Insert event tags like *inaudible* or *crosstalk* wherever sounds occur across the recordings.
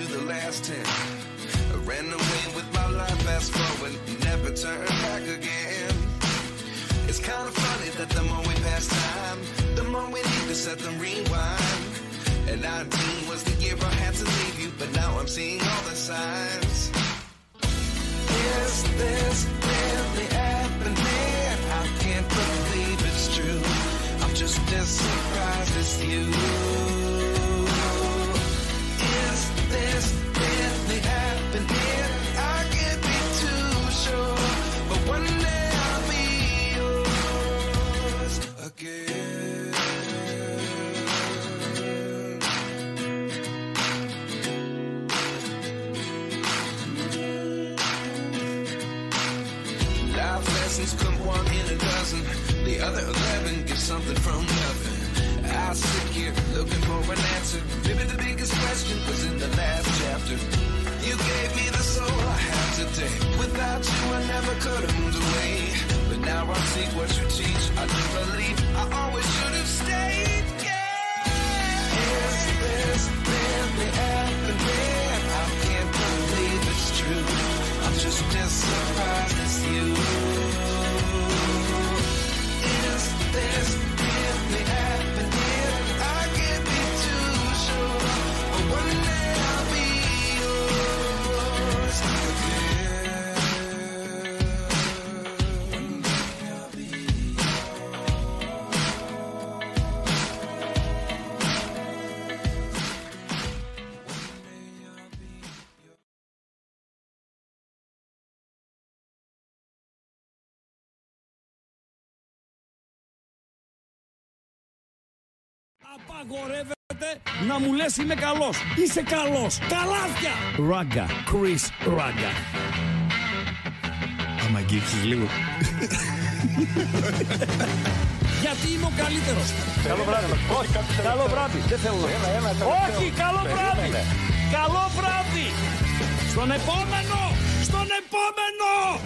to the last ten. I ran away with my life, fast forward, never turn back again. It's kind of funny that the more we pass time, the more we need to set them rewind. And 19 was the year I had to leave you, but now I'm seeing all the signs. Is this really happening? I can't believe it's true. I'm just as surprised as you. Come one in a dozen. The other eleven get something from nothing. I sit here looking for an answer. Maybe the biggest question was in the last chapter. You gave me the soul I have today. Without you, I never could have moved away. But now I see what you teach. I do believe I always should have stayed. Yeah. Is this really happening? I can't believe it's true. I'm just as surprised as you. Is this Απαγορεύεται να μου λες είμαι καλός. Είσαι καλός. Καλάθια. Ράγκα. Chris Ράγκα. Άμα αγγίξεις λίγο. *laughs* Γιατί είμαι ο καλύτερος. Καλό βράδυ. Όχι, καλό βράδυ. Δεν θέλω να Όχι, καλό βράδυ. Καλό βράδυ. Στον επόμενο. Στον επόμενο.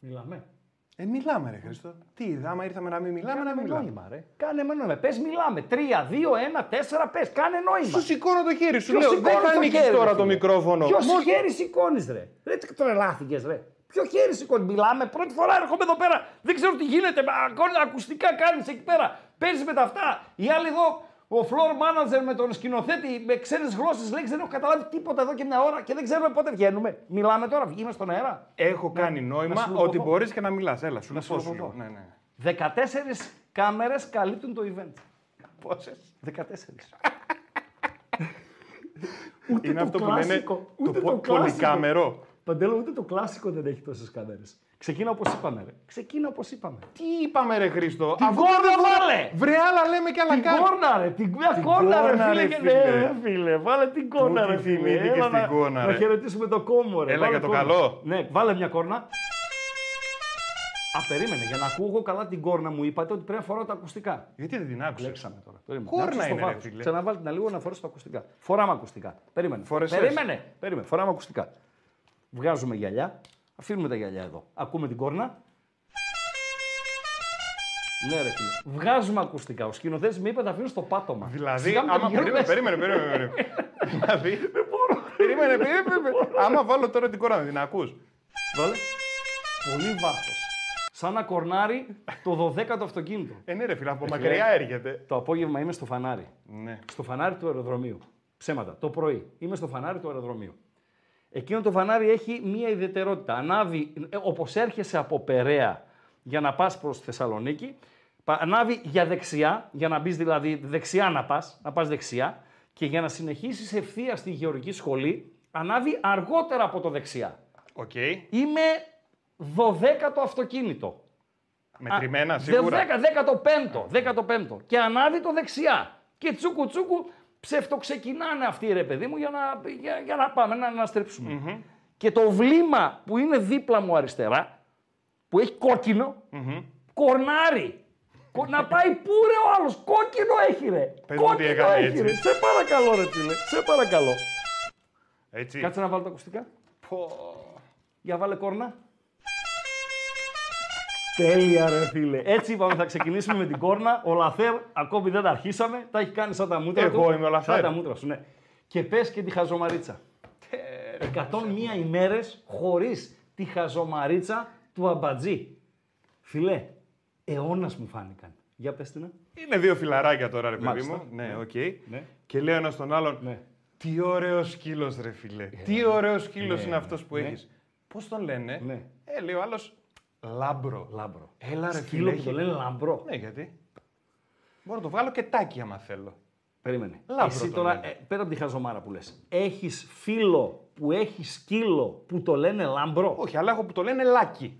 Μιλάμε. Ε, μιλάμε, ρε Χριστό. Τι, άμα ήρθαμε να μην μιλάμε, να μην μιλάμε. νόημα, ρε. Κάνε με νόημα. Πες, μιλάμε. Τρία, δύο, ένα, τέσσερα, πες. Κάνε νόημα. Σου σηκώνω το χέρι σου. Ποιος Λέω, σηκώνει δεν θα το ανοίξεις χέρι, τώρα ρε, το φίλε; μικρόφωνο. Ποιος Μόλις- χέρι σηκώνεις, ρε. Δεν τρελάθηκες, ρε. Ποιο χέρι σηκώνεις, μιλάμε. Πρώτη φορά έρχομαι εδώ πέρα. Δεν ξέρω τι γίνεται. Μα, Ακόμα ακουστικά κάνεις εκεί πέρα. Παίζεις με τα αυτά. Οι άλλοι εδώ, ο floor manager με τον σκηνοθέτη με ξένες γλώσσες λέει: Δεν έχω καταλάβει τίποτα εδώ και μια ώρα και δεν ξέρουμε πότε βγαίνουμε. Μιλάμε τώρα, βγαίνουμε στον αέρα. Έχω κάνει να νόημα σου λογωθώ. ότι μπορείς και να μιλάς. Έλα, σου Να σου πω σου λογωθώ. λέω. Ναι, ναι. 14 κάμερες καλύπτουν το event. Πόσες; 14. *laughs* Είναι αυτό που λένε κλάσικο, το ούτε πο- το κλάσικο. πολυκάμερο. Παντέλο, ούτε το κλασικό δεν έχει τόσες κάμερες. Ξεκίνα όπως είπαμε. Ρε. Ξεκίνα όπως είπαμε. Τι είπαμε, ρε Χριστό. Την Αφού κόρνα δεν μπορώ- βάλε! Βρε, άλλα λέμε και άλλα Την κάνουμε. κόρνα, ρε! Την μια Την κόρνα, ρε, κόρνα, φίλε. ρε, και- φίλε. Ναι, ρε, φίλε. Βάλε την κόρνα, Πού ρε, τη φίλε. θυμήθηκες Έλα την να- κόρνα, Να ρε. χαιρετήσουμε το κόμμο, ρε. Έλα Βάλε για το κόρνα. καλό. Ναι, βάλε μια κόρνα. Α, περίμενε. Για να ακούω καλά την κόρνα μου, είπατε ότι πρέπει να φοράω τα ακουστικά. Γιατί δεν την άκουσα. Λέξαμε τώρα. Περίμενε. Κόρνα Να άκουσες το είναι, ρε, βάθος. φίλε. Ξαναβάλτε την λίγο να φορέσω τα ακουστικά. Φοράμε ακουστικά. Περίμενε. Φόρεσες. Περίμενε. Περίμενε. Φοράμε ακουστικά. Βγάζουμε γυαλιά. Αφήνουμε τα γυαλιά εδώ. Ακούμε την κόρνα. Ναι, ρε φίλε. Βγάζουμε ακουστικά. Ο σκηνοθέτης με είπε να αφήνω στο πάτωμα. Δηλαδή, Σιγά μην άμα. τα βγαίνω Περίμενε, μέσα. περίμενε, περίμενε. περίμενε. Δηλαδή. *laughs* Περίμενε, περίμενε. περίμενε. Άμα βάλω τώρα την κόρνα, την ακούς. Βάλε. Πολύ βάθος. Σαν να κορνάρει το 12ο αυτοκίνητο. Ε, ναι, ρε φίλε, από μακριά έρχεται. Το απόγευμα είμαι στο φανάρι. Ναι. Στο φανάρι του αεροδρομίου. Ψέματα. Το πρωί. Είμαι στο φανάρι του αεροδρομίου. Εκείνο το φανάρι έχει μία ιδιαιτερότητα. Ανάβει, ε, όπως έρχεσαι από Περαία για να πας προς Θεσσαλονίκη, πα- ανάβει για δεξιά, για να μπεις δηλαδή δεξιά να πας, να πας δεξιά και για να συνεχίσεις ευθεία στη γεωργική σχολή, ανάβει αργότερα από το δεξιά. ΟΚ. Είμαι 12ο αυτοκίνητο. Μετρημένα, σίγουρα. 15ο, 15ο. Και ανάβει το δεξιά. Και τσούκου τσούκου ψευτοξεκινάνε αυτοί ρε παιδί μου για να, για, για να πάμε να, να στριψουμε Και το βλήμα που είναι δίπλα μου αριστερά, που έχει κόκκινο, κορνάρι. Κο- να πάει πού ρε ο άλλος, κόκκινο έχει ρε. Πες μου τι κόκκινο έκανε έχει έτσι. ρε. Σε παρακαλώ ρε φίλε, σε παρακαλώ. Έτσι. Κάτσε να βάλω τα ακουστικά. Πω. Για βάλε κόρνα. Τέλεια, ρε φίλε. Έτσι είπαμε, θα ξεκινήσουμε με την κόρνα. Ο Λαθέρ ακόμη δεν τα αρχίσαμε. Τα έχει κάνει σαν τα μούτρα Εγώ του. είμαι ο Λαθέρ. Σαν τα μούτρα σου, ναι. Και πες και τη χαζομαρίτσα. 101 ημέρες χωρίς τη χαζομαρίτσα του αμπατζή. Φίλε, αιώνας μου φάνηκαν. Για πες την. Είναι δύο φιλαράκια τώρα, ρε παιδί Μάλιστα. μου. Ναι, οκ. Ναι. Και λέει ένας τον άλλον, Ναι. τι ωραίος σκύλος, ρε φίλε. Τι ωραίος σκύλος ναι, είναι αυτός που ναι. έχεις. Πώς τον λένε, Ναι. Ε, λέει ο άλλος, Λάμπρο. Λάμπρο. Έλα, ρε Σκύλο φίλε. που το έχει- λένε Λάμπρο. Ναι, γιατί. Μπορώ να το βγάλω και τάκι άμα θέλω. Περίμενε. Λάμπρο Εσύ το τώρα, λένε. ε, πέρα από τη χαζομάρα που λες, έχεις φίλο που έχει σκύλο που το λένε Λάμπρο; Όχι, αλλά έχω που το λένε Λάκι.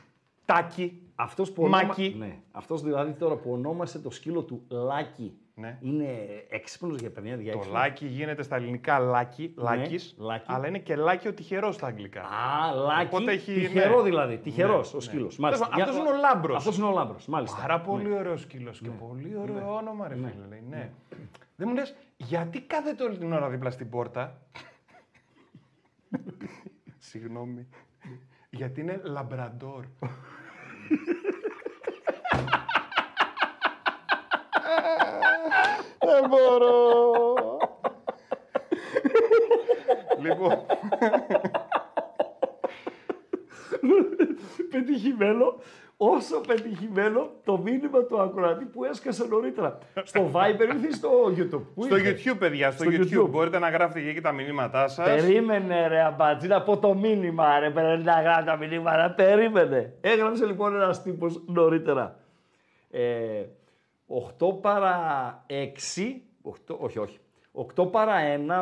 Τάκι. Αυτός που Μάκη. Ναι. Αυτός δηλαδή τώρα που ονόμασε το σκύλο του Λάκι. Ναι. Είναι έξυπνος για παιδιά Το διάξυπνο. λάκι γίνεται στα ελληνικά λάκι, λάκης, Ναι, λάκι. αλλά είναι και λάκι ο τυχερός στα αγγλικά. Α, Λάκι. Οπότε έχει- Τυχερό ναι. δηλαδή. Τυχερός Ναι, ο ναι. σκύλος. Τέλος πάντων, Για- αυτός είναι ο Λάμπρος. Αυτός είναι ο Λάμπρος, μάλιστα. Πάρα πολύ Ναι. ωραίος σκύλος και πολύ ωραίο όνομα, ρε Ναι. φίλε. λέει, Ναι. Δεν μου λες, γιατί κάθεται όλη την ώρα δίπλα στην πόρτα; *laughs* Συγγνώμη. γιατί είναι λαμπραντόρ. *laughs* Δεν μπορώ. λοιπόν, πετυχημένο, όσο πετυχημένο το μήνυμα του ακροατή που έσκασε νωρίτερα. στο Viber ή στο YouTube. Πού στο ήρθε; YouTube, παιδιά, στο, Στο YouTube. YouTube. Μπορείτε να γράφετε και εκεί τα μηνύματά σας. Περίμενε ρε αμπατζή να πω το μήνυμα ρε, πρέπει να γράφει τα μηνύματα, περίμενε. Έγραψε λοιπόν ένας τύπος νωρίτερα. Ε, 8 παρά 6, 8, όχι όχι, 8 παρά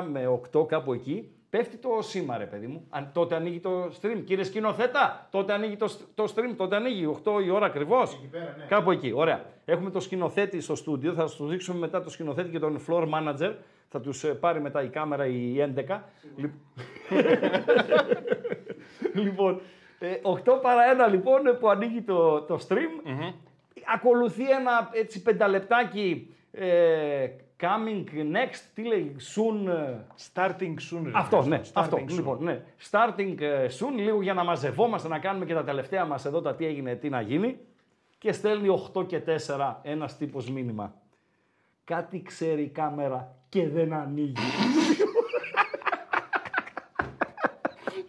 1 με 8 κάπου εκεί, πέφτει το σήμα ρε παιδί μου. Αν, τότε ανοίγει το stream. Κύριε σκηνοθέτα, τότε ανοίγει το, το stream, τότε ανοίγει 8 η ώρα ακριβώς. Κάπου εκεί, ωραία. Έχουμε το σκηνοθέτη στο στούντιο, θα σας το δείξουμε μετά το σκηνοθέτη και τον floor manager. Θα τους ε, πάρει μετά η κάμερα η 11. Λι- *laughs* λοιπόν, ε, 8 παρά 1 λοιπόν ε, που ανοίγει το, το stream. Ακολουθεί ένα έτσι πενταλεπτάκι ε, coming next, τι λέει, soon. ε, Starting soon, ρε αυτό, φίλε. ναι, Starting αυτό. soon. Λοιπόν, ναι. Starting ε, soon, λίγο για να μαζευόμαστε, να κάνουμε και τα τελευταία μας εδώ τα τι έγινε, τι να γίνει. Και στέλνει 8 και 4 ένας τύπος μήνυμα. Κάτι ξέρει η κάμερα και δεν ανοίγει.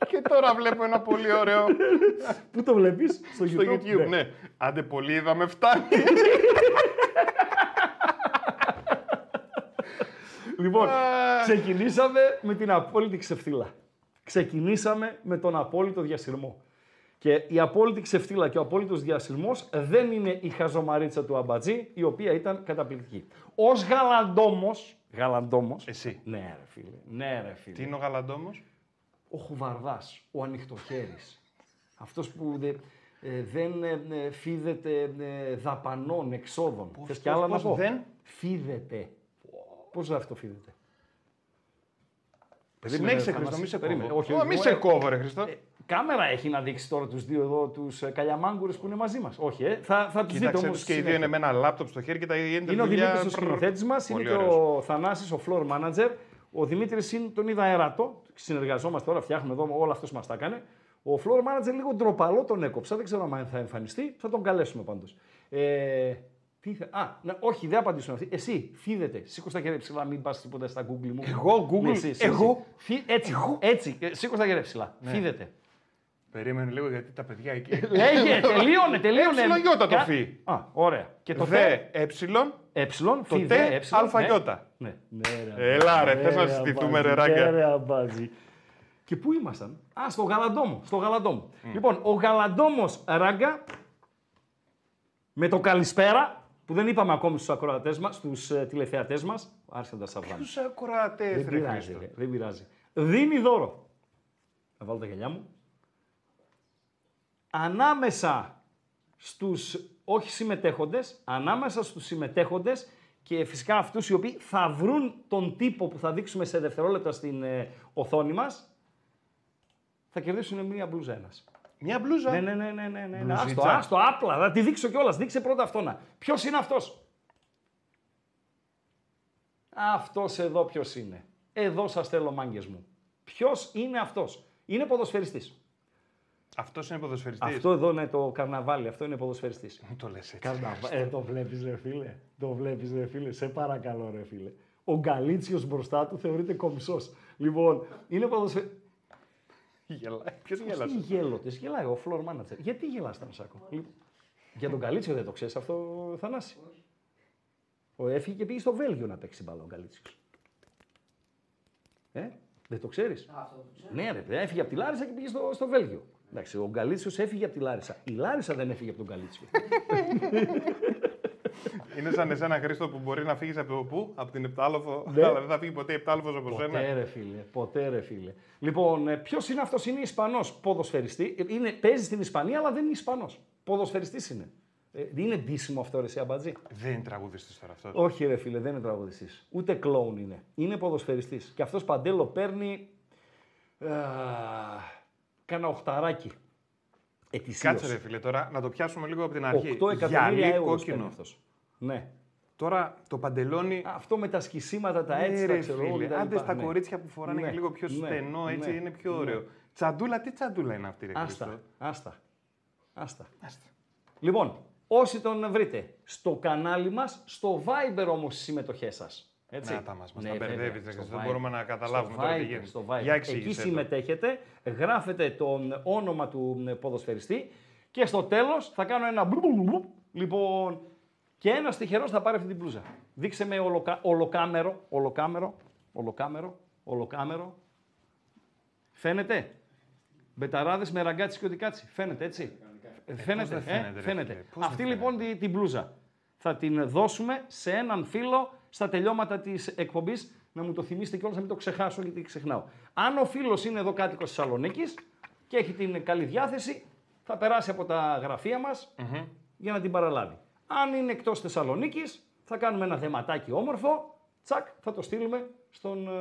Και τώρα βλέπω ένα πολύ ωραίο *laughs* Πού το βλέπεις, στο, στο YouTube; Ναι. Άντε πολύ είδαμε φτάνει. *laughs* Λοιπόν, Α. ξεκινήσαμε με την απόλυτη ξεφτύλα. Ξεκινήσαμε με τον απόλυτο διασυρμό. Και η απόλυτη ξεφτύλα και ο απόλυτος διασυρμός δεν είναι η χαζομαρίτσα του Αμπατζή, η οποία ήταν καταπληκτική. Ως γαλαντόμος, γαλαντόμος, Εσύ. ναι ρε φίλε, ναι ρε φίλε, Τι είναι ο γαλαντόμος; Ο χουβαρδάς, ο ανοιχτοχέρης, αυτός που δε- ε, δεν ε, ε, φίδεται ε, δαπανών, εξόδων. Θες κι πώς, άλλα να πώς, πω; δεν; Φίδεται. Πώς γράφει το φίδεται; Συνέχισε, θα Χριστό, μας- μη σε περίμενε. κόβω. Όχι, Ω, όχι, Μη εγώ, σε ε, κόβω, ρε Χριστό. Ε, κάμερα έχει να δείξει τώρα τους δύο εδώ, τους ε, καλιαμάγκουρες που είναι μαζί μας. Όχι, ε. θα, θα τους δείτε Κοίταξε όμως τους και οι δύο συνέχεια. είναι με ένα λάπτοπ στο χέρι και τα γίνεται Είναι ο δουλειά Δημήτρης ο πρρρ. σκηνοθέτης μας, είναι Πολύ και ωραίος. ο Θανάσης ο floor manager. Ο Δημήτρης είναι, τον είδα αερατό, συνεργαζόμαστε τώρα, φτιάχνουμε εδώ, όλο αυτός μας τα έκανε. Ο floor manager λίγο ντροπαλό τον έκοψα, δεν ξέρω αν θα εμφανιστεί, θα τον καλέσουμε πάντως. Ε, τι θε... Α, ναι, όχι, δεν απαντήσουν αυτοί. Εσύ, φίδετε. Σήκω τα χέρια ψηλά, μην πας τίποτα στα Google μου. Εγώ, Google, Ναι, εσύ, εσύ, εγώ; εσύ. Φι... Έτσι, έτσι. ε, Σήκω τα χέρια ψηλά. Φίδετε. Περίμενε λίγο γιατί τα παιδιά εκεί. Λέγε, τελείωνε, τελείωνε. Έψιλον γιώτα το Κα- φι. Α, ωραία. Και το Δε, θε. Ε, Ε, το φι, τε, δε, ε, αλφα ναι. γιώτα. Ναι, ναι, ρε, Έλα, ρε, ναι, θες να ρε, συστηθούμε, αμπάτζι, ρε, ράγκα. ναι, ρε, αμπάτζι. Και πού ήμασταν; Α, στο Γαλαντόμο. Στο Γαλαντόμο. Λοιπόν, ο Γαλαντόμος Ράγκα με το καλησπέρα που δεν είπαμε ακόμη στους ακροατές μας, στους ε, τηλεθεατές μας. Άρχισαν τα σαββάνια. Τους ακροατές, Δεν ρε πειράζει, Χρήστο; ρε, δεν πειράζει. Δίνει δώρο. Θα βάλω τα γυαλιά μου. Ανάμεσα στους όχι συμμετέχοντες, ανάμεσα στους συμμετέχοντες και φυσικά αυτούς οι οποίοι θα βρουν τον τύπο που θα δείξουμε σε δευτερόλεπτα στην ε, οθόνη μας, θα κερδίσουν μία μπλούζα ένας. Μια μπλούζα; Ναι, ναι, ναι, ναι, ναι, ναι. Μπλουζίτσα. Άστο, άστο, άπλα, θα τη δείξω κιόλας. Δείξε πρώτα αυτόν. Ποιος είναι αυτός; Αυτός εδώ ποιος είναι; Εδώ σας θέλω μάγκες μου. Ποιος είναι αυτός; Είναι ποδοσφαιριστής. Αυτός είναι ποδοσφαιριστής. Αυτό εδώ είναι το καρναβάλι, αυτό είναι ποδοσφαιριστής. Μου το λες έτσι. Καρναβά... Ε, το βλέπεις, ρε φίλε. Το βλέπεις, ρε φίλε. Σε παρακαλώ, ρε φίλε. Ο Γκαλίτσιος μπροστά του θεωρείται κομψό. Λοιπόν, είναι ποδοσφαιριστή. Γελάει. Ποιος Τι γέλασε. γέλοτε, γελάει ο floor manager. Γιατί γελάς Τανσάκο. Λοιπόν, για τον Καλίτσιο δεν το ξέρεις αυτό, Θανάση; Ο έφυγε και πήγε στο Βέλγιο να παίξει μπάλα ο Καλίτσιο. Ε, δεν το ξέρεις; Ναι, ρε, έφυγε από τη Λάρισα και πήγε στο, στο Βέλγιο. Εντάξει, ο Γκαλίτσιος έφυγε από τη Λάρισα. Η Λάρισα δεν έφυγε από τον Γκαλίτσιο. *laughs* Είναι σαν εσένα Χρήστο που μπορεί να φύγεις από πού, από την Επτάλοφο. Ναι. Αλλά δεν θα φύγει ποτέ Επτάλοφο από ποτέ σένα. ρε φίλε, ποτέ ρε φίλε. Λοιπόν, ποιος είναι αυτός, είναι Ισπανός ποδοσφαιριστή. Ε, Είναι, παίζει στην Ισπανία, αλλά δεν είναι Ισπανός. Ποδοσφαιριστής είναι. Ε, είναι ντύσιμο αυτό, ρε, εσύ, αμπατζή. Δεν είναι τραγουδιστής τώρα αυτός. Όχι, ρε φίλε, δεν είναι τραγουδιστής. Ούτε κλόουν είναι. Είναι ποδοσφαιριστής. Και αυτός παντέλο παίρνει. Α, κάνα οχταράκι. Ετησίως. Κάτσε ρε φίλε τώρα να το πιάσουμε λίγο από την αρχή. 8 εκατομμύρια Γυαλί ευρώ παίρνει κόκκινο. αυτός. Ναι. Τώρα το παντελόνι. Αυτό με τα σκισίματα, τα Ναι, έτσι, ρε τα ξέρω εγώ. φίλε, κτλ. Άντε στα Ναι. κορίτσια που φοράνε Ναι, και λίγο πιο ναι, στενό, έτσι ναι, είναι πιο ναι. ωραίο. Τσαντούλα, τι τσαντούλα είναι αυτή, ρε Άστα, Χρήστο; άστα, άστα. Άστα. Λοιπόν, όσοι τον βρείτε στο κανάλι μας, στο Viber όμως οι συμμετοχές σας. Έτσι. Να τα μας, μας Ναι, τα βέβαια, μπερδεύεις, ρε στο Χρήστο, δεν Viber. μπορούμε να καταλάβουμε στο τώρα τι Viber, γίνεται. Στο Viber. Για Εκεί εξήγησέ το. συμμετέχετε, γράφετε τον όνομα του μ, ποδοσφαιριστή και στο τέλος θα κάνω ένα μπλουμπλουμπλου. Λοιπόν, και ένας τυχερός θα πάρει αυτή την πλούζα. Δείξε με ολοκα... ολοκάμερο, ολοκάμερο, ολοκάμερο, ολοκάμερο. Φαίνεται; Μπεταράδες με ραγκάτσι και οτικάτσι. Φαίνεται έτσι; Ε, φαίνεται, δεν ε, φαίνεται, ρε φαίνεται. φίλε, πώς δεν Αυτή φαίνεται. λοιπόν τη- την πλούζα θα την δώσουμε σε έναν φίλο στα τελειώματα της εκπομπής να μου το θυμίσετε κιόλας να μην το ξεχάσω γιατί ξεχνάω. Αν ο φίλος είναι εδώ κάτοικος Θεσσαλονίκης και έχει την καλή διάθεση, θα περάσει από τα γραφεία μας για να την παραλάβει. Αν είναι εκτός Θεσσαλονίκης, θα κάνουμε ένα δεματάκι όμορφο, τσακ, θα το στείλουμε στον ε,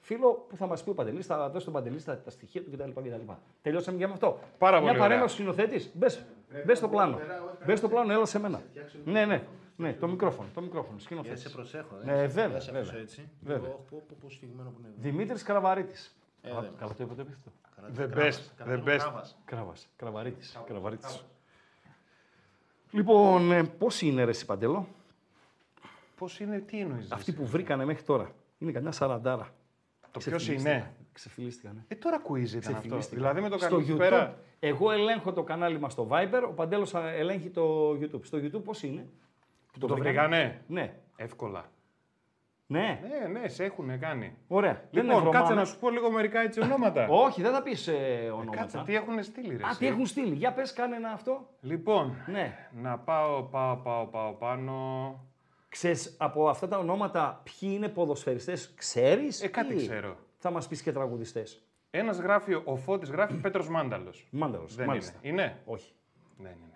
φίλο που θα μας πει ο Παντελής, θα δώσει τον Παντελή τα, τα στοιχεία του κτλ. κτλ. Τελειώσαμε για με αυτό. Πάρα Μια πολύ παρέμβαση ωραία. σκηνοθέτης, μπες, μπες στο πλάνο. Μπες στο πλάνο, έλα σε μένα. Ναι, ναι, ναι, το μικρόφωνο, το μικρόφωνο, Γιατί σκηνοθέτης. σε προσέχω. Ναι, ε. βέβαια, Δεν σε βέβαια. αφήσω έτσι. Βέβαια. Εγώ, πω, πω, πω συγκεκριμένο που είναι εδώ. Δημήτρης Κραβαρίτης. Ε, Καλά- δεν. Καλά το είπα το επίθετο. Καλά, The κράβας. best, Καταρχήν the best. κράβας. Κράβας, Κραβαρίτης. Κραβαρίτης. Λοιπόν, ε, πώς είναι ρε εσύ Παντελό, Πώς είναι, τι εννοείς. αυτοί που βρήκανε μέχρι τώρα. Είναι καμιά σαραντάρα. Το ποιος Ξεφυλίστηκαν. είναι; Ξεφυλίστηκαν. Ε, τώρα quiz ήταν αυτό. Ξεφυλίστηκαν. Δηλαδή με το στο καλησπέρα. YouTube, εγώ ελέγχω το κανάλι μας στο Viber, ο Παντέλος α, ελέγχει το YouTube. Στο YouTube πώς είναι; Που Το βρήκανε; Ναι. Εύκολα. Ναι. Ναι, ναι, σε έχουν κάνει. Ωραία. Δεν Λοιπόν, είναι κάτσε βρωμάμε. να σου πω λίγο μερικά έτσι ονόματα. *laughs* Όχι, δεν θα πεις ε, ονόματα. Κάτσε, τι έχουν στείλει, ρε. Α, εσύ; τι έχουν στείλει. Για πες κάνε ένα αυτό. Λοιπόν, Ναι. να πάω, πάω, πάω, πάω πάνω. Ξέρεις από αυτά τα ονόματα ποιοι είναι ποδοσφαιριστές, ξέρεις Ε, κάτι ή ξέρω. Θα μας πεις και τραγουδιστές; Ένας γράφει, ο Φώτης γράφει Πέτρος Μάνταλος. Μάνταλος, Δεν μάλιστα. είναι. Είναι; Όχι. Δεν είναι.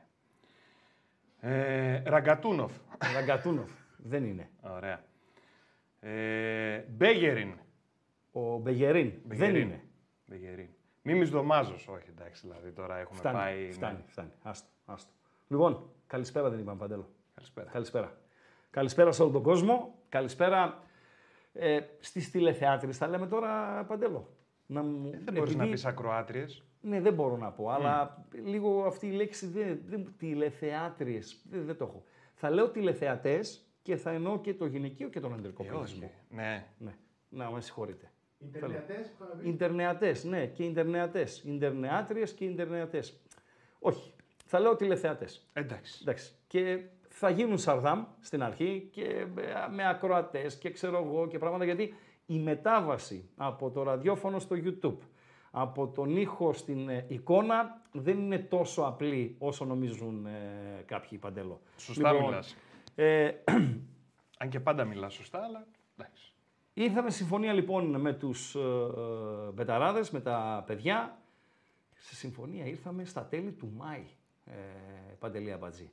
Ε, Ραγκατούνοφ. Ραγκατούνοφ. δεν είναι. Ωραία. Ε, Μπέγεριν. Ο Μπεγερίν. Δεν Μπεγερίν. είναι. Μπεγερίν. Μίμης Δωμάζος. Όχι, εντάξει, δηλαδή τώρα έχουμε Φτάνει, πάει... ναι. φτάνει, φτάνει. Άστο, άστο. Λοιπόν, καλησπέρα δεν είπαμε Παντέλο. Καλησπέρα. Καλησπέρα. Καλησπέρα σε όλο τον κόσμο. Καλησπέρα ε, στις τηλεθεάτρες, θα λέμε τώρα Παντέλο. Να μου, Ε, Δεν μπορείς να επειδή- πεις ακροάτριες. Ναι, δεν μπορώ να πω, αλλά λίγο αυτή η λέξη δεν, δεν τηλεθεάτριες, δεν, δεν το έχω. Θα λέω τηλεθεατές και θα εννοώ και το γυναικείο και τον ανδρικό Ε, πληθυσμό. όχι. Ναι. Ναι, να με συγχωρείτε. Ιντερνετές, που είχαμε πει. Ιντερνεατές, ναι, και Ιντερνεατές. Ιντερνεάτριες και Ιντερνεατές. Όχι, θα λέω τηλεθεατές. Εντάξει. Εντάξει. Και θα γίνουν Σαρδάμ στην αρχή και με- με ακροατές και ξέρω εγώ και πράγματα γιατί η μετάβαση από το ραδιόφωνο στο YouTube, από τον ήχο στην ε, εικόνα δεν είναι τόσο απλή όσο νομίζουν ε, κάποιοι παντελώ. Σωστά μιλάς. Ε, *clears throat* Αν και πάντα μιλάς σωστά, αλλά εντάξει. ήρθαμε σε συμφωνία λοιπόν με τους ε, ε, μπεταράδες, με τα παιδιά. Σε συμφωνία ήρθαμε στα τέλη του Μάη, ε, Παντελή Αμπατζή.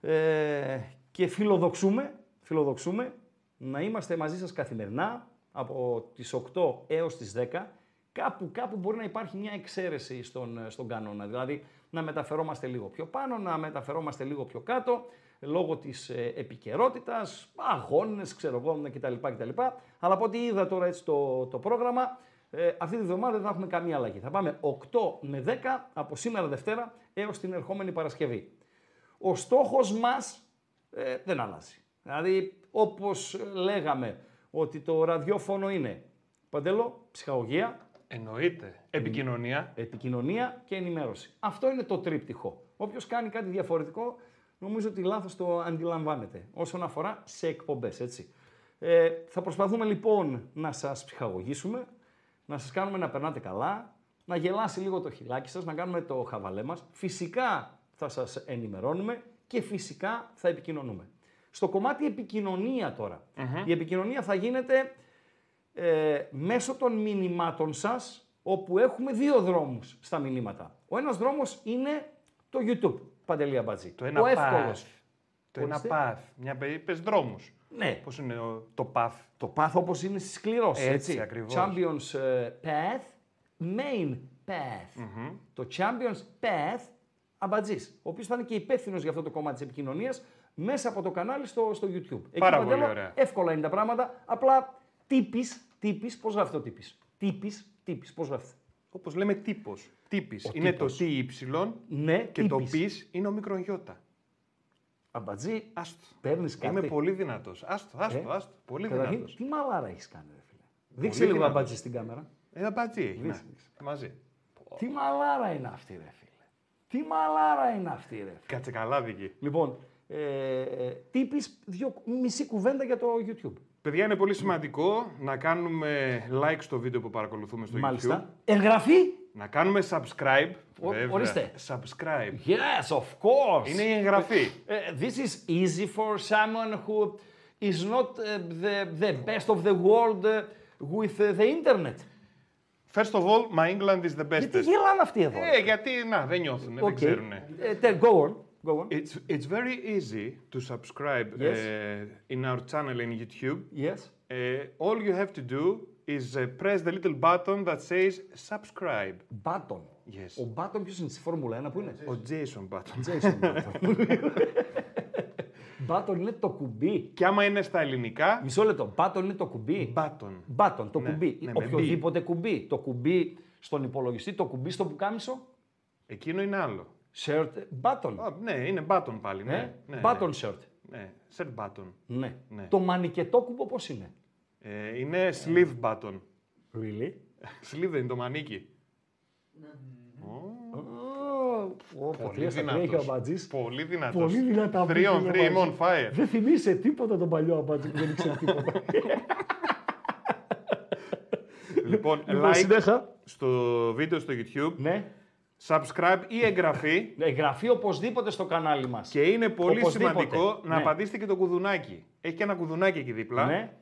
Ε, και φιλοδοξούμε, φιλοδοξούμε να είμαστε μαζί σας καθημερινά από τις 8 έως τις 10. Κάπου, κάπου μπορεί να υπάρχει μια εξαίρεση στον, στον κανόνα. Δηλαδή να μεταφερόμαστε λίγο πιο πάνω, να μεταφερόμαστε λίγο πιο κάτω, λόγω της ε, επικαιρότητας, αγώνες, ξέρω εγώ, κτλ, κτλ. Αλλά από ό,τι είδα τώρα έτσι το, το πρόγραμμα, Ε, αυτή τη βδομάδα δεν θα έχουμε καμία αλλαγή. Θα πάμε 8 με 10 από σήμερα Δευτέρα έως την ερχόμενη Παρασκευή. Ο στόχος μας ε, δεν αλλάζει. Δηλαδή, όπως λέγαμε ότι το ραδιόφωνο είναι Παντέλο, ψυχαγωγία, Εννοείται. Επικοινωνία. επικοινωνία και ενημέρωση. Αυτό είναι το τρίπτυχο. Όποιος κάνει κάτι διαφορετικό, νομίζω ότι λάθος το αντιλαμβάνεται όσον αφορά σε εκπομπές, έτσι. Ε, θα προσπαθούμε λοιπόν να σας ψυχαγωγήσουμε, να σας κάνουμε να περνάτε καλά, να γελάσει λίγο το χιλάκι σας, να κάνουμε το χαβαλέ μας. Φυσικά θα σας ενημερώνουμε και φυσικά θα επικοινωνούμε. Στο κομμάτι επικοινωνία τώρα. Η επικοινωνία θα γίνεται ε, μέσω των μηνυμάτων σας, όπου έχουμε δύο δρόμους στα μηνύματα. Ο ένας δρόμος είναι το YouTube, Παντελή Αμπατζή. Το ένα ο path. εύκολος. Το ένα Ορίστε. path. Μια περί- είπες δρόμους. Ναι, Πώς είναι ο- το path. το path όπως είναι στις κληρώσεις, Έτσι, έτσι. ακριβώς. Champions ε, Path, Main Path. Το Champions Path, Αμπατζής, ο οποίος θα είναι και υπεύθυνος για αυτό το κομμάτι της επικοινωνίας, μέσα από το κανάλι στο, στο YouTube. Εκεί, Πάρα πολύ Παντέλο, ωραία. Εύκολα είναι τα πράγματα, απλά τύπης, τύπης, πώς γράφει το τύπης; Τύπης, τύπης, πώς γράφει; Όπως λέμε τύπος. Τύπης. Ο είναι τύπος. το TY Ναι, και το τύπης. πις είναι ο μικρογιώτα. Αμπατζή, Άστο. παίρνεις κάτι. Είμαι πολύ δυνατός. Άστο, άστο, Ε, άστο. Πολύ Καταρχήν, δυνατός. τι μαλάρα έχεις κάνει, ρε φίλε; Δείξε λίγο δυνατός. αμπατζή στην κάμερα. Ε, αμπατζή έχει. Δείξε, να. δείξε. Μαζί. Τι μαλάρα είναι αυτή, ρε φίλε; Τι μαλάρα είναι αυτή, ρε φίλε; Κάτσε καλά, Βίκυ. Λοιπόν, ε, ε, τύπης δυο, μισή κουβέντα για το YouTube. Παιδιά, είναι πολύ σημαντικό να κάνουμε like στο βίντεο που παρακολουθούμε στο Μάλιστα. YouTube. Εγγραφή; Να κάνουμε subscribe. Ο- βέβαια. ορίστε. Subscribe. Yes, of course. Είναι η εγγραφή. Ε, this is easy for someone who is not uh, the, the best of the world uh, with uh, the internet. First of all, my England is the Γιατί bestest. γελάνε αυτοί εδώ; Ε, γιατί, να, δεν νιώθουν, δεν Οκ. ξέρουν. Ε, τε- go on. Go on. It's, it's very easy to subscribe Yes. uh, in our channel in YouTube. Yes. Uh, all you have to do is uh, press the little button that says subscribe. Button; Yes. Ο Button ποιος είναι στη Φόρμουλα 1, πού είναι; Ο Jason button. Jason *laughs* Button. Button είναι το κουμπί. Και άμα είναι στα ελληνικά, Μισό λεπτό. Button είναι το κουμπί. button. Button, το Ναι, κουμπί. ναι, με Οποιοδήποτε κουμπί. Το κουμπί στον υπολογιστή, το κουμπί στο πουκάμισο. Εκείνο είναι άλλο. Shirt button. Α, ναι, είναι button πάλι. Ναι, Ε, ναι, button ναι. shirt. Ναι, set button. Ναι. Ναι. Το μανικετόκουμπο πώς είναι; Ε, είναι sleeve button. Really? Sleeve δεν είναι το μανίκι. Πολύ έχει ο Αμπατζής. Πολύ δυνατός. Πολύ δυνατά. Three on πήγε ο three, I'm on Αμπατζής. fire. Δεν θυμίσαι τίποτα τον παλιό Αμπατζή που δεν ήξερε τίποτα. λοιπόν, Λοιπόν, like συνέχα. στο βίντεο στο YouTube, Ναι. Subscribe ή εγγραφή. Εγγραφή οπωσδήποτε στο κανάλι μας. Και είναι πολύ Οπωσδήποτε. σημαντικό να Ναι. πατήσετε και το κουδουνάκι. Έχει και ένα κουδουνάκι εκεί δίπλα. Ναι.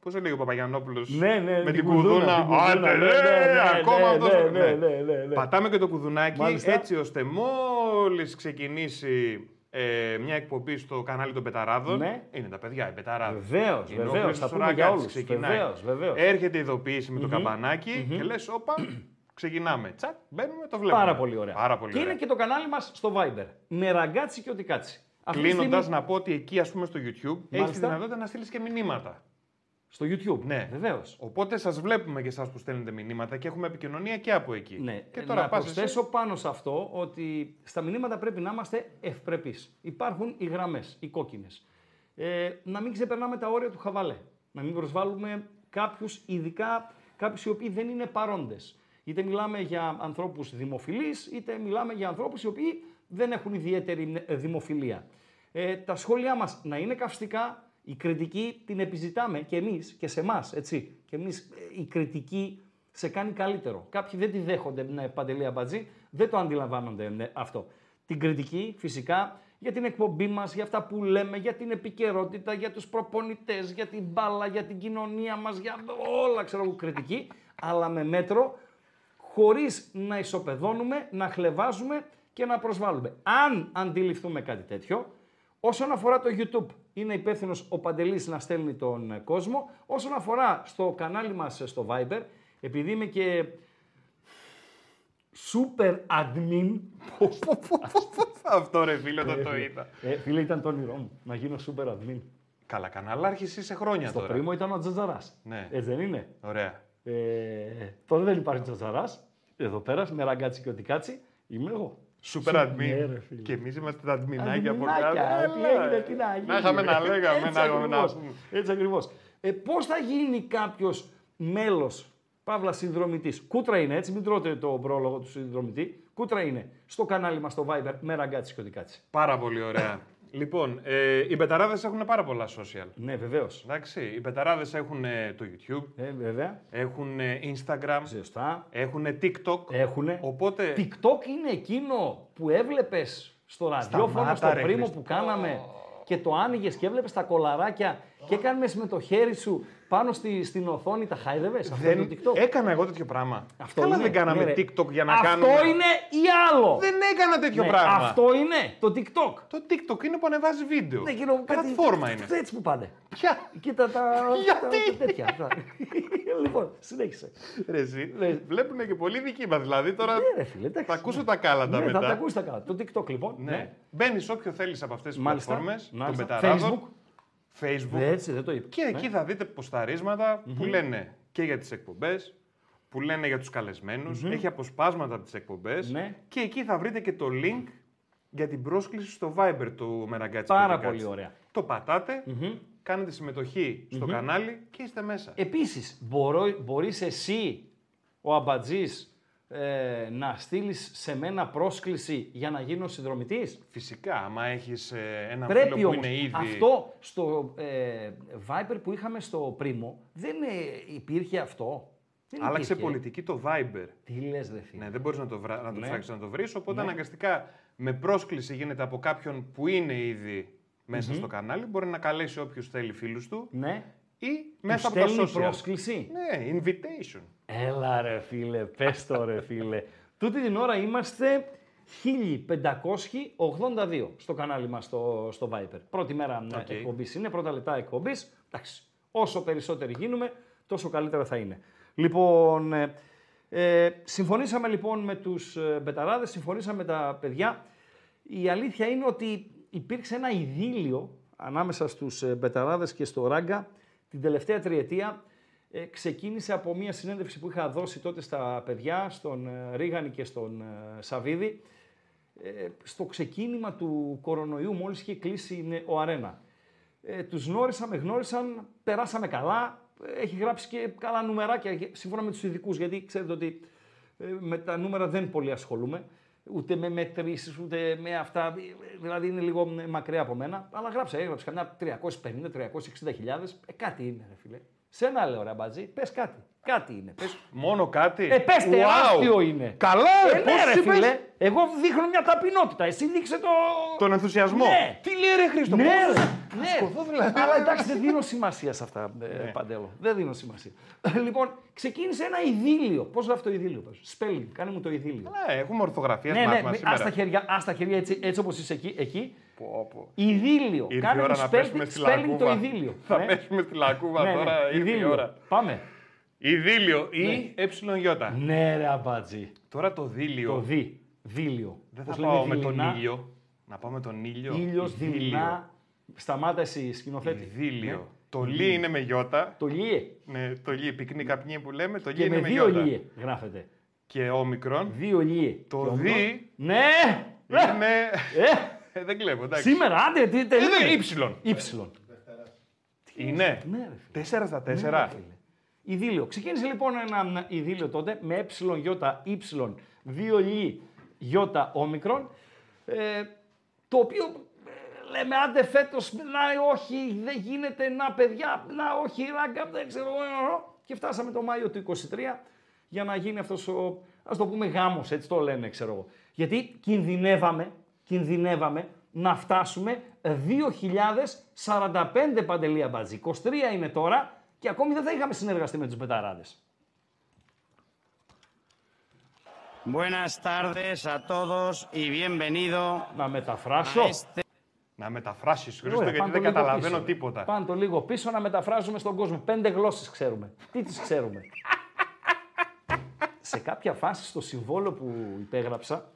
Πώς έλεγε ο Παπαγιανόπουλος. Ναι, ναι, με την την κουδούνα, κουδούνα; την κουδούνα, Άντε, ναι, ναι, ναι, ναι, ακόμα ναι, αυτός, ναι, ναι. ναι, ναι, ναι. Πατάμε και το κουδουνάκι Μάλιστα. έτσι ώστε μόλις ξεκινήσει ε, μια εκπομπή στο κανάλι των Πεταράδων. Ναι. Είναι τα παιδιά, οι Πεταράδες. Βεβαίως, βεβαίως, θα πούμε για όλους. Βεβαίως, βεβαίως. Έρχεται η ειδοποίηση με το καμπανάκι και λες, όπα, ξεκινάμε. Τσακ, μπαίνουμε, το βλέπουμε. Πάρα πολύ ωραία. Πάρα πολύ και ωραία. είναι και το κανάλι μας στο Viber. Με Ραγκάτση κι ό,τι κάτσει. Αυτή τη Κλείνοντας, στιγμή- να πω ότι εκεί, ας πούμε, στο YouTube έχεις τη Μάλιστα. δυνατότητα να στείλεις και μηνύματα. Στο YouTube. Ναι. Βεβαίως. Οπότε σας βλέπουμε και εσάς που στέλνετε μηνύματα και έχουμε επικοινωνία και από εκεί. Ναι. Και να πας προσθέσω εσύ- πάνω σε αυτό ότι στα μηνύματα πρέπει να είμαστε ευπρεπείς. Υπάρχουν οι γραμμές, οι κόκκινες. Ε, να μην ξεπερνάμε τα όρια του χαβαλέ. Να μην προσβάλλουμε κάποιους, ειδικά κάποιους οι οποίοι δεν είναι παρόντες. Είτε μιλάμε για ανθρώπους δημοφιλείς, είτε μιλάμε για ανθρώπους οι οποίοι δεν έχουν ιδιαίτερη ε, δημοφιλία. Ε, τα σχόλιά μας να είναι καυστικά, η κριτική την επιζητάμε και εμείς και σε εμάς, έτσι. Και εμείς ε, η κριτική σε κάνει καλύτερο. Κάποιοι δεν τη δέχονται, ναι, παντελή αμπατζή, δεν το αντιλαμβάνονται ναι, αυτό. Την κριτική, φυσικά, για την εκπομπή μας, για αυτά που λέμε, για την επικαιρότητα, για τους προπονητές, για την μπάλα, για την κοινωνία μας, για όλα, ξέρω εγώ, κριτική, αλλά με μέτρο, χωρίς να ισοπεδώνουμε, να χλεβάζουμε και να προσβάλλουμε. Αν αντιληφθούμε κάτι τέτοιο, όσον αφορά το YouTube, είναι υπεύθυνος ο Παντελής να στέλνει τον ε, κόσμο. Όσον αφορά στο κανάλι μας ε, στο Viber, επειδή είμαι και super admin, Αυτό ρε φίλε, όταν το είδα. ε, φίλε ήταν το όνειρό μου, να γίνω super admin. Καλά, καναλάρχης είσαι χρόνια Στο τώρα. πρίμο ήταν ο Τζατζαράς. Ναι. Έτσι δεν είναι; Ωραία. Ε, τώρα δεν υπάρχει τσατσαρά. Εδώ πέρας με ραγκάτσι και οτικάτσι είμαι εγώ. Σούπερ Ναι, admin. ρε φίλε. Και εμείς είμαστε τα adminάκια από Αντιμινάκια, κάτω. τι Έλα, έγινε, ε. τι να γίνει. Να είχαμε να λέγαμε, Έτσι να είχαμε να ακριβώς, πούμε. Έτσι ακριβώς. Ε, Πώς θα γίνει κάποιος μέλος, παύλας συνδρομητής. Κούτρα είναι έτσι, μην τρώτε το πρόλογο του συνδρομητή. Κούτρα είναι στο κανάλι μας στο Viber με ραγκάτσι και οτικάτσι. Πάρα πολύ ωραία. Λοιπόν, ε, οι πεταράδε έχουν πάρα πολλά social. Ναι, βεβαίως. Εντάξει, οι πεταράδε έχουν ε, το YouTube, Ε, βέβαια. έχουν ε, Instagram, Σωστά. έχουν TikTok. Έχουνε. Οπότε. TikTok είναι εκείνο που έβλεπες στο ραδιόφωνο, Σταμάτα, στο ρε, πρίμο Χριστό. που κάναμε και το άνοιγες και έβλεπες τα κολαράκια και έκανε με το χέρι σου πάνω στη, στην οθόνη, τα χάιδευες; Αυτό Δεν... είναι το TikTok; Έκανα εγώ τέτοιο πράγμα. Αυτό Καλά είναι. δεν κάναμε Ναι, ρε. TikTok για να αυτό κάνουμε. είναι ή άλλο. Δεν έκανα τέτοιο Ναι, πράγμα. Αυτό είναι το TikTok. Το TikTok είναι που ανεβάζει βίντεο. Ναι, εκείνο κάτι- Πλατφόρμα είναι. Έτσι που πάνε. Ποια; Κοίτα τα. Γιατί; τα τέτοια. αυτά. *laughs* λοιπόν, συνέχισε. Ρε, εσύ. Ναι. Βλέπουν και πολύ δική μας. Δηλαδή τώρα Ναι, ρε φίλε, εντάξει. θα ακούσω τα κάλαντα Ναι, μετά. θα τα ακούσει τα καλά. Το TikTok λοιπόν. Ναι. Μπαίνεις όποιο θέλεις από αυτές τις Μάλιστα. πλατφόρμες των Μάλιστα. Πεταράδων. Facebook. Facebook. Έτσι, δεν το είπα. Και εκεί θα δείτε ποσταρίσματα που λένε και για τις εκπομπές, που λένε για τους καλεσμενους έχει αποσπάσματα από τις εκπομπές Ναι. και εκεί θα βρείτε και το link για την πρόσκληση στο Viber του Μεραγκάτσι. Πάρα Κωτικάτση. πολύ ωραία. Το πατατε κάνετε συμμετοχή στο κανάλι και είστε μέσα. Επίσης, μπορώ, μπορείς εσύ, ο Αμπατζής, ε, να στείλεις σε μένα πρόσκληση για να γίνω συνδρομητής; Φυσικά, άμα έχεις ε, ένα Πρέπει φίλο που όμως. είναι ήδη... Αυτό στο ε, Viber που είχαμε στο Πρίμο, δεν ε, υπήρχε αυτό. Δεν Άλλαξε υπήρχε. πολιτική το Viber. Τι λες ρε φίλε. Ναι, δεν μπορείς να το, βρα... να το Ναι. ψάξεις να το βρεις, οπότε Ναι. αναγκαστικά με πρόσκληση γίνεται από κάποιον που είναι ήδη μέσα στο κανάλι, μπορεί να καλέσει όποιος θέλει φίλους του Ναι. Ή Του μέσα από τα στέλνει social. πρόσκληση; Ναι, invitation. Έλα ρε φίλε, πες το ρε φίλε. Τούτη την ώρα είμαστε 1582 στο κανάλι μας στο, στο Viber. Πρώτη μέρα ΟΚ. okay. εκπομπής είναι, πρώτα λεπτά εκπομπής. Εντάξει, όσο περισσότεροι γίνουμε, τόσο καλύτερα θα είναι. Λοιπόν, ε, ε, συμφωνήσαμε λοιπόν με τους ε, μπεταράδες, συμφωνήσαμε με τα παιδιά. Η αλήθεια είναι ότι υπήρξε ένα ειδήλιο ανάμεσα στους ε, μπεταράδες και στο Ράγκα την τελευταία τριετία. Ε, ξεκίνησε από μια συνέντευξη που είχα δώσει τότε στα παιδιά, στον ε, Ρίγανη και στον ε, Σαβίδη, ε, στο ξεκίνημα του κορονοϊού, μόλις είχε κλείσει ε, ο Αρένα. Ε, τους γνώρισα, με γνώρισαν, περάσαμε καλά, ε, έχει γράψει και καλά νουμεράκια, και- σύμφωνα με τους ειδικούς, γιατί ξέρετε ότι ε, με τα νούμερα δεν πολύ ασχολούμαι, ούτε με μετρήσεις, ούτε με αυτά, ε, δηλαδή είναι λίγο ε, μακριά από μένα, αλλά γράψα, έγραψα καμιά 350-360 χιλιάδες, ε, κάτι είναι ρε φίλε. Σένα λέω ρε μπατζή, πες κάτι, κάτι είναι, πες Μόνο κάτι; ε, πες, Wow. τεράστιο είναι. Καλά, Ε, ε, ναι, πώς ρε είπες; φίλε. Εγώ δείχνω μια ταπεινότητα. Εσύ δείξε το. Τον ενθουσιασμό. Ναι. Τι λέει ρε Χρήστο, Ναι, πώς- ρε. Ναι. σκοτώ δηλαδή. Αλλά εντάξει, δεν δίνω σημασία σε αυτά, ε, Ναι. Παντέλο. Δεν δίνω σημασία. *laughs* λοιπόν, ξεκίνησε ένα ειδήλιο. Πώς γράφει το ειδήλιο, πες. Spelling, κάνε μου το ειδήλιο. Ναι, έχουμε ορθογραφία ναι, ναι, μάθημα μη- σήμερα. ας τα χέρια, ας τα χέρια έτσι, έτσι όπως είσαι εκεί. εκεί. Πω, πω. Ειδήλιο. Ήρθε κάνε η ώρα μου να spelling- πέσουμε στη spelling το λακκούβα. ειδήλιο. *laughs* Θα Ναι. πέσουμε στη λακκούβα Ναι, ναι, τώρα, ήρθε η ειδήλιο. ώρα. Πάμε. Ιδίλιο ή ε Ναι, ρε αμπάτζι. Τώρα το δίλιο. Το δι. Δίλιο. Δεν Πώς θα λένε πάω με τον δειλινά. ήλιο. Να πάω με τον ήλιο. Ήλιος, Ιδίλιο. δειλινά. Σταμάτα εσύ, σκηνοθέτη. Ιδίλιο. Ναι. Το λί είναι με γιώτα. Το λιέ. Ναι, το λί, πυκνή καπνί που λέμε, το λί Και είναι με με δύο γιώτα. λιέ γράφεται. Και όμικρον Δύο λιέ. Το Και όμικρον. δι- Ναι! είναι... Ε, Ε, δεν κλέβω, εντάξει. σήμερα, άντε, τι Είναι τελείω. ύψιλον. Ήψιλον. Είναι. Ναι, ρε φίλε. Τέσσερα στα Ναι, τέσσερα. ρε φίλε. Ιδίλιο. Ξεκίνησε λοιπόν ένα ιδίλιο τότε με ε, ι, ύψιλον, δύο λι, γιώτα, όμικρον, ε, το οποίο ε, λέμε άντε φέτος, να όχι, δεν γίνεται, να παιδιά, να όχι, ράγκα, δεν ξέρω, ε, ε, και φτάσαμε το Μάιο του 23 για να γίνει αυτός ο, ας το πούμε γάμος, έτσι το λένε, ξέρω εγώ. Γιατί κινδυνεύαμε, κινδυνεύαμε να φτάσουμε 2.045 παντελία μπατζή. 23 είναι τώρα και ακόμη δεν θα είχαμε συνεργαστεί με τους μπεταράδες. Buenas tardes a todos y bienvenido Να μεταφράσω. a este Να μεταφράσεις, Χρήστο, Ωραία, γιατί πάνε το δεν λίγο καταλαβαίνω πίσω. τίποτα. Πάνε το λίγο πίσω να μεταφράζουμε στον κόσμο. Πέντε γλώσσες ξέρουμε. Τι τις ξέρουμε; Σε κάποια φάση στο συμβόλο που υπέγραψα,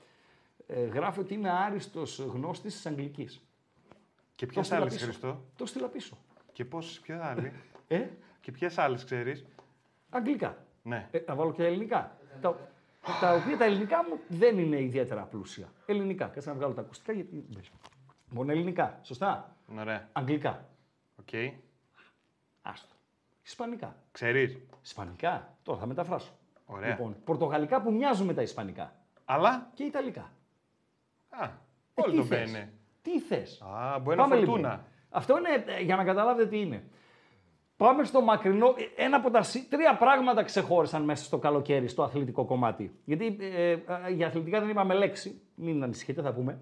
ε, γράφει ότι είμαι άριστος γνώστης της Αγγλικής. Και Το ποιες στείλα άλλες, πίσω. Χρήστο. Το στείλα πίσω. Και πόσες, ποιες άλλες. Ε, Και ποιες άλλες ξέρεις; αγγλικά. Ναι. Ε, να βάλω και τα ελληνικά. Τα, τα οποία τα ελληνικά μου δεν είναι ιδιαίτερα πλούσια. Ελληνικά. Κάτσε να βγάλω τα ακουστικά γιατί. Μόνο ελληνικά. Σωστά. Ωραία. Αγγλικά. Οκ. Άστο. Ισπανικά. Ξέρεις. Ισπανικά. Τώρα θα μεταφράσω. Ωραία. Λοιπόν, πορτογαλικά που μοιάζουν με τα ισπανικά. Αλλά; Και ιταλικά. Α, Ε, όλοι τι το θες; μπαίνε. Τι θες; Α, μπορεί να φορτούνα. Αυτό είναι ε, για να καταλάβετε τι είναι. Πάμε στο μακρινό. ε, Ένα από τα σι- τρία πράγματα ξεχώρισαν μέσα στο καλοκαίρι, στο αθλητικό κομμάτι. Γιατί ε, ε, για αθλητικά δεν είπαμε λέξη. Μην ανησυχείτε, θα πούμε.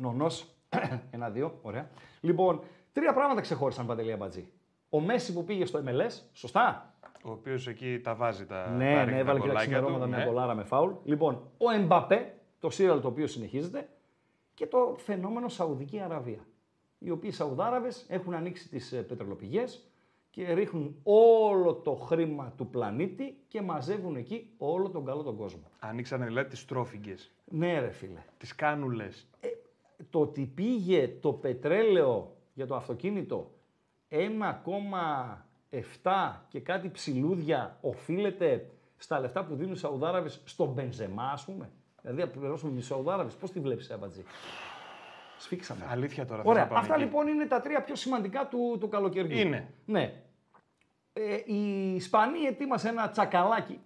Νονός. *coughs* Ένα-δύο. Ωραία. Λοιπόν, τρία πράγματα ξεχώρισαν παντελή Αμπατζή. Ο Μέση που πήγε στο MLS, σωστά; Ο οποίος εκεί τα βάζει τα. Ναι, τα ναι, ρίχνει τα έβαλε και τα γκολάκια του, ξημερώματα μια ναι. κολάρα με φάουλ. Λοιπόν, ο Εμπαπέ, το σύριαλ το οποίο συνεχίζεται, και το φαινόμενο Σαουδική Αραβία. Οι οποίοι Σαουδάραβες έχουν ανοίξει τις ε, πετρελοπηγές και ρίχνουν όλο το χρήμα του πλανήτη και μαζεύουν εκεί όλο τον καλό τον κόσμο. Ανοίξανε δηλαδή τις τρόφιγγες, Ναι ρε φίλε. τις κάνουλες. Το ότι πήγε το πετρέλαιο για το αυτοκίνητο 1,7 και κάτι ψηλούδια οφείλεται στα λεφτά που δίνουν οι Σαουδάραβες στον Μπενζεμά, ας πούμε. Δηλαδή, να πληρώσουμε οι Σαουδάραβες. Πώς τη βλέπεις, Αμπατζή. Σφίξαμε. Αλήθεια τώρα. θες Ωραία. να πάμε Αυτά εκεί. λοιπόν είναι τα τρία πιο σημαντικά του, του καλοκαιριού. Είναι. Ναι. Ε, η Ισπανία ετοίμασε ένα τσακαλάκι.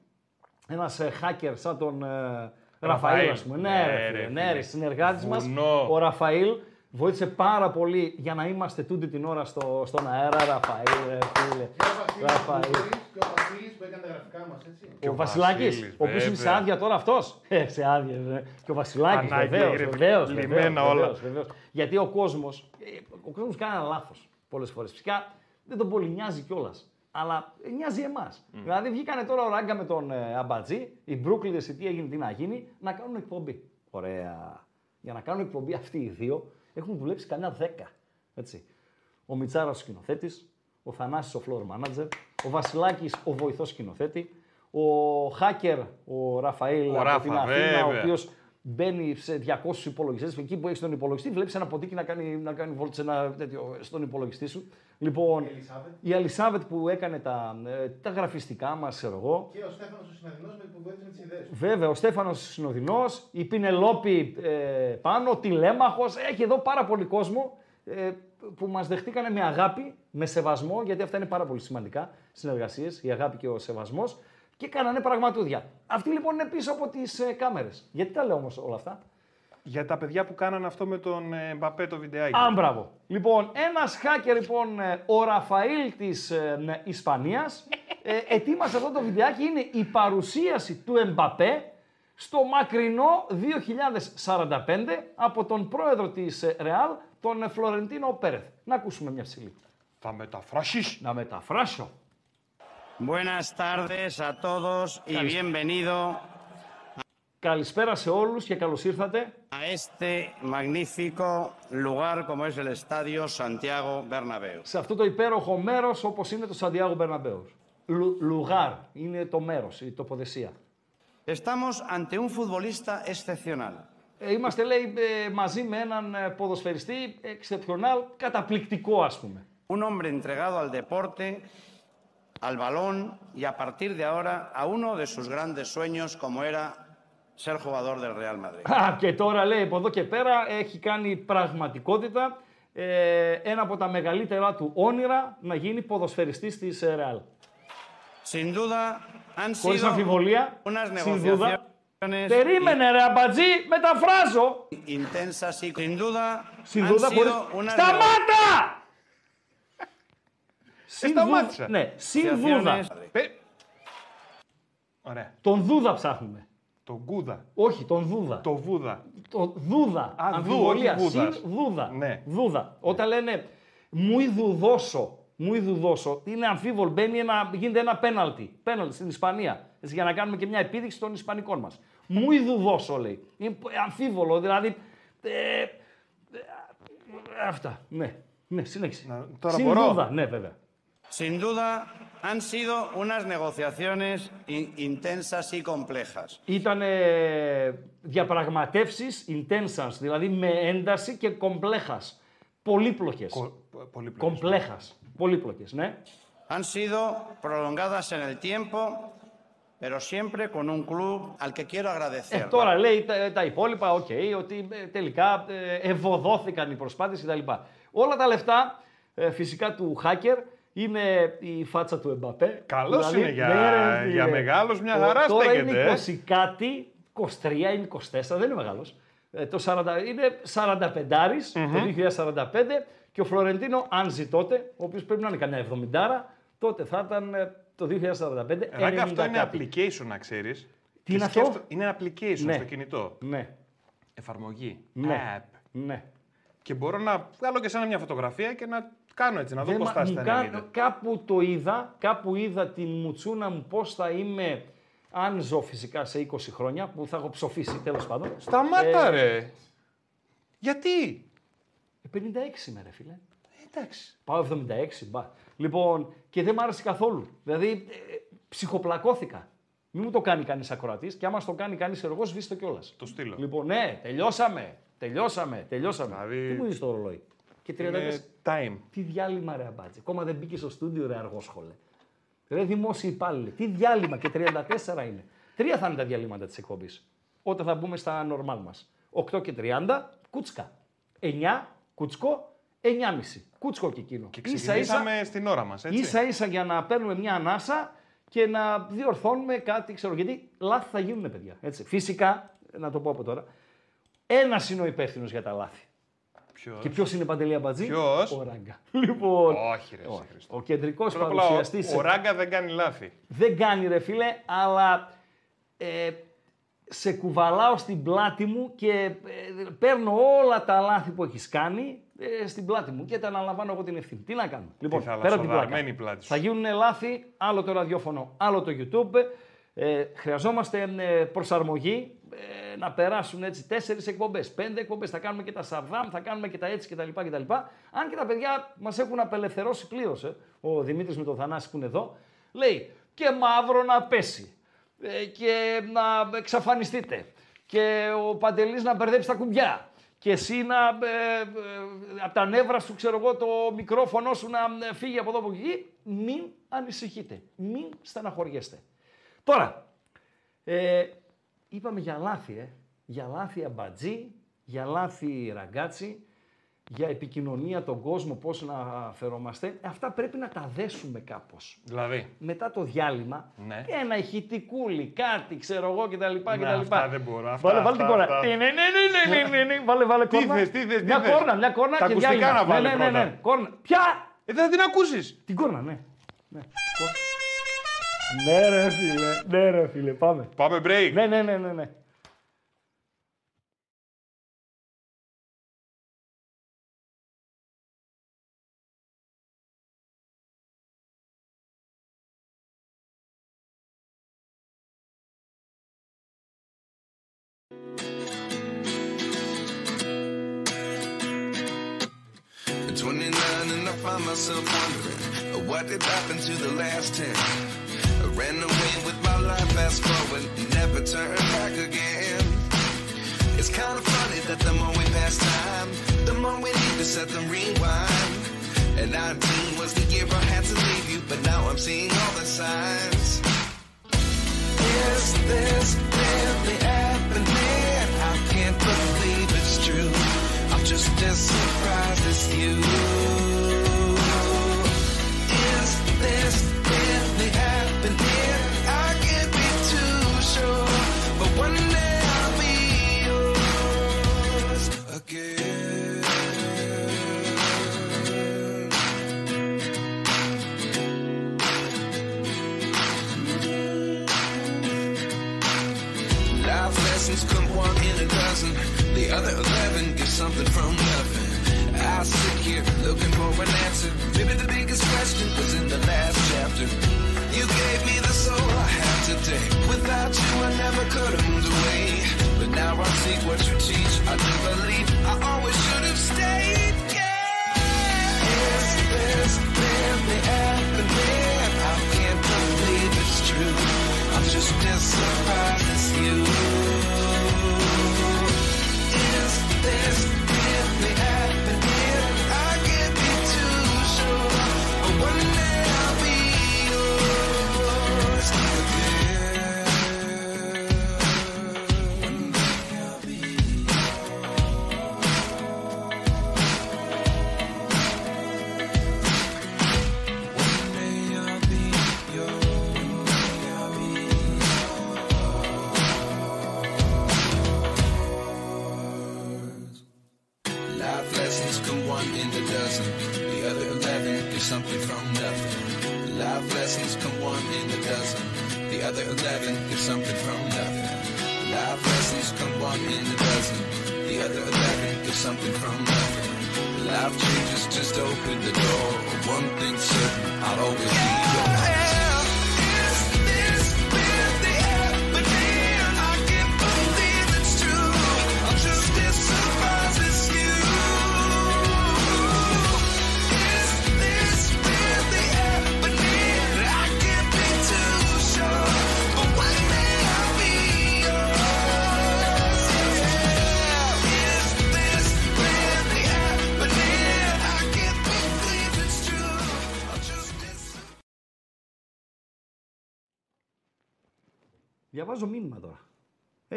Ένας ε, hacker σαν τον ε, Ραφαήλ, Ραφαήλ. ας πούμε. Ναι, Ναι, ρε, ρε, φίλε, φίλε. ναι, ρε, συνεργάτης μας. Βουνό. Ο Ραφαήλ βοήθησε πάρα πολύ για να είμαστε τούτη την ώρα στο, στον αέρα. Ραφαήλ, ρε, φίλε. Ραφαήλ. Και ο Βασίλης που έκανε τα γραφικά μας, έτσι. Ο Βασιλάκης, Βασίλης, ο οποίος είναι σε βέβαια. άδεια τώρα αυτός. Ε, σε άδεια, βέβαια. Και ο Βασιλάκης, Ανάγκη, βεβαίως. ρε, Βεβαίως. λυμμένα όλα. Γιατί ο κόσμος ο κόσμος κάνει ένα λάθος πολλές φορές. Φυσικά δεν τον πολύ νοιάζει κιόλας. Αλλά νοιάζει εμάς. Δηλαδή βγήκανε τώρα ο Ράγκα με τον ε, Αμπατζή, οι Brooklyn τι έγινε, τι να γίνει, να κάνουν εκπομπή. Ωραία. Για να κάνουν εκπομπή αυτοί οι δύο έχουν δουλέψει κανένα δέκα. Έτσι. Ο Μιτσάρας ο σκηνοθέτης, ο Θανάσης ο floor manager, ο Βασιλάκης ο βοηθός σκηνοθέτη, ο hacker ο Ραφαήλ Ο από Ράφα, την Αθήνα, ο βέβαια. οποίος μπαίνει σε 200 υπολογιστές. Εκεί που έχεις τον υπολογιστή, βλέπεις ένα ποτίκι να κάνει, να κάνει βόλτες ένα τέτοιο στον υπολογιστή σου. Λοιπόν, η Αλισάβετ που έκανε τα, ε, τα γραφιστικά μας, ξέρω εγώ. Και ο Στέφανος ο Συναδεινό με που βοήθησε με τι ιδέε. Βέβαια, ο Στέφανος Συνοδεινός, η Πινελόπη ε, πάνω, ο Τηλέμαχος, έχει εδώ πάρα πολύ κόσμο ε, που μας δεχτήκανε με αγάπη, με σεβασμό, γιατί αυτά είναι πάρα πολύ σημαντικά, συνεργασίες, η αγάπη και ο σεβασμός, και κάνανε πραγματούδια. Αυτοί λοιπόν είναι πίσω από τις ε, κάμερες. Γιατί τα λέω όμως όλα αυτά; Για τα παιδιά που κάνανε αυτό με τον ε, Μπαπέ το βιντεάκι. Α, μπράβο. Λοιπόν, ένας hacker, λοιπόν, ε, ο Ραφαήλ της ε, ναι, Ισπανίας, ε, ετοίμασε αυτό το βιντεάκι. Είναι η παρουσίαση του Εμπαπέ στο μακρινό 2045 από τον πρόεδρο της ε, Ρεάλ, τον ε, Φλωρεντίνο Πέρεθ. Να ακούσουμε μια ψηλή. Θα μεταφράσεις. Να μεταφράσω. Buenas tardes a todos y bienvenido Καλησπέρα σε όλους και καλώς ήρθατε a este magnífico lugar como es el Estadio Santiago Bernabéu. σε αυτό το υπέροχο μέρος όπως είναι το Σαντιάγο Μπερναμπέου. Λου, λουγάρ είναι το μέρος, η τοποθεσία. Estamos ante un futbolista excepcional. Ε, Είμαστε, λέει, ε, μαζί με έναν ε, ποδοσφαιριστή εξεπιονάλ, καταπληκτικό, ας πούμε. Un hombre entregado al deporte, al balón y a partir de ahora a uno de sus grandes sueños como era ser jugador del Real Madrid. Α, και τώρα, λέει, από εδώ και πέρα έχει κάνει πραγματικότητα ε, ένα από τα μεγαλύτερα του όνειρα να γίνει ποδοσφαιριστής της ε, Ρεάλ. Sin duda han Χωρίς sido αμφιβολία, unas sin duda. negociaciones Περίμενε ρε αμπατζή, μεταφράζω. intensas y sin duda Sin han duda, sido χωρίς... unas Σταμάτα! Συν σταμάτησα. δου- Ναι, συν δούδα. negociaciones Πε... Ωραία. Τον δούδα ψάχνουμε. Το Γκούδα. Όχι, τον δούδα. Το Βούδα. Το δούδα. Α, δου, αμφιβολία. όχι βούδας. Συν δούδα. Ναι. Δούδα. Όταν λένε μου ειδουδώσω, μου ειδουδώσω, είναι αμφίβολο, μπαίνει ένα, γίνεται ένα πέναλτι. Πέναλτι στην Ισπανία. Έτσι, για να κάνουμε και μια επίδειξη των Ισπανικών μας. Μου ειδουδώσω, λέει. Είναι αμφίβολο, δηλαδή. Ε, ε, αυτά. Ναι. Ναι, συνέχισε. Να- τώρα Συν μπορώ. δούδα. Ναι, βέβαια. Sin duda han sido unas negociaciones in- intensas y complejas. Ήταν διαπραγματεύσεις intensas, δηλαδή με ένταση και κομπλέχας. Πολύπλοκες. Κο- Πολύ πλοκές. Complejas. Πολύπλοκες, ναι. han sido prolongadas en el tiempo, pero siempre con un club al que quiero Ε, agradecer. τώρα λέει τα, τα υπόλοιπα, ΟΚ, ότι ε, τελικά ε, ευωδόθηκαν οι προσπάθειες κτλ. Όλα τα λεφτά ε, φυσικά του hacker είναι η φάτσα του Εμπαπέ. Καλός Δηλαδή, είναι για- ναι, ρε, φίλε. για μεγάλος, μια Ο- χαρά Τώρα στέκεται, είναι ε. 20 κάτι, 23 είναι 24, δεν είναι μεγάλος. Ε, το 40, είναι 45 το 2045 και ο Φλωρεντίνο, αν ζει τότε, ο οποίος πρέπει να είναι κανένα 70, τότε θα ήταν ε, το 2045. Ράκα, 90 αυτό είναι κάτι. application, να ξέρεις. Τι είναι αυτό; Είναι ένα application Ναι. στο κινητό. Ναι, Εφαρμογή. Ναι. App. ναι. Και μπορώ να βγάλω και σαν μια φωτογραφία και να κάνω έτσι, να δω Δεν πώς μα- θα μου στα κα- 90. Κάπου το είδα, κάπου είδα την μουτσούνα μου πώς θα είμαι, αν ζω φυσικά σε 20 χρόνια, που θα έχω ψοφήσει τέλος πάντων. Σταμάτα, Ε, ρε. Γιατί; Ε, 56 είμαι ρε φίλε. Εντάξει. Πάω 76, μπα. Λοιπόν, και δεν μ' άρεσε καθόλου. Δηλαδή, ε, ψυχοπλακώθηκα. Μην μου το κάνει κανείς ακροατής και άμα στο κάνει κανείς εγώ, σβήστε κιόλας. Το στείλω. Λοιπόν, ναι, τελειώσαμε. Τελειώσαμε. Τελειώσαμε. Δηλαδή- Τι μου δει το ρολόι; Και 34. Είναι time. Τι διάλειμμα ρε αμπάτζε. Ακόμα δεν μπήκε στο στούντιο ρε αργόσχολε. Ρε δημόσιοι υπάλληλοι. Τι διάλειμμα και 34 είναι. Τρία θα είναι τα διαλύματα της εκπομπής. Όταν θα μπούμε στα normal μας. 8 και 30, κούτσκα. 9, κουτσκό, 9,5. Κούτσκο και εκείνο. Και Ίσα ξεκινήσαμε ίσα, στην ώρα μας, έτσι. ίσα ίσα για να παίρνουμε μια ανάσα και να διορθώνουμε κάτι, ξέρω. Γιατί λάθη θα γίνουν, παιδιά. Έτσι. Φυσικά, να το πω από τώρα, ένας είναι ο υπεύθυνος για τα λάθη. Ποιος; Και ποιος είναι παντελή αμπατζή, Ποιος; ο Ράγκα. *laughs* Λοιπόν, Όχι, ρε, εσύ, Χριστό. ο κεντρικός Πρώτα απ' όλα, ο- παρουσιαστή Ο Ράγκα δεν κάνει λάθη. δεν κάνει ρε φίλε, αλλά ε, σε κουβαλάω στην πλάτη μου και ε, παίρνω όλα τα λάθη που έχεις κάνει ε, στην πλάτη μου και τα αναλαμβάνω εγώ την ευθύνη. Τι να κάνω; Λοιπόν, θα πέρα από την πλάκα. λασοδαρμένη η πλάτη σου. Θα γίνουν λάθη, άλλο το ραδιόφωνο, άλλο το YouTube. Ε, χρειαζόμαστε ε, προσαρμογή, ε, να περάσουν έτσι τέσσερις εκπομπές, πέντε εκπομπές. Θα κάνουμε και τα Σαρδάμ, θα κάνουμε και τα έτσι κτλ. κτλ. Αν και τα παιδιά μας έχουν απελευθερώσει πλήρως. Ε. Ο Δημήτρης με τον Θανάση που είναι εδώ λέει και μαύρο να πέσει ε, και να εξαφανιστείτε και ο Παντελής να μπερδέψει τα κουμπιά και εσύ να, ε, ε, από τα νεύρα σου, ξέρω εγώ, το μικρόφωνο σου να ε, φύγει από εδώ από εκεί. Μην ανησυχείτε, μην στεναχωριέστε. Τώρα, ε, είπαμε για λάθη, ε. Για λάθη αμπατζή, για λάθη ραγκάτσι, για επικοινωνία τον κόσμο, πώς να φερόμαστε. Αυτά πρέπει να τα δέσουμε κάπως Δηλαδή. μετά το διάλειμμα Ναι. ένα ηχητικούλι, κάτι ξέρω εγώ κτλ. κτλ. αυτά δεν μπορώ, αυτά, βάλε, βάλε την αυτά, κόρνα. αυτά. Ναι, ναι, ναι, ναι, ναι, ναι, ναι, βάλε, βάλε Τι κόρνα. θες, τι θες, τι μια θες. κόρνα, μια κόρνα Τα και ακουστικά διάλειμμα. να βάλε ναι, ναι, ναι, πρώτα. ναι, κόρνα. Ποια! Ε, δεν θα την ακούσεις. Την κόρνα, ναι. ναι. Κόρνα. Ναι ρε φίλε, ναι ρε φίλε, πάμε. Πάμε break. Ναι, ναι, ναι, ναι, ναι. You.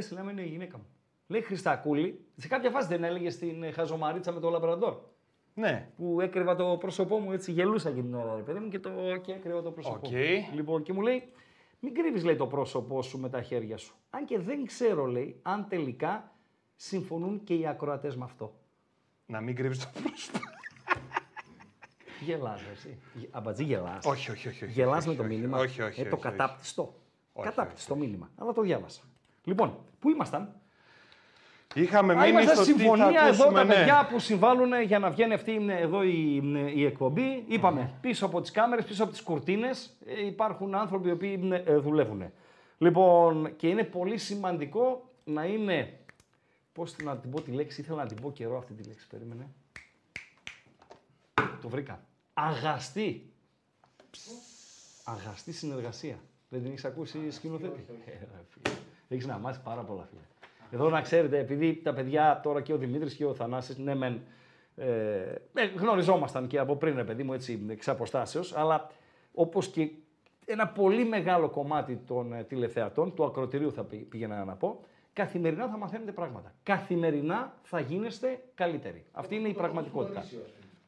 Έστειλε να είναι η γυναίκα μου. Λέει Χριστακούλη, σε κάποια φάση δεν έλεγε στην ε, χαζομαρίτσα με το λαμπραντόρ. Ναι. Που έκρυβα το πρόσωπό μου, έτσι γελούσα και την ώρα, ρε παιδί μου, και, το, και έκρυβα το πρόσωπό ΟΚ. μου. Λοιπόν, και μου λέει, μην κρύβεις, λέει, το πρόσωπό σου με τα χέρια σου. Αν και δεν ξέρω, λέει, αν τελικά συμφωνούν και οι ακροατές με αυτό. Να μην κρύβεις το πρόσωπο. Γελάς, ρε, εσύ. Γε- Αμπατζή, γελάς. όχι, όχι, όχι. όχι, Γελάς όχι, με το όχι, μήνυμα. Όχι, όχι. Ε, το όχι, όχι. κατάπτυστο. Όχι, κατάπτυστο μήνυμα. Αλλά το διάβασα. Λοιπόν, πού ήμασταν; Είχαμε Α, μείνει είμαστε στο τι θα συμφωνία εδώ ακούσουμε, τα ναι. παιδιά που συμβάλλουν για να βγαίνει αυτή ε, εδώ η, η εκπομπή. Είπαμε, πίσω από τις κάμερες, πίσω από τις κουρτίνες ε, υπάρχουν άνθρωποι οι οποίοι ε, δουλεύουν. Λοιπόν, και είναι πολύ σημαντικό να είναι, πώς να την πω τη λέξη, ήθελα να την πω καιρό αυτή τη λέξη, περίμενε. Το βρήκα. Αγαστή. Αγαστή συνεργασία. Δεν την έχεις ακούσει σκηνοθέτη; Έχεις να μάθεις πάρα πολλά, φίλε. Εδώ να ξέρετε, επειδή τα παιδιά τώρα και ο Δημήτρης και ο Θανάσης, ναι, μεν ε, ε, γνωριζόμασταν και από πριν, ρε παιδί μου, έτσι εξ αποστάσεως, αλλά όπως και ένα πολύ μεγάλο κομμάτι των ε, τηλεθεατών, του ακροτηρίου θα πη- πήγαινα να πω, καθημερινά θα μαθαίνετε πράγματα. Καθημερινά θα γίνεστε καλύτεροι. Αυτή είναι η πραγματικότητα.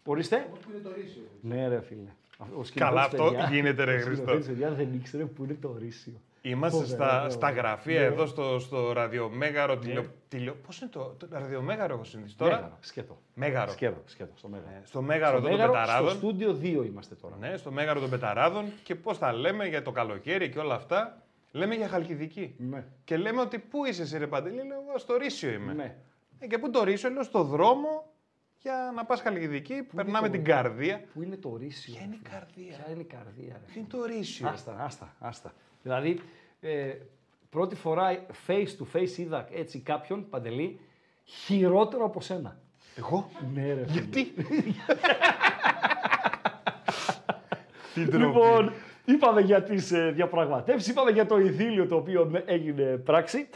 Ορίστε. Όπως που είναι το Ρύσιο. Ναι, ρε φίλε. Ο σκηνοθέτης, Καλά, αυτό παιδιά- γίνεται, ρε ο Χριστό. σκηνοθέτης, παιδιά, δεν ήξερε που είναι το Ρύσιο. Είμαστε Φοβερό, στα, ναι, στα ναι. γραφεία Ναι. εδώ στο, στο ραδιομέγαρο. Τηλεο, τηλεο, πώς είναι το, το ραδιομέγαρο έχω συνηθίσει τώρα; Μέγαρο, σκέτο. Μέγαρο. Σκέτο, σκέτο, στο μέγαρο. Ε, στο μέγαρο εδώ των Μέγαρο, Πεταράδων. Στο στούντιο 2 είμαστε τώρα. Ναι, στο μέγαρο των Πεταράδων και πώς θα λέμε για το καλοκαίρι και όλα αυτά. Λέμε για Χαλκιδική. Ναι. Και λέμε ότι πού είσαι εσύ ρε Παντελή, λέω εγώ στο Ρύσιο είμαι. Ναι. Ε, και πού το Ρήσιο, λέω στο δρόμο για να πας Χαλκιδική, περνάμε το- την καρδία. Πού είναι το ορίσιο. Ποια ρε είναι η φίλε; καρδία; Ποια είναι η καρδία. Ρε. Ποιο είναι το Ρήσιο. Άστα, άστα, άστα. Δηλαδή, ε, πρώτη φορά face to face είδα έτσι κάποιον, Παντελή, χειρότερο από σένα. Εγώ; Ναι, ρε. φίλε. Τι. *laughs* Τι ντροπή. Λοιπόν, είπαμε για τις ε, διαπραγματεύσεις, είπαμε για το ειδήλιο το οποίο ε, έγινε πράξη.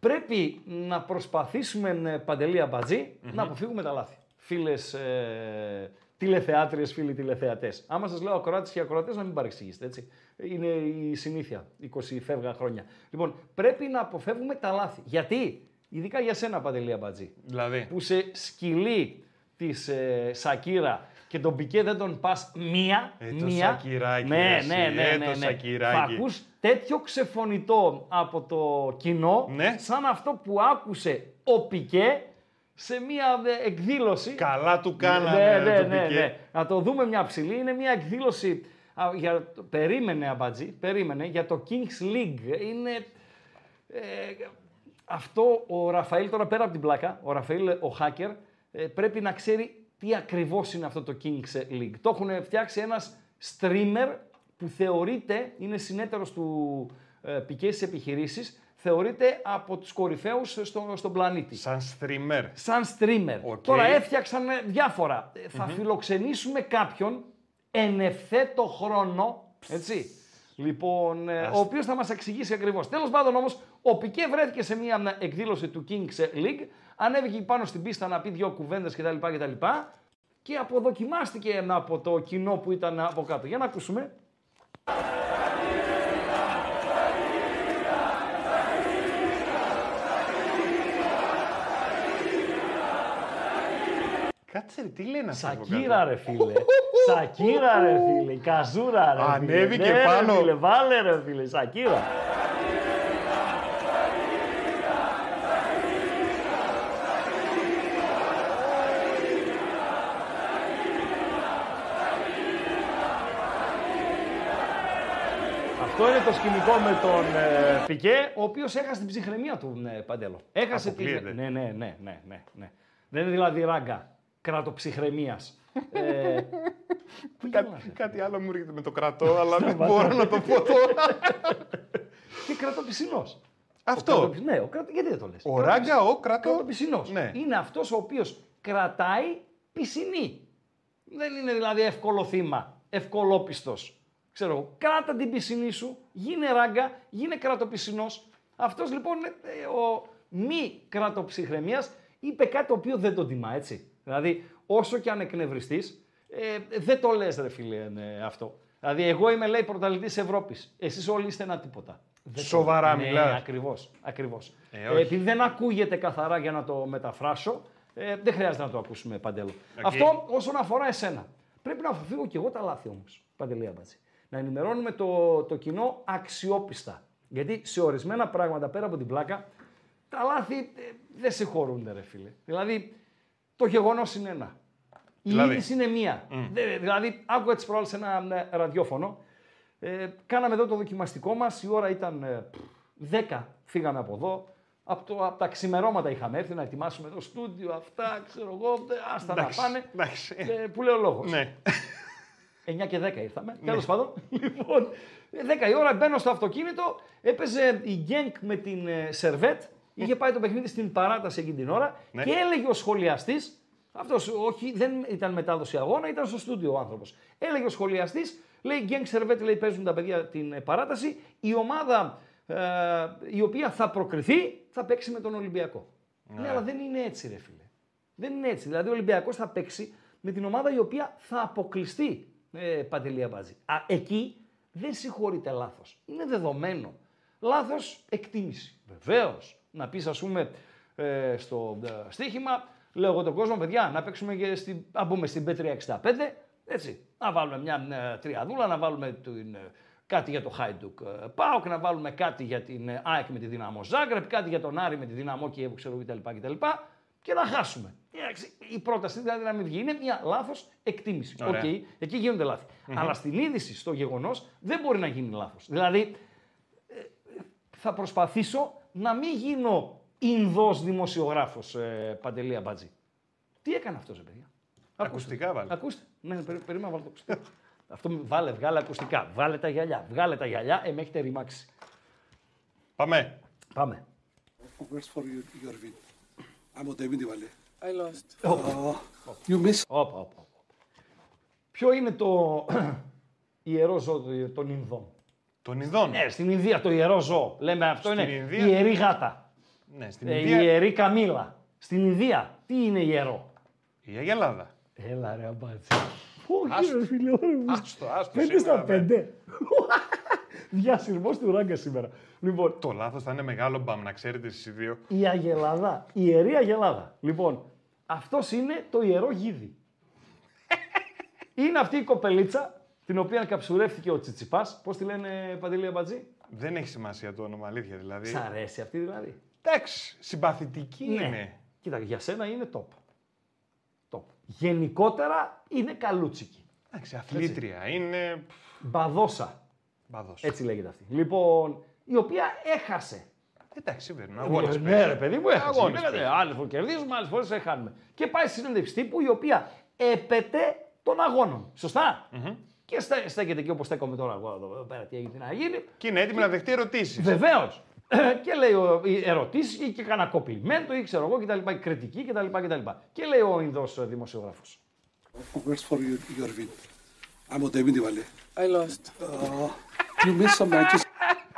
Πρέπει να προσπαθήσουμε, ε, Παντελή Αμπατζή, να αποφύγουμε τα λάθη. Φίλες ε, τηλεθεάτριες, φίλοι τηλεθεατές. Άμα σας λέω ακροάτες και ακροατές, να μην παρεξηγήσετε, έτσι. Είναι η συνήθεια, 20 φεύγα χρόνια. Λοιπόν, πρέπει να αποφεύγουμε τα λάθη. Γιατί, ειδικά για σένα, Παντελή Αμπατζή, Δηλαδή. που σε σκυλί της ε, Σακύρα και τον Πικέ δεν τον πας μία, Ε, το μία. Σακυράκι, ναι, εσύ, ναι, ναι, ε, ναι, το ναι. Σακυράκι. Θα ακούς τέτοιο ξεφωνητό από το κοινό, Ναι. σαν αυτό που άκουσε ο Πικέ σε μία ε, εκδήλωση. Καλά του κάνανε ναι, ναι, το ναι, Πικέ. ναι. Να το δούμε μια ψηλή. Είναι μια εκδήλωση. α, Για, περίμενε, Αμπατζή, περίμενε, για το Kings League. Είναι ε, αυτό ο Ραφαήλ, τώρα πέρα από την πλάκα, ο Ραφαήλ, ο hacker, ε, πρέπει να ξέρει τι ακριβώς είναι αυτό το Kings League. Το έχουν φτιάξει ένας streamer που θεωρείται, είναι συνέταιρος του ε, Πικέ στις επιχειρήσεις, θεωρείται από τους κορυφαίους στο, στον πλανήτη. Σαν streamer. Σαν streamer. ΟΚ. Τώρα έφτιαξαν ε, διάφορα. Ε, Θα φιλοξενήσουμε κάποιον εν ευθέτω χρόνο, έτσι. Λοιπόν, ε, ο οποίος θα μας εξηγήσει ακριβώς. Τέλος πάντων όμως, ο Πικέ βρέθηκε σε μια ε, εκδήλωση του Kings League, ανέβηκε πάνω στην πίστα να πει δύο κουβέντες κτλ. κτλ και αποδοκιμάστηκε από το κοινό που ήταν από κάτω. Για να ακούσουμε. Κάτσε ρε, τι λένε αυτοί από Σακύρα κάτω. ρε φίλε. Σακύρα ρε φίλε. Η καζούρα ρε Ανέβηκε φίλε. Ναι, πάνω. Ρε, φίλε. Βάλε ρε φίλε. Σακύρα. Αυτό είναι το σκηνικό με τον ε, Πικέ, ο οποίος έχασε την ψυχραιμία του ε, Παντέλο. Έχασε την. Αποκλείεται. Ναι, ναι, ναι, ναι, ναι, ναι. Δεν είναι δηλαδή ράγκα κράτοψυχραιμίας. ε, πού γελάς, Κάτι, ε; κάτι άλλο μου έρχεται με το κρατό, αλλά δεν μπορώ να το πω τώρα. Και κρατοπισινός. Αυτό. Ναι, ο κρατο... γιατί δεν το λες; Ο ράγκα, ο κρατό. Κρατοπισινός. Ναι. Είναι αυτός ο οποίος κρατάει πισινή. Δεν είναι δηλαδή εύκολο θύμα, ευκολόπιστος. Ξέρω εγώ, κράτα την πισινή σου, γίνε ράγκα, γίνε κρατοπισινός. Αυτός λοιπόν ε, ο μη κρατοψυχραιμίας είπε κάτι το οποίο δεν τον τιμά, έτσι. Δηλαδή, όσο και αν εκνευριστείς, ε, δεν το λες ρε φίλε ε, αυτό. Δηλαδή, εγώ είμαι λέει πρωταθλητής Ευρώπης. Εσείς όλοι είστε ένα τίποτα. Δεν το- Σοβαρά ναι, μιλάς. Ακριβώς, ακριβώς. Ε, Ε, όχι. επειδή δεν ακούγεται καθαρά για να το μεταφράσω, ε, δεν χρειάζεται να το ακούσουμε Παντελώ. ΟΚ. Αυτό όσον αφορά εσένα. Πρέπει να αποφύγω και εγώ τα λάθη όμως. Παντελή Αμπατζή. Να ενημερώνουμε το, το κοινό αξιόπιστα. Γιατί σε ορισμένα πράγματα πέρα από την πλάκα, τα λάθη ε, δεν συγχωρούνται, ρε φίλε. Δηλαδή, το γεγονός είναι ένα. Η Δηλαδή; είδηση είναι μία. Δε- δηλαδή, άκουγα έτσι προάλλη σε ένα ε, ραδιόφωνο. Ε, κάναμε εδώ το δοκιμαστικό μας, η ώρα ήταν ε, πφ, 10, φύγαμε από εδώ. Από, το, από τα ξημερώματα είχαμε έρθει να ετοιμάσουμε το στούντιο, αυτά, ξέρω εγώ, δε- άστα να Εντάξει, πάνε. εντάξει. Ε, που λέει ο λόγος. Ναι. 9 και 10 ήρθαμε. Τέλος πάντων. *laughs* Λοιπόν, 10 η ώρα μπαίνω στο αυτοκίνητο. Έπαιζε η Γκένκ με την ε, Σερβέτ. Είχε πάει το παιχνίδι στην παράταση εκείνη την ώρα Ναι. και έλεγε ο σχολιαστής. Αυτός όχι, δεν ήταν μετάδοση αγώνα, ήταν στο στούντιο ο άνθρωπος. Έλεγε ο σχολιαστής, λέει Γκένκ Σερβέτ, λέει παίζουν τα παιδιά την ε, παράταση. Η ομάδα ε, η οποία θα προκριθεί θα παίξει με τον Ολυμπιακό. Ναι, αλλά δεν είναι έτσι, ρε φίλε. Δεν είναι έτσι. Δηλαδή ο Ολυμπιακός θα παίξει με την ομάδα η οποία θα αποκλειστεί ε, Παντελή Αμπάτζη. Α, εκεί δεν συγχωρείται λάθος. Είναι δεδομένο. Λάθος εκτίμηση. Βεβαίως. Να πεις ας πούμε ε, στο ε, στοίχημα, λέω εγώ τον κόσμο, παιδιά, να παίξουμε και στην, να μπούμε στην P365, έτσι. Να βάλουμε μια ε, τριαδούλα, να βάλουμε την, ε, κάτι για το Χάιντουκ ε, Πάοκ, να βάλουμε κάτι για την ε, ΑΕΚ με τη Δυναμό Ζάγκρεπ, κάτι για τον Άρη με τη Δυναμό Κιέβου, ξέρω εγώ κτλ. κτλ. Και να χάσουμε. Εντάξει, Η πρόταση δηλαδή να μην βγει είναι μια λάθος εκτίμηση. Οκ, Ωραία. εκεί γίνονται λάθη. Αλλά στην είδηση, στο γεγονός, δεν μπορεί να γίνει λάθος. Δηλαδή, ε, θα προσπαθήσω να μην γίνω Ινδός δημοσιογράφος, ε, Παντελή Αμπάτζη. Τι έκανε αυτός, ρε παιδιά; Ακουστικά βάλε. Ακούστε. Ναι, περί, περίμενα να βάλω το ακουστικό. *laughs* Αυτό με- βάλε, βγάλε ακουστικά. Βγάλε τα γυαλιά. Βγάλε τα γυαλιά, ε, με έχετε ρημάξει. Πάμε. Πάμε. Congrats for your, your win. I'm David Valley. I lost. You miss; Όπα, όπα, όπα. Ποιο είναι το *clears throat* ιερό ζώο των- των Ινδών; Των Ινδών. Ναι, στην Ινδία το ιερό ζώο. Λέμε αυτό Στην είναι Ινδία- η ιερή γάτα. Ναι, στην Ε, η Ινδία. ιερή καμίλα. Στην Ινδία τι είναι ιερό; Η Αγελάδα. Έλα ρε αμπάτση. Όχι ρε φίλε, ωραία μου. Άστο, άστο. Πέντε στα σήμερα, δε. πέντε. *laughs* Διασυρμός του ράγκα σήμερα. Λοιπόν, Το λάθος θα είναι μεγάλο μπαμ, να ξέρετε εσείς οι δύο. η Αγελάδα, η ιερή Αγελάδα. Λοιπόν, αυτός είναι το ιερό γίδι. *laughs* είναι αυτή η κοπελίτσα, την οποία καψουρεύτηκε ο Τσιτσιπάς. Πώς τη λένε Παντελή Αμπατζή; Δεν έχει σημασία το όνομα, αλήθεια δηλαδή. Σ' αρέσει αυτή δηλαδή; Εντάξει, συμπαθητική Ναι. είναι. Κοίτα, για σένα είναι top. Top. Γενικότερα είναι καλούτσικη. Εντάξει, αθλήτρια είναι. Μπαδόσα. Μπαδός. Έτσι λέγεται αυτή. Λοιπόν, η οποία έχασε. Εντάξει, βέβαια. Αγώνα. ναι, ρε παιδί μου, έχασε. Αγώνες Λέγατε, παίζει. Άλλες φορές κερδίζουμε, άλλες φορές χάνουμε. Και πάει στη συνέντευξη τύπου η οποία έπεται των αγώνων. Σωστά; Και στέ- στέκεται εκεί όπως στέκομαι τώρα εγώ εδώ πέρα, τι έγινε να γίνει. Και είναι έτοιμη να δεχτεί ερωτήσεις. Βεβαίως. *clears throat* και λέει ερωτήσεις ή και κανένα κοπλιμέντο ή ξέρω εγώ κτλ. Κριτική κτλ. κτλ. Και λέει ο Ινδός δημοσιογράφος. congrats for your, your win. I'm David Valley. I lost. You miss some matches.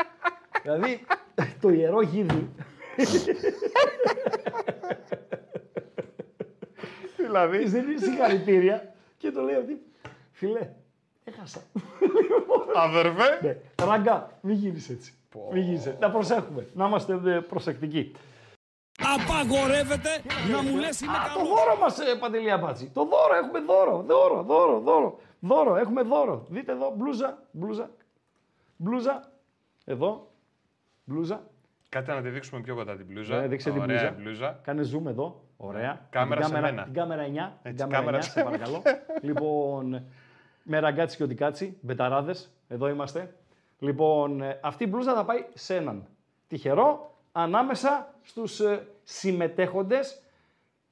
*laughs* δηλαδή το ιερό γίδι δηλαδή. τη δίνει συγχαρητήρια και το λέει αυτή. Φιλέ, έχασα. Αδερφέ. Ναι, ραγκά, μην γίνεις έτσι. Μην γίνεις έτσι. Να προσέχουμε, να είμαστε ε, προσεκτικοί. Απαγορεύεται να μου λες είμαι Α, το καλό. δώρο μας, ε, Παντελή Αμπάτση. Το δώρο, έχουμε δώρο, δώρο, δώρο, δώρο. Δώρο, έχουμε δώρο. Δείτε εδώ, μπλούζα, μπλούζα, μπλούζα. Εδώ, μπλούζα. Κάτι να τη δείξουμε πιο κοντά την μπλούζα. Ε, δείξε την Ωραία μπλούζα. μπλούζα. Κάνε zoom εδώ. Ωραία. Κάμερα την σε κάμερα, μένα. Την κάμερα 9. την Έτσι, κάμερα, κάμερα 9, σε σε παρακαλώ. λοιπόν, με ραγκάτσι και οντικάτσι, μπεταράδες. Εδώ είμαστε. Λοιπόν, ε, αυτή η μπλούζα θα πάει σε έναν τυχερό ανάμεσα στους ε, συμμετέχοντες,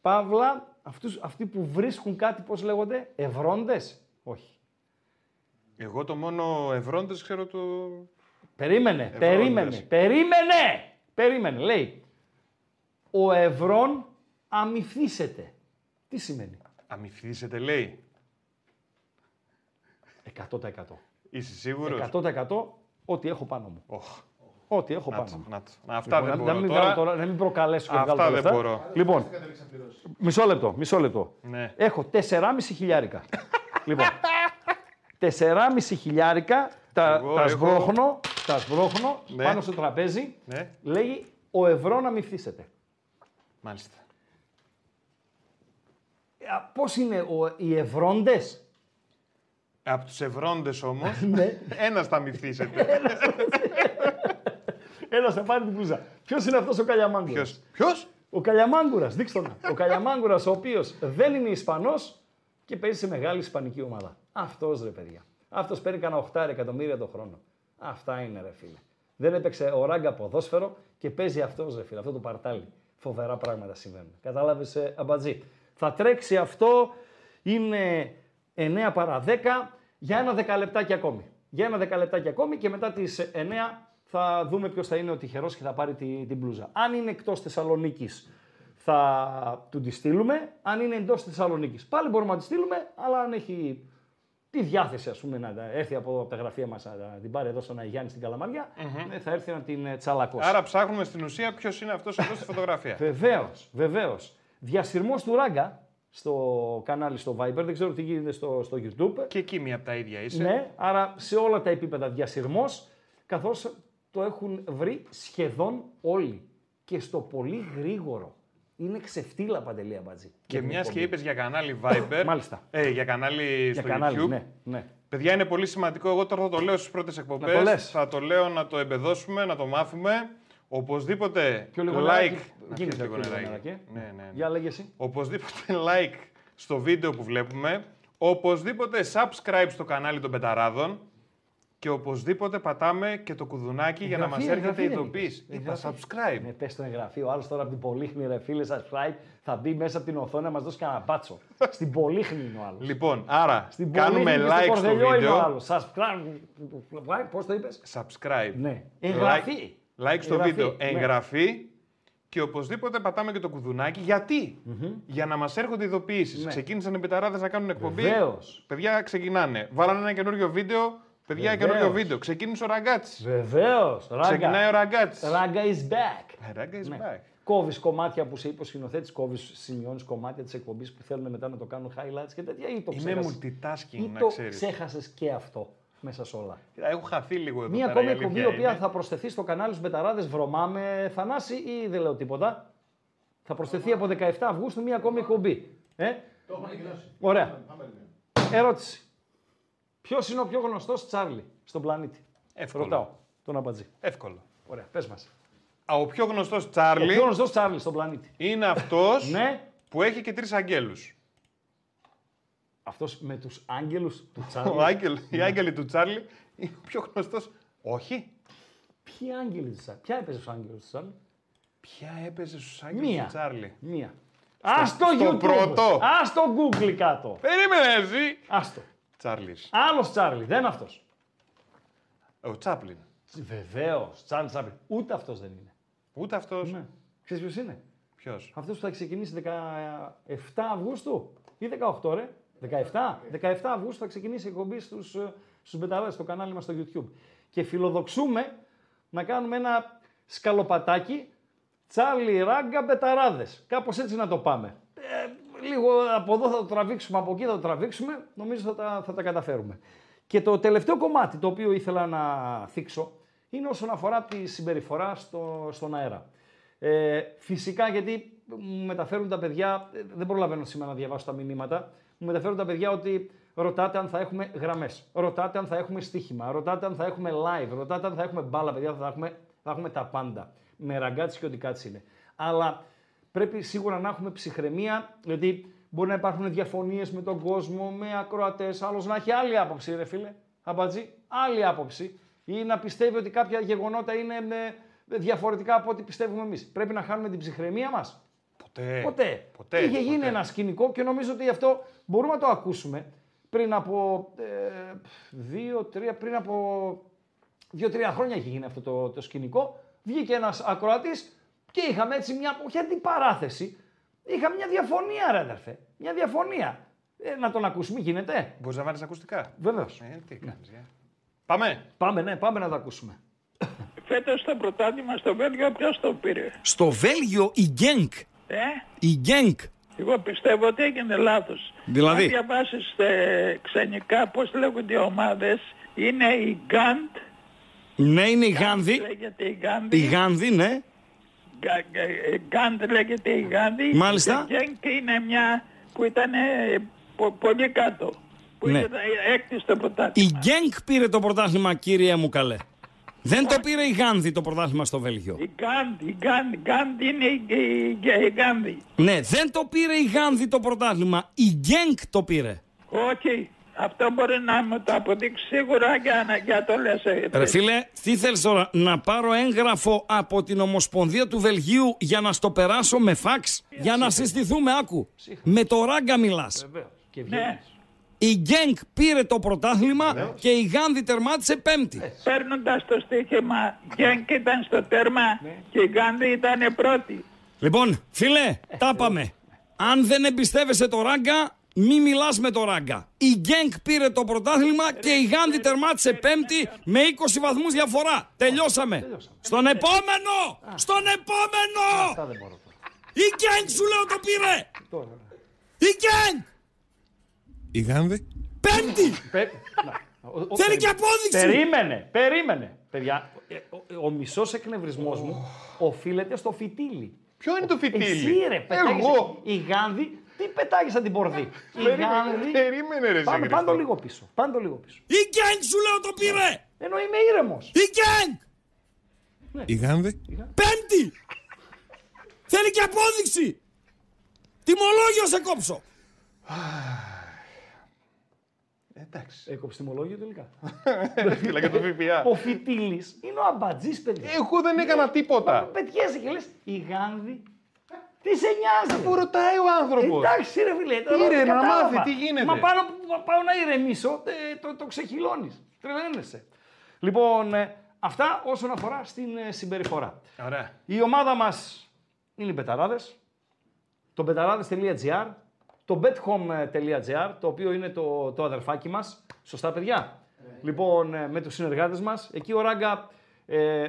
παύλα, αυτούς, αυτοί που βρίσκουν κάτι, πώς λέγονται, ευρώντες. Όχι. Εγώ το μόνο ευρώντες ξέρω το... Περίμενε, Ευρώντες. περίμενε, περίμενε, περίμενε. Λέει, ο ευρών αμυφθήσεται. Τι σημαίνει; Αμυφθήσετε λέει. 100%. Είσαι σίγουρος; 100% ό,τι έχω πάνω μου. Οχ, Ό,τι έχω να πάνω το, μου. να το. Να, Αυτά Λοιπόν, δεν να, μπορώ να μην τώρα. βγάλω τώρα, να μην προκαλέσω και Αυτά βγάλω τα δεν λεφτά. μπορώ. Λοιπόν, μισό λεπτό, μισό λεπτό. Ναι. Έχω 4,5 χιλιάρικα. λοιπόν, 4,5 χιλιάρικα τα, Εγώ τα έχω- σβρώχνω, τα σβρώχνω Ναι. πάνω στο τραπέζι. Ναι, Λέγει ο ευρώ να μυφθήσετε. μάλιστα. Πώς είναι ο, οι ευρώντες. Από τους ευρώντες όμως, *laughs* Ναι. ένας θα μυθίσετε. *laughs* Ένας θα πάρει την μπλούζα. Ποιος είναι αυτός ο Καλιαμάγκουρα. Ποιος, ποιος; Ο Καλιαμάγκουρα, δείξτε τον. Ο Καλιαμάγκουρα, ο οποίος δεν είναι Ισπανός και παίζει σε μεγάλη Ισπανική ομάδα. Αυτός ρε παιδιά. Αυτός παίρνει κανένα 8 εκατομμύρια το χρόνο. Αυτά είναι ρε φίλε. Δεν έπαιξε ο Ράγκα ποδόσφαιρο και παίζει αυτός ρε φίλε, αυτό το παρτάλι. Φοβερά πράγματα συμβαίνουν. Κατάλαβες, ε, αμπατζή. Θα τρέξει αυτό, είναι 9 παρα 10 για ένα δεκαλεπτάκι ακόμη. Για ένα δεκαλεπτάκι ακόμη και μετά τις 9 θα δούμε ποιος θα είναι ο τυχερός και θα πάρει τη- την μπλούζα. Αν είναι εκτός Θεσσαλονίκης, θα του τη στείλουμε. Αν είναι εντός Θεσσαλονίκης, πάλι μπορούμε να τη στείλουμε, αλλά αν έχει τη διάθεση, ας πούμε, να τα- έρθει από, εδώ, από τα γραφεία μας να την πάρει εδώ στον Αγιάννη στην καλαμαρια ε, θα έρθει να την ε, τσαλακώσει. Άρα ψάχνουμε στην ουσία ποιος είναι αυτός εδώ στη φωτογραφία. Βεβαίως, βεβαίως. Διασυρμός του ράγκα στο κανάλι στο Viber, δεν ξέρω τι γίνεται στο, στο YouTube. Και εκεί μία από τα ίδια είσαι. Ναι, άρα σε όλα τα επίπεδα διασυρμός, καθώς το έχουν βρει σχεδόν όλοι. Και στο πολύ γρήγορο. Είναι ξεφτύλα παντελή αμπατζή. Και μιας και είπες για κανάλι Viber. *coughs* Μάλιστα. Ε, για κανάλι Για στο κανάλι, YouTube. ναι, ναι. Παιδιά, είναι πολύ σημαντικό. Εγώ τώρα θα το λέω στις πρώτες εκπομπέ. το λες. Θα το λέω να το εμπεδώσουμε, να το μάθουμε. Οπωσδήποτε Πιο λίγο like. νεράκι. Να Γίνεται πιεις λίγο πιο λίγο νεράκι. νεράκι, ε. Ναι, ναι, ναι. Για λέγε εσύ. Οπωσδήποτε *laughs* like στο βίντεο που βλέπουμε. Οπωσδήποτε subscribe στο κανάλι των Πεταράδων. Και οπωσδήποτε πατάμε και το κουδουνάκι για να μας Εγγραφή, έρχεται εγγραφή δεν ειδοποίηση. είπες. Είπα Εγγραφή. subscribe. Ναι, πες το εγγραφή. Ο άλλος τώρα από την Πολύχνη, ρε φίλε, subscribe, θα μπει μέσα από την οθόνη να μας δώσει κανένα μπάτσο. *laughs* Στην Πολύχνη είναι ο άλλος. Λοιπόν, άρα Στην κάνουμε Πολύχνη και like στο Κορδελιό είναι ο βίντεο. άλλος. Subscribe. Πώς το είπες, Subscribe. Ναι. Εγγραφή. Like, like στο Εγγραφή, βίντεο. ναι. Εγγραφή. Και οπωσδήποτε πατάμε και το κουδουνάκι. Γιατί; Για να μας έρχονται ειδοποιήσεις. Ναι. Ξεκίνησαν οι Μπεταράδες να κάνουν εκπομπή. Βεβαίως. Παιδιά ξεκινάνε. Βάλανε ένα καινούριο βίντεο. Παιδιά, Βεβαίως. καινούριο βίντεο. Ξεκίνησε ο Ραγκάτσι. Βεβαίως. Ξεκινάει ο Ραγκάτσι. Ράγκα is back. Ράγκα is Ναι. back. Κόβεις κομμάτια που σε είπε ο σκηνοθέτης, κόβεις σημειώνεις κομμάτια της εκπομπής που θέλουν μετά να το κάνουν highlights και τέτοια. Ή το Είμαι ξέχασες; multitasking, Ή να το ξέρεις. ξέχασες και αυτό; Μέσα σε όλα. Έχω χαθεί λίγο εδώ. Μία πέρα, ακόμη η εκπομπή η αλήθεια οποία είναι. θα προσθεθεί στο κανάλι στους Μπεταράδες Βρωμάμε Θανάση ή δεν λέω τίποτα. Θα προσθεθεί από 17 Αυγούστου μία ακόμη εκπομπή. Ε; Το έχω ανακοινώσει. Ωραία. Πάμε λίγο. Ερώτηση. Ποιος είναι ο πιο γνωστός Τσάρλι στον πλανήτη; Εύκολο. Ρωτάω τον Αμπατζή. Εύκολο. Ωραία, πες μας. Α, Ο πιο γνωστός Ο Τσάρλι πιο γνωστός Τσάρλι στον πλανήτη. είναι αυτός Ναι, που έχει και τρεις αγγέλους. Αυτός με τους άγγελους του Τσάρλι. Ο άγγελ, οι άγγελοι του Τσάρλι είναι ο πιο γνωστός. Όχι. Ποιοι άγγελοι του Τσάρλι; Ποια έπαιζε στους άγγελους του Τσάρλι; Ποια έπαιζε στους άγγελους Μία. του Τσάρλι; Μία. Α το στο YouTube. πρώτο. Α το Google κάτω. Περίμενε εσύ. Άστο. Τσάρλις. Άλλος Τσάρλι, δεν αυτός. Ο Τσάπλιν. Βεβαίως, Τσάρλι Τσάρλι. Ούτε αυτός δεν είναι. Ούτε αυτός. Ναι. Ξέρεις ποιος είναι; Ποιος; Αυτός που θα ξεκινήσει 17 Αυγούστου ή 18, ρε. 17. 17 Αυγούστου θα ξεκινήσει η εκπομπή στους στους Μπεταράδες, στο κανάλι μας στο YouTube. Και φιλοδοξούμε να κάνουμε ένα σκαλοπατάκι Τσάρλι Ράγκα Μπεταράδες. Κάπως έτσι να το πάμε. Ε, λίγο από εδώ θα το τραβήξουμε, από εκεί θα το τραβήξουμε. Νομίζω θα τα, θα τα καταφέρουμε. Και το τελευταίο κομμάτι το οποίο ήθελα να θίξω είναι όσον αφορά τη συμπεριφορά στο, στον αέρα. Ε, φυσικά γιατί μου μεταφέρουν τα παιδιά, ε, δεν προλαβαίνω σήμερα να διαβάσω τα μηνύματα, μου μεταφέρουν τα παιδιά ότι ρωτάτε αν θα έχουμε γραμμές, ρωτάτε αν θα έχουμε στοίχημα, ρωτάτε αν θα έχουμε live, ρωτάτε αν θα έχουμε μπάλα, παιδιά, θα έχουμε, θα έχουμε τα πάντα. Με ραγκάτσι και ό,τι κάτσι είναι. Αλλά πρέπει σίγουρα να έχουμε ψυχραιμία, γιατί μπορεί να υπάρχουν διαφωνίες με τον κόσμο, με ακροατές, άλλος να έχει άλλη άποψη, ρε φίλε. Αμπατζή, άλλη άποψη. ή να πιστεύει ότι κάποια γεγονότα είναι ε, διαφορετικά από ό,τι πιστεύουμε εμείς. Πρέπει να χάνουμε την ψυχραιμία μας. Ποτέ. Ποτέ. Ποτέ. Είχε γίνει ποτέ. ένα σκηνικό και νομίζω ότι αυτό μπορούμε να το ακούσουμε πριν από ε, δύο-τρία, πριν από δύο-τρία χρόνια είχε γίνει αυτό το, το σκηνικό. Βγήκε ένας ακροατής και είχαμε έτσι μια, όχι αντιπαράθεση, είχαμε μια διαφωνία, ρε αδερφέ. Μια διαφωνία. Ε, να τον ακούσουμε, γίνεται. Μπορείς να βάλεις ακουστικά; Βεβαίως. Ε, τι κάνεις, για. Πάμε. Πάμε, ναι, πάμε να τα ακούσουμε. Φέτος το πρωτάθλημα στο Βέλγιο ποιος το πήρε; Στο Βέλγιο η Γκένκ. Ε, Η Γκένκ. εγώ πιστεύω ότι έγινε λάθος. Δηλαδή; Αν διαβάσεις ε, ξενικά πώς λέγονται οι ομάδες, είναι η Γκάντ, Ναι, είναι η Γάνδη. λέγεται η Γκάνδη, Η Γάνδη, ναι. Γκα- γκα- ε, Γκάντ λέγεται η Γκάνδη Μάλιστα. και Γκένκ είναι μια που ήταν ε, πο- πολύ κάτω. Που Ναι. ήταν έκτη στο Η πρωτάθλημα. Γκένκ πήρε το πρωτάθλημα, κύριε μου καλέ. Δεν το πήρε η Γάνδη το πρωτάθλημα στο Βέλγιο. Η Γκάντ, η Γκάντ, η Γκάντ είναι η, η, η- η Γκάνδη. Ναι, δεν το πήρε η Γάνδη το πρωτάθλημα. Η Γκένκ το πήρε. Όχι, αυτό μπορεί να μου το αποδείξει σίγουρα για να για το λες. ε, Ρε φίλε, τι θέλεις τώρα, να πάρω έγγραφο από την Ομοσπονδία του Βελγίου για να στο περάσω με φάξ, για να συστηθούμε, άκου. Με το ράγκα μιλάς. Βεβαίως. Και Ναι. Βγαίνει. Η Γκένκ πήρε το πρωτάθλημα και η Γάνδη τερμάτισε πέμπτη. Παίρνοντας το στοίχημα, Γκένκ ήταν στο τέρμα και η Γκάνδη ήταν πρώτη. Λοιπόν, φίλε, τα πάμε. Αν δεν εμπιστεύεσαι το ράγκα, μη μιλάς με το ράγκα. Η Γκένκ πήρε το πρωτάθλημα και η Γάνδη τερμάτισε πέμπτη με 20 βαθμούς διαφορά. Τελειώσαμε. Στον επόμενο! Στον επόμενο! Αυτά δεν μπορώ τώρα. Η Γκένκ σου λέω το πήρε! Τώρα. Η Γκένκ! Η Γάνδη. Πέμπτη! Πε- να, ο- ο- Θέλει περί- και απόδειξη! Περίμενε, περίμενε. Παιδιά, ε, ο, ο μισός εκνευρισμός μου οφείλεται στο φιτίλι. Ποιο είναι το φιτίλι. Εσύ ρε, πετάγεσαι. Εγώ; Η Γάνδη, τι πετάγεις σαν την πορδί. Η Περίμενε, Γάνδη. περίμενε ρε Πάμε, Ζήγκριστο. πάμε το λίγο πίσω. Πάμε το λίγο πίσω. Η Γκένκ σου λέω το πήρε! Ενώ είμαι ήρεμος. Η Γκένκ! Η Γάνδη. Πέμπτη! Θέλει και απόδειξη! Τιμολόγιο σε κόψω! Εντάξει. Έκοψε τιμολόγιο τελικά. *laughs* Φίλα για το ΦΠΑ. Ο φιτίλης είναι ο αμπατζής, παιδιά. Εγώ δεν έκανα τίποτα. Πετιέσαι και λες, η Γάνδη. Τι σε νοιάζει; Που ρωτάει ο άνθρωπος. Εντάξει, ρε φίλε. τώρα Ήρε, να κατάλαβα. μάθει τι γίνεται. Μα πάνω που πάω να ηρεμήσω, ε, το, το ξεχυλώνεις. Τρελαίνεσαι. Λοιπόν, ε, αυτά όσον αφορά στην ε, συμπεριφορά. Ωραία. Η ομάδα μας είναι οι Πεταράδες. Το πεταράδε.gr, το bethome.gr, το οποίο είναι το, το αδερφάκι μας. Σωστά, παιδιά; Λοιπόν, ε, με τους συνεργάτες μας. Εκεί ο Ράγκα ε,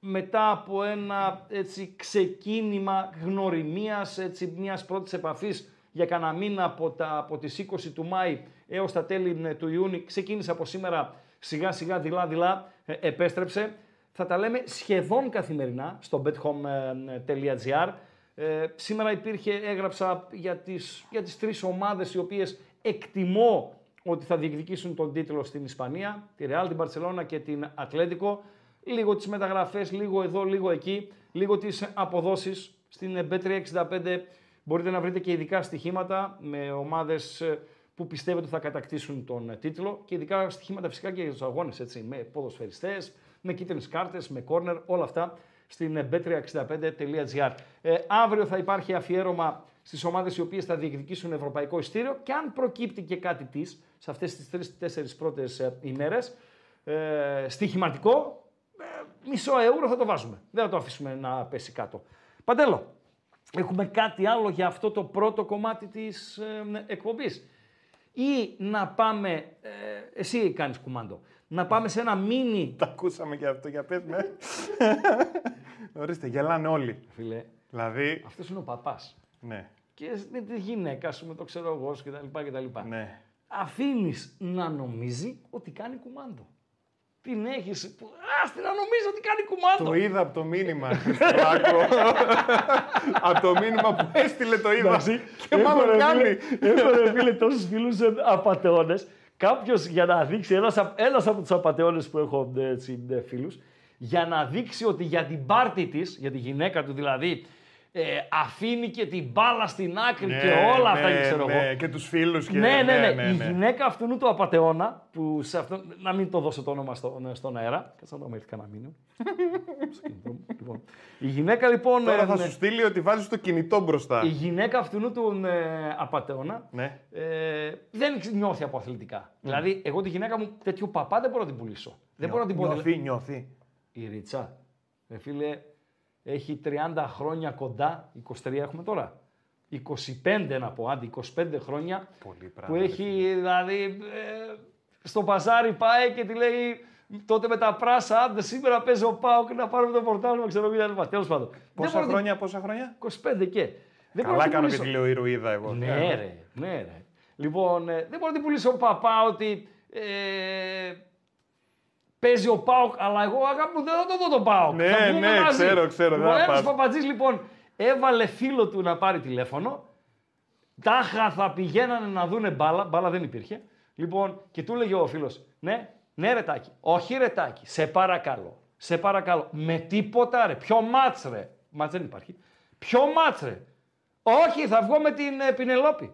μετά από ένα έτσι, ξεκίνημα γνωριμίας, έτσι, μιας πρώτης επαφής για κανένα μήνα από, τα, από τις 20 του Μάη έως τα τέλη ε, του Ιούνιου, ξεκίνησε από σήμερα σιγά σιγά δειλά-δειλά, ε, επέστρεψε. Θα τα λέμε σχεδόν καθημερινά στο bethome.gr. Ε, σήμερα υπήρχε, έγραψα για τις, για τις τρεις ομάδες οι οποίες εκτιμώ ότι θα διεκδικήσουν τον τίτλο στην Ισπανία, τη Real, την Barcelona και την Ατλέτικο. Λίγο τις μεταγραφές, λίγο εδώ, λίγο εκεί, λίγο τις αποδόσεις. Στην B365 μπορείτε να βρείτε και ειδικά στοιχήματα με ομάδες ε, που πιστεύετε ότι θα κατακτήσουν τον ε, τίτλο και ειδικά στοιχήματα φυσικά και για τους αγώνες, έτσι, με ποδοσφαιριστές, με κίτρινες κάρτες, με κόρνερ, όλα αυτά στην ε, b365.gr. Ε, αύριο θα υπάρχει αφιέρωμα στις ομάδες οι οποίες θα διεκδικήσουν ευρωπαϊκό ειστήριο και αν προκύπτει και κάτι της σε αυτές τις τρεις-τέσσερις πρώτες ε, ημέρες, ε, στοιχηματικό, ε, μισό ευρώ θα το βάζουμε. Δεν θα το αφήσουμε να πέσει κάτω. Παντέλο, έχουμε κάτι άλλο για αυτό το πρώτο κομμάτι της ε, εκπομπής. Ή να πάμε, ε, εσύ κάνεις κουμάντο, να πάμε σε ένα μίνι... Τα ακούσαμε και αυτό, για πες με. Ορίστε, γελάνε όλοι. Φίλε, Δηλαδή, αυτός είναι ο παπάς. ναι, Και με τη γυναίκα σου, με το ξέρω εγώ σου κτλ. κτλ. ναι. Αφήνεις να νομίζει ότι κάνει κουμάντο. Την έχεις... που- Ας την να νομίζει ότι κάνει κουμάντο. Το είδα από το μήνυμα, Χριστολάκο. *laughs* από το μήνυμα που έστειλε το είδα. και μάλλον κάνει. Έχω ρε φίλε τόσους φίλους ε, απατεώνες. Κάποιος για να δείξει, ένας, απ- ένας από τους απατεώνες που έχω ε, έτσι, ε, φίλους, για να δείξει ότι για την πάρτη της, για τη γυναίκα του δηλαδή, ε, αφήνει και την μπάλα στην άκρη Ναι, και όλα αυτά, ναι, ξέρω ναι, εγώ. Και τους φίλους και. Ναι, ναι, ναι, Η γυναίκα αυτού του απαταιώνα, που σε αυτό, να μην το δώσω το όνομα στο, στον αέρα. Κάτσε να το έρθει κανένα μήνυμα. *laughs* Στο κινητό μου. λοιπόν, η γυναίκα λοιπόν. Τώρα ε, θα ναι, σου στείλει ότι βάζεις το κινητό μπροστά. η γυναίκα αυτού του ε, απαταιώνα Ναι. ε, δεν νιώθει από αθλητικά. Δηλαδή, εγώ τη γυναίκα μου τέτοιου παπά δεν μπορώ να την πουλήσω. Δεν μπορώ να την πω. Νιώθει, νιώθει. Η Ρίτσα, ρε φίλε, έχει 30 χρόνια κοντά, 23 έχουμε τώρα. 25 να πω, άντε 25 χρόνια Πολύ που πράγμα. ρε έχει δηλαδή ε, στο παζάρι πάει και τη λέει τότε με τα πράσα, άντε σήμερα παίζει ο Πάοκ να πάρουμε το πορτάλμα, ξέρω εγώ κτλ. Τέλος πάντων. Δεν Πόσα μπορώ να την- χρόνια, πόσα χρόνια; 25 και. Δεν μπορώ να Καλά την κάνω και πουλήσω. τη λέω ηρωίδα εγώ. Ναι, Ε, ρε, ναι, ρε. Λοιπόν, ε, δεν μπορώ να την πουλήσω παπά ότι ε, παίζει ο Πάοκ, αλλά εγώ αγάπη μου δεν θα το δω τον Πάοκ. Ναι, θα βγούμε ναι, μαζί. ξέρω, ξέρω, δεν Ο θα ένας πας. παπατζής λοιπόν έβαλε φίλο του να πάρει τηλέφωνο. Τάχα θα πηγαίνανε να δούνε μπάλα, μπάλα δεν υπήρχε. Λοιπόν, και του έλεγε ο φίλος, ναι, ναι ρετάκι, όχι ρετάκι, σε παρακαλώ, σε παρακαλώ, με τίποτα ρε, ποιο μάτς ρε, μάτς δεν υπάρχει, ποιο μάτς ρε, όχι θα βγω με την ε, Πινελόπη.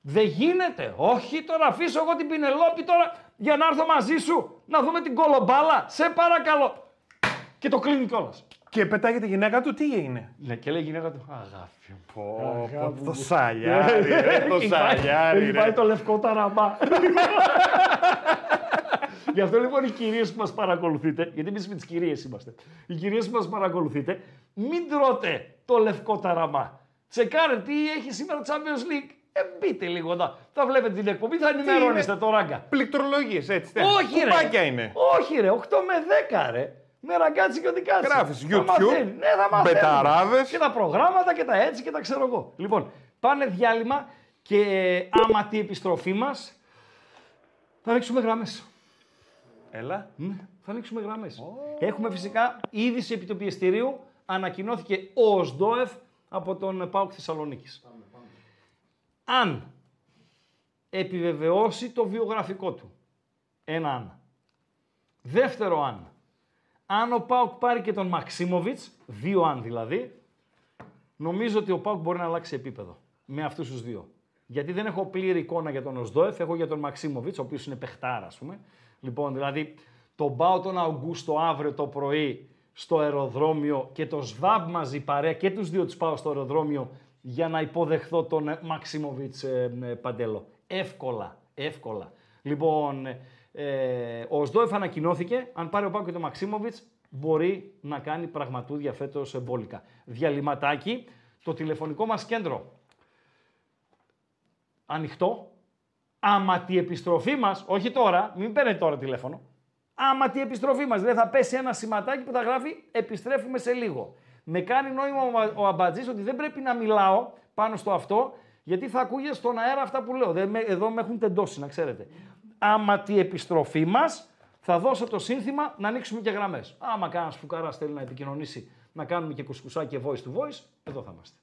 Δεν γίνεται. Όχι τώρα, αφήσω εγώ την Πινελόπη τώρα για να έρθω μαζί σου να δούμε την κολομπάλα. Σε παρακαλώ. Και το κλείνει κιόλας. Και πετάγεται η γυναίκα του, τι έγινε; Ναι, και λέει η γυναίκα του, αγάπη μου. Πω, Αγάπη πω, μου. το σαλιάρι, ρε, το Έχει πάει- σαλιάρι, Έχει πάει ρε. το λευκό ταραμπά. *laughs* Γι' αυτό λοιπόν οι κυρίες που μας παρακολουθείτε, γιατί εμείς με τις κυρίες είμαστε, οι κυρίες που μας παρακολουθείτε, μην τρώτε το λευκό ταραμά. Τσεκάρε τι έχει σήμερα Champions League. Ε, μπείτε λίγο εδώ. Θα βλέπετε την εκπομπή, θα ενημερώνεστε το ράγκα. Πληκτρολογίες, έτσι. τε. Όχι, ρε. Κουμπάκια είναι. Όχι, ρε. 8 με 10, ρε. Με ραγκάτσι και οδικάτσι. Γράφεις Θα YouTube, μαθαίνει. Ναι, θα μαθαίνεις. μπεταράδες. Και τα προγράμματα και τα έτσι και τα ξέρω εγώ. Λοιπόν, πάνε διάλειμμα και άμα τη επιστροφή μας. Θα ανοίξουμε γραμμές. Έλα. Ναι, θα ανοίξουμε γραμμές. Έχουμε φυσικά είδηση επί του πιεστηρίου. Ανακοινώθηκε ο ΟΣΔΟΕΦ από τον ΠΑΟΚ Θεσσαλονίκης. Αν επιβεβαιώσει το βιογραφικό του. Ένα αν. Δεύτερο αν. Αν ο ΠΑΟΚ πάρει και τον Μαξίμοβιτς, δύο αν δηλαδή, νομίζω ότι ο ΠΑΟΚ μπορεί να αλλάξει επίπεδο με αυτούς τους δύο. Γιατί δεν έχω πλήρη εικόνα για τον Οσδόεφ, έχω για τον Μαξίμοβιτς, ο οποίος είναι παιχτάρα, ας πούμε. Λοιπόν, δηλαδή τον πάω τον Αυγούστο αύριο το πρωί στο αεροδρόμιο και το ΣΒΑΜ μαζί παρέα και τους δύο τους πάω στο αεροδρόμιο για να υποδεχθώ τον ε, Μαξίμοβιτ Παντέλο. Εύκολα, εύκολα. Λοιπόν, ε, ο Οσδόεφ ανακοινώθηκε, αν πάρει ο Πάκο και τον Μαξίμοβιτ, μπορεί να κάνει πραγματούδια φέτος εμπόλικα. Διαλυματάκι, το τηλεφωνικό μας κέντρο ανοιχτό. Άμα τη επιστροφή μας, όχι τώρα, μην παίρνετε τώρα τηλέφωνο. Άμα τη επιστροφή μας, δηλαδή θα πέσει ένα σηματάκι που θα γράφει Επιστρέφουμε σε λίγο με κάνει νόημα ο αμπατζής ότι δεν πρέπει να μιλάω πάνω στο αυτό, γιατί θα ακούγε στον αέρα αυτά που λέω. Εδώ με έχουν τεντώσει, να ξέρετε. Άμα τη επιστροφή μας, θα δώσω το σύνθημα να ανοίξουμε και γραμμές. Άμα κανένας φουκαρά θέλει να επικοινωνήσει, να κάνουμε και κουσκουσάκι και voice to voice, εδώ θα είμαστε.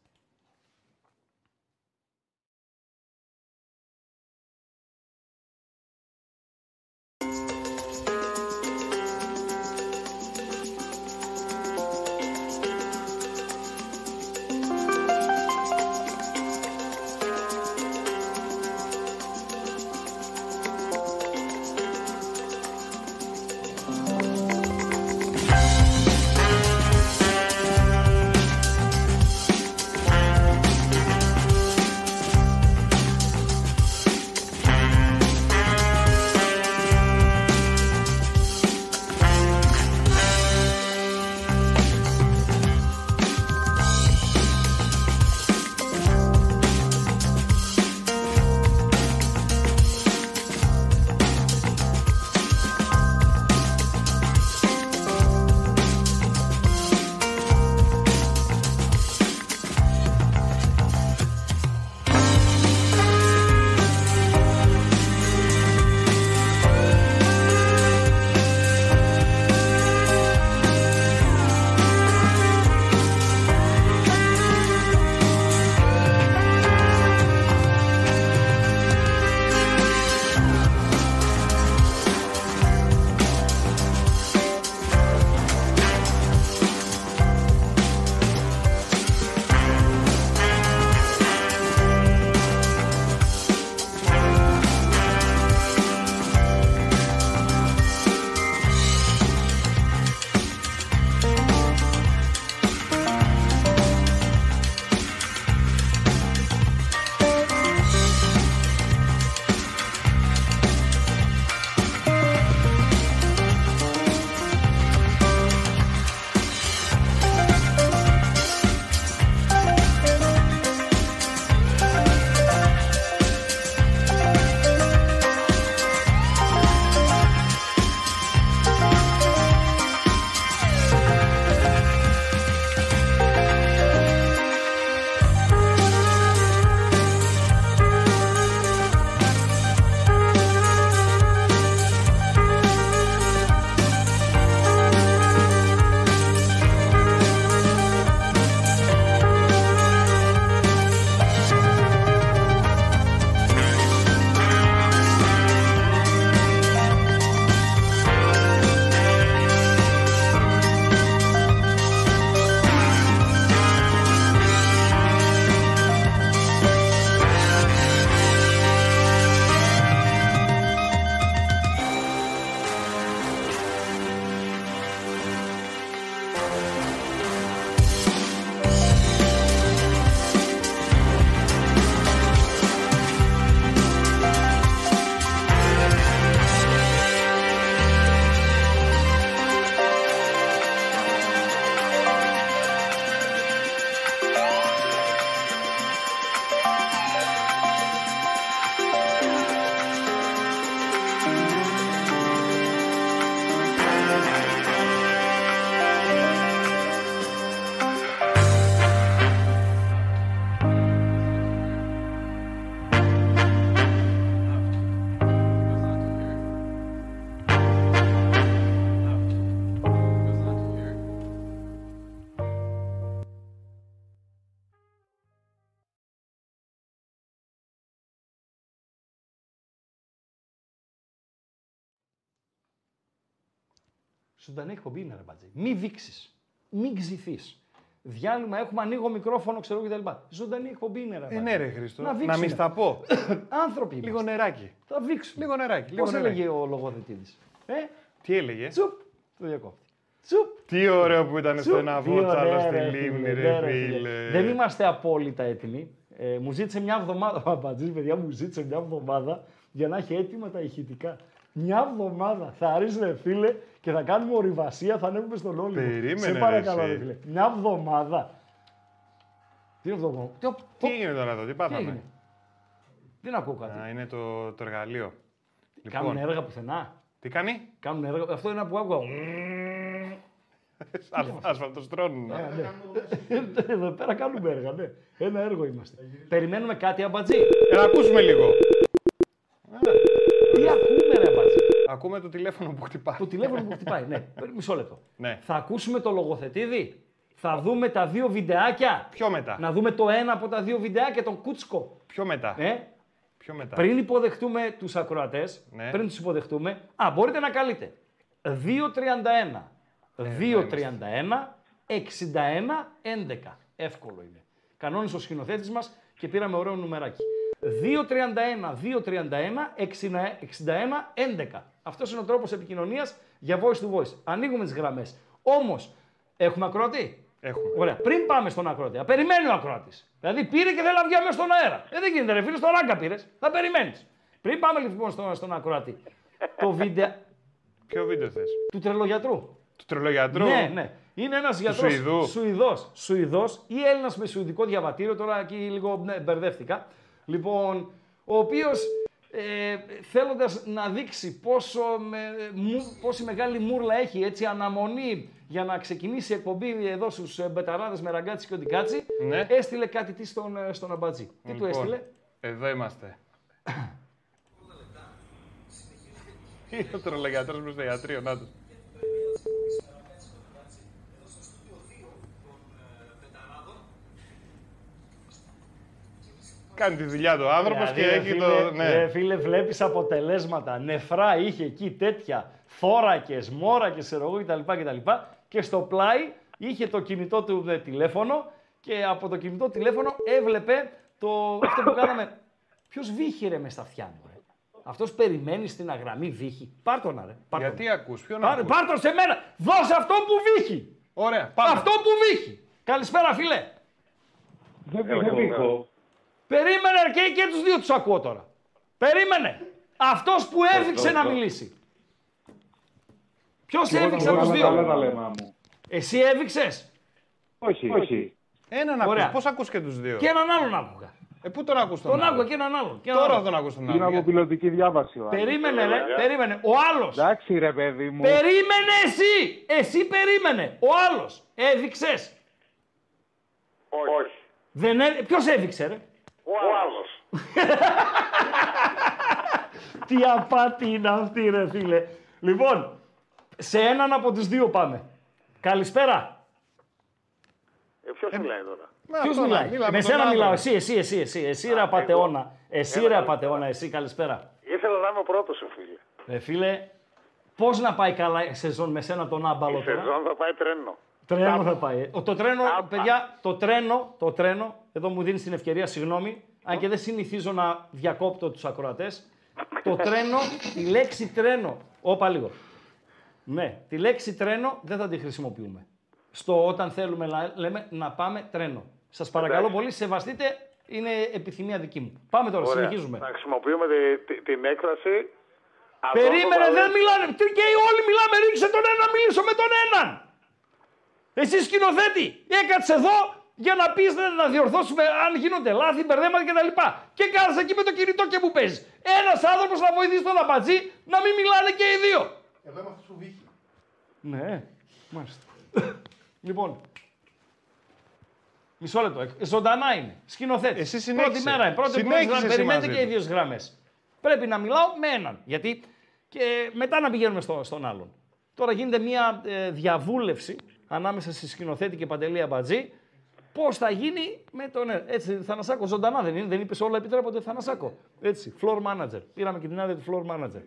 Ζωντανή εκπομπή είναι, ρε μπατζή. Μη δείξεις. Μην ξυθείς. Διάλειμμα έχουμε, ανοίγω μικρόφωνο, ξέρω κτλ. Ζωντανή εκπομπή είναι, ρε Ε, μπατζή. ναι, ρε Χρήστο. Να Να, δείξουμε. μην στα πω. Άνθρωποι λίγο είμαστε. νεράκι. Θα δείξουμε. Λίγο νεράκι. Λίγο Πώς νεράκι. έλεγε ο λογοθετήδη. Ε, Τι έλεγε; τσουπ. Το διακόπτη. Τσουπ. Τι ωραίο που ήταν στο Τσουπ. ένα Τι βότσαλο ωραία, στη ρε, λίμνη, φίλε, ρε ναι, φίλε. Δεν είμαστε απόλυτα έτοιμοι. Ε, μου ζήτησε μια εβδομάδα. *laughs* Ο Αμπατζής, παιδιά, μου ζήτησε μια εβδομάδα για να έχει έτοιμα τα ηχητικά. Μια εβδομάδα θα αρέσει, ρε φίλε, και θα κάνουμε ορειβασία, θα ανέβουμε στον Όλυμπο. Περίμενε, Σε ρε, παρακαλώ, εσύ. ρε φίλε. Μια εβδομάδα. Τι είναι αυτό το Τι, Τι έγινε τώρα εδώ, τι τι πάθαμε; έγινε; Δεν ακούω κάτι. Α, είναι το, το εργαλείο. Κάνουν Λοιπόν, έργα πουθενά; τι κάνει; Κάνουν έργα. Αυτό είναι που άκουγα. Ασφαλτοστρώνουν. Εδώ πέρα κάνουμε έργα, ναι. Ένα έργο είμαστε. Περιμένουμε κάτι, αμπατζή. Ε, να ακούσουμε λίγο. Τι ακούμε, ρε αμπατζή. Ακούμε το τηλέφωνο που χτυπάει. Το τηλέφωνο που χτυπάει, ναι. Μισό λεπτό. Ναι. Θα ακούσουμε το λογοθετήδι. Θα δούμε τα δύο βιντεάκια. Πιο μετά. Να δούμε το ένα από τα δύο βιντεάκια, τον Κούτσκο. Πιο μετά. Ε, Πιο μετά. πριν υποδεχτούμε τους ακροατές, Ναι. πριν τους υποδεχτούμε, α, μπορείτε να καλείτε. 2.31, Ε, 2.31, 61, 11. Εύκολο είναι. Κανόνισε ο σκηνοθέτης μας και πήραμε ωραίο νουμεράκι. 2.31, 2.31, 61, 11. Αυτός είναι ο τρόπος επικοινωνίας για voice to voice. Ανοίγουμε τις γραμμές. Όμως, έχουμε ακροατή; Έχουμε. Ωραία. Πριν πάμε στον ακροατή, θα περιμένει ο ακροατής. Δηλαδή πήρε και θέλει να βγει αμέσως στον αέρα. Ε, δεν γίνεται, ρε φίλε, στον ράγκα πήρες. Θα περιμένεις. Πριν πάμε λοιπόν στον, στον ακροατή. το βίντεο Ποιο βίντεο θες; του τρελογιατρού. Του τρελογιατρού; Ναι, ναι. Είναι ένας γιατρός. Σουηδού; Σουηδός. Σουηδός ή Έλληνας με σουηδικό διαβατήριο. Τώρα εκεί λίγο ναι, μπερδεύτηκα. Λοιπόν, ο οποίος ε, θέλοντας να δείξει πόσο με, μου, πόση μεγάλη μούρλα έχει έτσι αναμονή για να ξεκινήσει η εκπομπή εδώ στους ε, μπεταράδες με ραγκάτσι και οντικάτσι, Ναι. έστειλε κάτι τι στον, ε, στον αμπατζή. Τι του Λοιπόν, έστειλε; Εδώ είμαστε. *coughs* Είναι ο τρελογιατρός μες στο ιατρείο, να το. Κάνει τη δουλειά του ο άνθρωπος και Δηλαδή, ρε έχει φίλε, το... Ναι. Ρε φίλε, βλέπεις αποτελέσματα. Νεφρά είχε εκεί τέτοια, θώρακες, μόρακες, ξέρω εγώ κτλ. κτλ. Και στο πλάι είχε το κινητό του ε, τηλέφωνο και από το κινητό τηλέφωνο έβλεπε το, αυτό που κάναμε. Ποιος βύχει ρε μες στα αυτιά μου, ρε; Αυτός περιμένει στην αγραμμή βύχει. Πάρ' τον, ρε. Πάρ' τον. Γιατί ακούς, ποιον Πάρ' ακούς; πάρ' τον σε μένα. Δώσε αυτό που βύχει. Ωραία, πάμε. Αυτό που βύχει. Καλησπέρα, φίλε. Περίμενε ρε, και, και τους δύο τους ακούω τώρα. Περίμενε. Αυτός που έδειξε να μιλήσει. Ποιος έδειξε από τους δύο; Εσύ έδειξες. Όχι, όχι. Έναν ακούς, Ωραία. πώς ακούς και τους δύο; Και έναν άλλον άκουγα. Ε, πού τον ακούς τον, Τον άλλο; άκουγα και έναν άλλον. Και έναν Τώρα άλλον. τον ακούς τον Είναι άλλο. από γιατί- πιλωτική διάβαση ο άλλος. Περίμενε ρε, περίμενε. Ο άλλος. Εντάξει ρε παιδί μου. Περίμενε εσύ. Εσύ περίμενε. Ο άλλος. Έδειξες. Όχι. Δεν έ... Ποιος έδειξε ρε; Ο άλλος. *laughs* Τι απάτη είναι αυτή ρε φίλε. Λοιπόν, σε έναν από τους δύο πάμε. Καλησπέρα. Ε, ποιος μιλάει τώρα; Μα Ποιος αυτό να- μιλάει; μίλαμε Με τον σένα άλλο. μιλάω. Εσύ, εσύ, εσύ, εσύ. Εσύ ρε απατεώνα. Εσύ ρε απατεώνα, εσύ. Καλησπέρα. Ήθελα να είμαι ο πρώτος, ε, φίλε. Ε, φίλε, πώς να πάει καλά η σεζόν με σένα τον άμπαλο Η τώρα; σεζόν θα πάει τρένο. Τρένο θα πάει. ε. Ο- Το τρένο, Α, παιδιά, το τρένο, το τρένο, εδώ μου δίνεις την ευκαιρία, συγγνώμη, αν και δεν συνηθίζω να διακόπτω τους ακροατές. Το τρένο, τη λέξη τρένο. Όπα λίγο. Ναι, τη λέξη τρένο δεν θα τη χρησιμοποιούμε. Στο όταν θέλουμε να λέμε να πάμε τρένο. Σας παρακαλώ Εντάξει. πολύ, σεβαστείτε, είναι επιθυμία δική μου. Πάμε τώρα, Ωραία. συνεχίζουμε. Να χρησιμοποιούμε τη- τη- την έκφραση. «Αδόν Περίμενε, το δεν βαλέ». μιλάνε. Τι και όλοι μιλάμε, ρίξε τον ένα, μιλήσω με τον έναν. Εσύ σκηνοθέτη, έκατσε εδώ για να πεις να, να διορθώσουμε αν γίνονται λάθη, μπερδέματα κτλ. Και κάθεσαι εκεί με το κινητό και μου παίζεις. Ένας άνθρωπος να βοηθήσει τον αμπατζή να μην μιλάνε και οι δύο. Εγώ είμαι αυτός που βύχει. Ναι, μάλιστα. λοιπόν, μισό λεπτό. ε, Ζωντανά είναι. Σκηνοθέτης. Εσύ Πρώτη συνέχισε. μέρα είναι. Πρώτη Συνέχισε μέρα. εσύ Περιμένετε μαζί και οι του. δύο γραμμές. Πρέπει να μιλάω με έναν. Γιατί και μετά να πηγαίνουμε στο, στον άλλον. Τώρα γίνεται μια ε, διαβούλευση ανάμεσα στη σκηνοθέτη και Παντελή Αμπατζή. Πώς θα γίνει με τον. ε, Έτσι, Θανασάκο, ζωντανά δεν είναι. Δεν είπες όλα επιτρέπονται Θανασάκο. Έτσι, floor manager. Πήραμε και την άδεια του floor manager.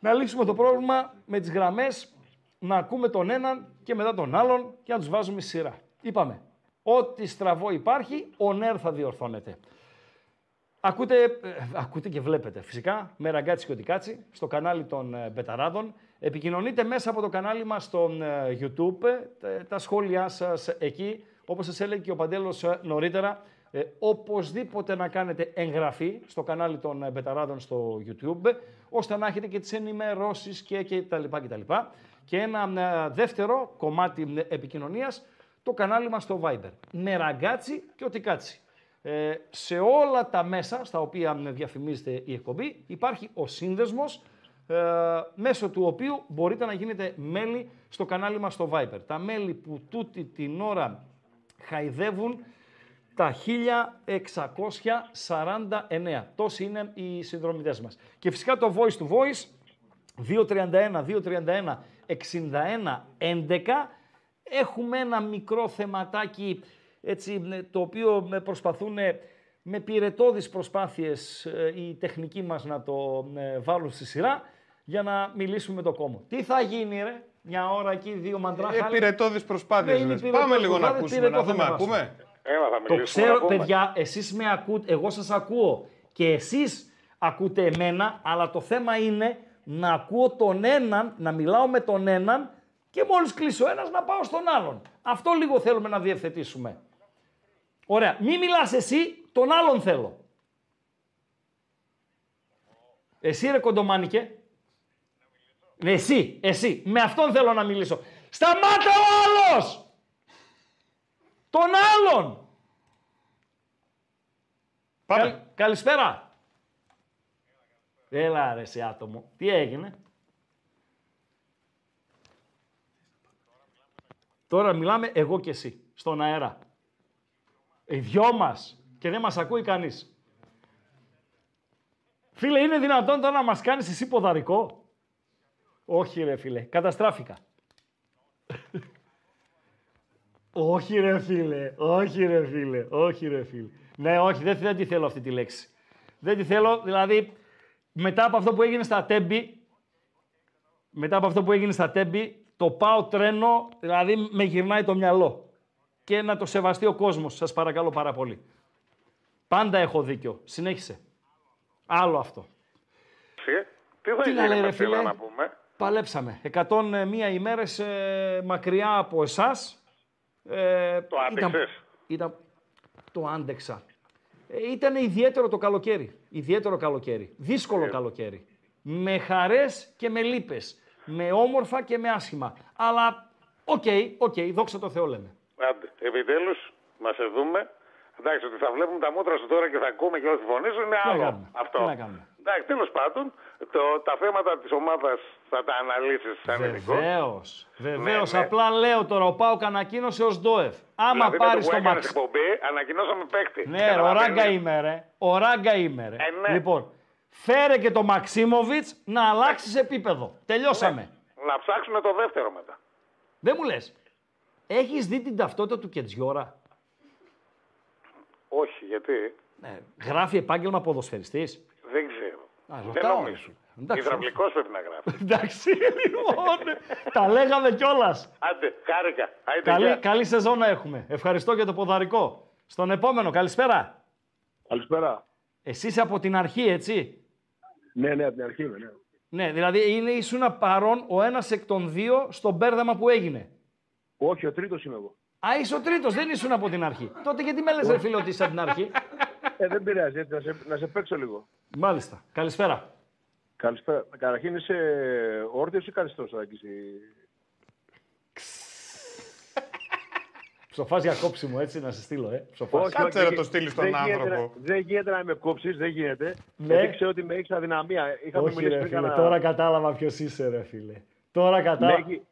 Να λύσουμε το πρόβλημα με τις γραμμές να ακούμε τον έναν και μετά τον άλλον και να τους βάζουμε στη σειρά. Είπαμε, ό,τι στραβό υπάρχει, ο ΝΕΡ θα διορθώνεται. Ακούτε, ε, ακούτε και βλέπετε φυσικά με ραγκάτσι και οτικάτσι στο κανάλι των ε, Μπεταράδων. Επικοινωνείτε μέσα από το κανάλι μας στο ε, YouTube, ε, τα σχόλιά σας εκεί, όπως σας έλεγε και ο Παντέλος ε, νωρίτερα, ε, οπωσδήποτε να κάνετε εγγραφή στο κανάλι των ε, Μπεταράδων στο YouTube, ώστε να έχετε και τις ενημερώσεις και, και τα λοιπά και τα λοιπά. Και ένα ε, δεύτερο κομμάτι ε, επικοινωνίας, το κανάλι μας στο Viber. Με ραγκάτσι και οτικάτσι. Ε, σε όλα τα μέσα στα οποία ε, διαφημίζεται η εκπομπή υπάρχει ο σύνδεσμος ε, μέσω του οποίου μπορείτε να γίνετε μέλη στο κανάλι μας στο Viber. Τα μέλη που τούτη την ώρα χαϊδεύουν τα 1649. Τόσοι είναι οι συνδρομητές μας. Και φυσικά το voice to voice 231, 231, 61, 11. Έχουμε ένα μικρό θεματάκι έτσι, με- το οποίο με προσπαθούν ε, με πυρετώδεις προσπάθειες ε, οι τεχνικοί μας να το ε, βάλουν στη σειρά για να μιλήσουμε με το κόμμα. Τι θα γίνει ρε, μια ώρα εκεί, δύο μαντράχαλοι. Ε, πυρετώδεις προσπάθειες, Ναι, είναι λες. πυρετώδεις Πάμε λίγο να προσπάθειες, ακούσουμε, να πυρετό θα δούμε. ανεβάσουμε. Ακούμε. Έλα, θα Το μιλήσουμε. ξέρω, να πούμε. παιδιά, εσείς με ακούτε, εγώ σας ακούω και εσείς ακούτε εμένα, αλλά το θέμα είναι να ακούω τον έναν, να μιλάω με τον έναν και μόλις κλείσει ο ένας να πάω στον άλλον. Αυτό λίγο θέλουμε να διευθετήσουμε. Ωραία. Μη μιλάς εσύ, τον άλλον θέλω. Εσύ ρε κοντομάνικε. Ναι, εσύ, εσύ. Με αυτόν θέλω να μιλήσω. Σταμάτα ο άλλος! Τον άλλον! Πάμε. Καλ- καλησπέρα. Έλα ρε σε άτομο. Τι έγινε; Τώρα μιλάμε εγώ και εσύ, στον αέρα. Οι δυο μας. Και δεν μας ακούει κανείς. Φίλε, είναι δυνατόν τώρα να μας κάνεις εσύ ποδαρικό; Όχι ρε φίλε, καταστράφηκα. όχι ρε φίλε, όχι ρε φίλε, όχι ρε φίλε. Ναι, όχι, δεν, δεν τη θέλω αυτή τη λέξη. Δεν τη θέλω, δηλαδή, μετά από αυτό που έγινε στα Τέμπη, μετά από αυτό που έγινε στα Τέμπη, το πάω τρένο, δηλαδή με γυρνάει το μυαλό. Και να το σεβαστεί ο κόσμος, σας παρακαλώ πάρα πολύ. Πάντα έχω δίκιο. Συνέχισε. Άλλο αυτό. Εσύ, Τι θα Τι να γίνει λέει, με ρε φίλε; φίλε να πούμε; Παλέψαμε. 101 ημέρες ε, μακριά από εσάς. Ε, Το άντεξες. Ήταν, το άντεξα. Ε, ήταν ιδιαίτερο το καλοκαίρι. Ιδιαίτερο καλοκαίρι. Δύσκολο Ε. καλοκαίρι. Με χαρές και με λύπες. Με όμορφα και με άσχημα. Αλλά, οκ, οκ, δόξα τω Θεώ λέμε. Άντε, επιτέλους, μα σε δούμε. Εντάξει, ότι θα βλέπουμε τα μούτρα σου τώρα και θα ακούμε και ό,τι φωνήσουν είναι Τι να άλλο. κάνουμε, Αυτό. τι να κάνουμε. Εντάξει, τέλος πάντων, το, τα θέματα της ομάδας θα τα αναλύσεις σαν ειδικό. Βεβαίως. Βεβαίως. Ναι, ναι. Απλά λέω τώρα, ο Πάοκ ανακοίνωσε ως ΔΟΕΦ. Άμα Δηλαδή, με πάρεις το που το έκανες μαξ. εκπομπή, ανακοινώσαμε παίκτη. Ναι, ρε, ο Καταλαβαίνεις. ράγκα είμαι, ρε. Ο ράγκα είμαι, ρε. Ε, ναι. Λοιπόν, φέρε και το Μαξίμοβιτς να αλλάξεις επίπεδο. Τελειώσαμε. Να ψάξουμε το δεύτερο μετά. Δεν μου λες. Έχεις δει την ταυτότητα του Κετζιόρα; Όχι, γιατί; Ναι. Γράφει επάγγελμα ποδοσφαιριστής. Δεν ξέρω. Α, δεν ρωτάω, ρε, νομίζω. φίλε. Εντάξει. Υδραυλικός πρέπει να γράφεις. Εντάξει, λοιπόν. τα λέγαμε κιόλας. Άντε, χάρηκα. Άντε, Καλή, γεια. καλή σεζόν να έχουμε. Ευχαριστώ για το ποδαρικό. Στον επόμενο, καλησπέρα. Καλησπέρα. Εσύ είσαι από την αρχή, έτσι; Ναι, ναι, από την αρχή είμαι, ναι. Ναι, δηλαδή είναι ήσουν παρόν ο ένας εκ των δύο στο μπέρδεμα που έγινε. Όχι, ο τρίτος είμαι εγώ. Α, είσαι ο τρίτος, δεν ήσουν από την αρχή. Τότε γιατί με λες, ρε φίλε, ότι είσαι από την αρχή; Ε, δεν πειράζει, έτσι, να σε, να σε παίξω λίγο. Μάλιστα. Καλησπέρα. Καλησπέρα. Καταρχήν είσαι όρθιος ή καθιστός, Άκης, η- Ψοφάς για κόψιμο, έτσι, να σε στείλω, ε. Ψοφάς. Όχι, Κάτσε όχι, να δεν το γι- στείλεις στον δεν γίνεται άνθρωπο. να- Δεν γίνεται να με κόψεις, δεν γίνεται. Ναι. Γιατί ξέρω ότι με έχεις αδυναμία. Είχαμε Όχι, μιλήσει ρε πριν φίλε, κανένα- τώρα κατάλαβα ποιος είσαι, ρε φίλε. Τώρα κατάλαβα. Ναι, έχει-